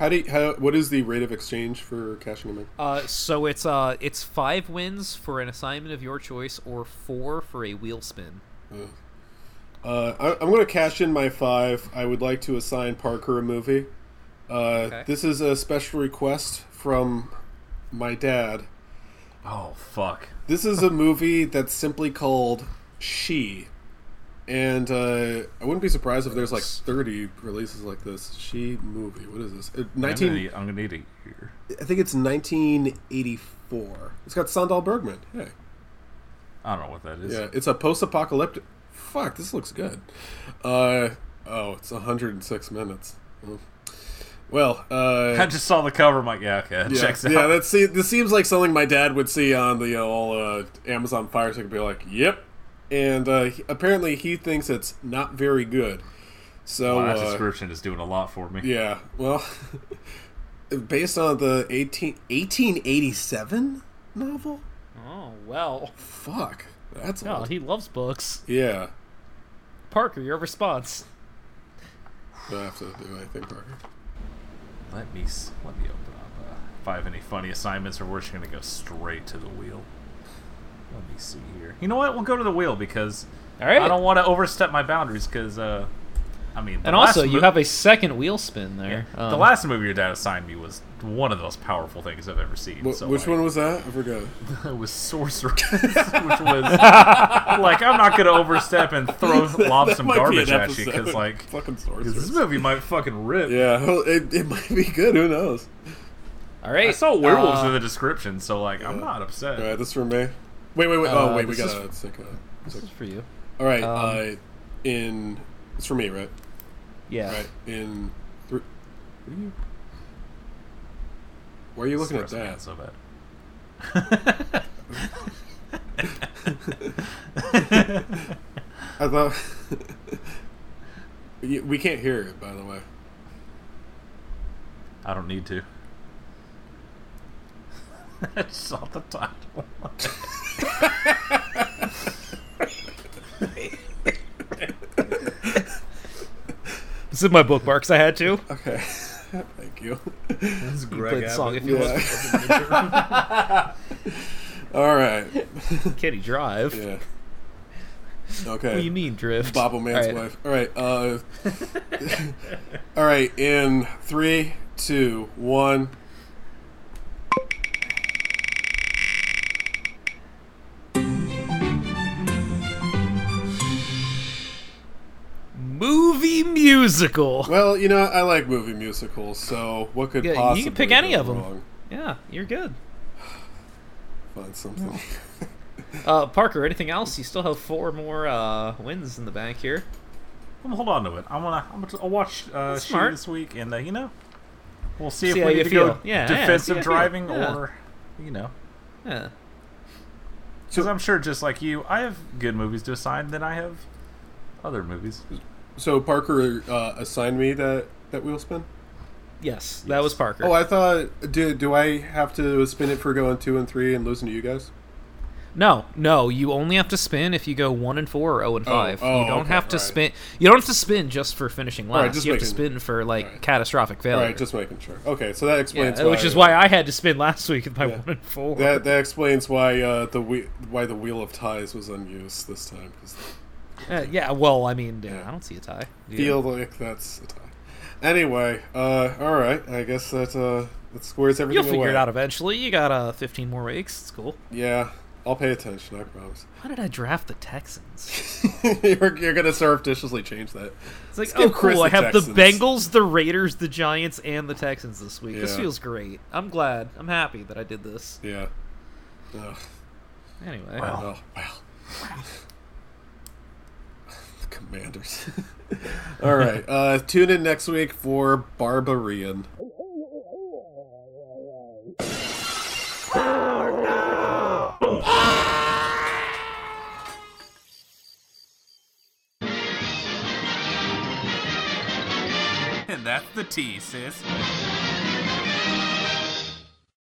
how do you, how, what is the rate of exchange for cashing them in? Uh, so it's uh it's five wins for an assignment of your choice, or four for a wheel spin. Uh, I, I'm going to cash in my five. I would like to assign Parker a movie. Uh, Okay. This is a special request from my dad. Oh fuck! This is a movie that's simply called She. And uh, I wouldn't be surprised if there's like 30 releases like this. She movie. What is this? Uh, I'm 19. gonna I'm gonna need a year. I think it's 1984. It's got Sandahl Bergman. Hey. I don't know what that is. Yeah, it's a post-apocalyptic. Fuck, this looks good. Uh oh, it's 106 minutes. Oh. Well, uh, I just saw the cover. I'm like, yeah, okay, yeah, checks out. yeah. That see, this seems like something my dad would see on the you know, all uh, Amazon Fire Stick and be like, "Yep." And uh, apparently, he thinks it's not very good. So Wow, that uh, description is doing a lot for me. yeah, well, [laughs] based on the 18, 1887 novel, Oh well. fuck, that's No, old. he loves books. yeah. Parker, your response. Do I have to do anything, Parker? Let me let me open up. Uh, if I have any funny assignments, or we're just gonna go straight to the wheel. Let me see here. You know what? We'll go to the wheel because All right. I don't want to overstep my boundaries. Because uh, I mean, And also, last you mo- have a second wheel spin there. the Um, last movie your dad assigned me was one of the most powerful things I've ever seen. Wh- so, which like, one was that? I forgot. [laughs] It was Sorceress, [laughs] which was [laughs] like I'm not gonna overstep and throw lob That some might be garbage at you because like fucking 'cause sorceress. this movie might fucking rip. Yeah, it, it might be good. Who knows? all right. I saw werewolves uh, in the description, so like I'm not upset. All right, this is for me. Wait, wait, wait. Uh, oh, wait. We gotta think. Uh, This is for you. all right. Um, uh, in it's for me, right? Yeah. Right. In three. What are you? Why are you looking at that? so [laughs] bad. I thought [laughs] we can't hear it. By the way. I don't need to. I just saw the title. [laughs] This is my bookmarks. I had to. Okay. [laughs] Thank you. this is Play the song if you Yeah. [laughs] All right. want. Kitty Drive. Yeah. Okay. What do you mean drift? Bobble Man's All right. wife. All right. Uh, [laughs] all right. In three, two, one. Movie musical. Well, you know, I like movie musicals, so what could Yeah, possibly you can pick go any of them. wrong? Yeah, you're good. Find something. [laughs] Uh, Parker, anything else? You still have four more uh, wins in the bank here. I'm hold on to it. I'm gonna. I'm gonna I'll watch uh, She Smart. this week, and uh, you know, we'll see, See if we you need to go feel. Yeah, yeah, defensive how you feel. driving Yeah. or, you know, Yeah. because I'm sure just like you, I have good movies to assign. Then I have other movies. So Parker uh, assigned me that that wheel spin. Yes, that was Parker. Oh, I thought. Do do I have to spin it for going two and three and losing to you guys? No, no, you only have to spin if you go one and four or zero and five. oh, you don't okay, have to right. spin. You don't have to spin just for finishing last. Just you have to spin for like alright. catastrophic failure. right, just making sure. Okay, so that yeah, explains which is why I had to spin last week with my Yeah. one and four. That that explains why uh, the why the wheel of ties was unused this time. 'cause Uh, yeah, well, I mean, yeah, Yeah. I don't see a tie. I Yeah. feel like that's a tie. Anyway, uh, all right. I guess that uh, that squares everything You'll figure away. it out eventually. You got uh, 15 more weeks. It's cool. Yeah, I'll pay attention. I promise. Why did I draft the Texans? [laughs] you're, you're gonna surreptitiously change that. It's like, Let's oh, cool. I the have the Bengals, the Raiders, the Giants, and the Texans this week. This feels great. I'm glad. I'm happy that I did this. Yeah. Ugh. Anyway, Oh, well. the Commanders. [laughs] All right. Uh, tune in next week for Barbarian. And that's the T, sis.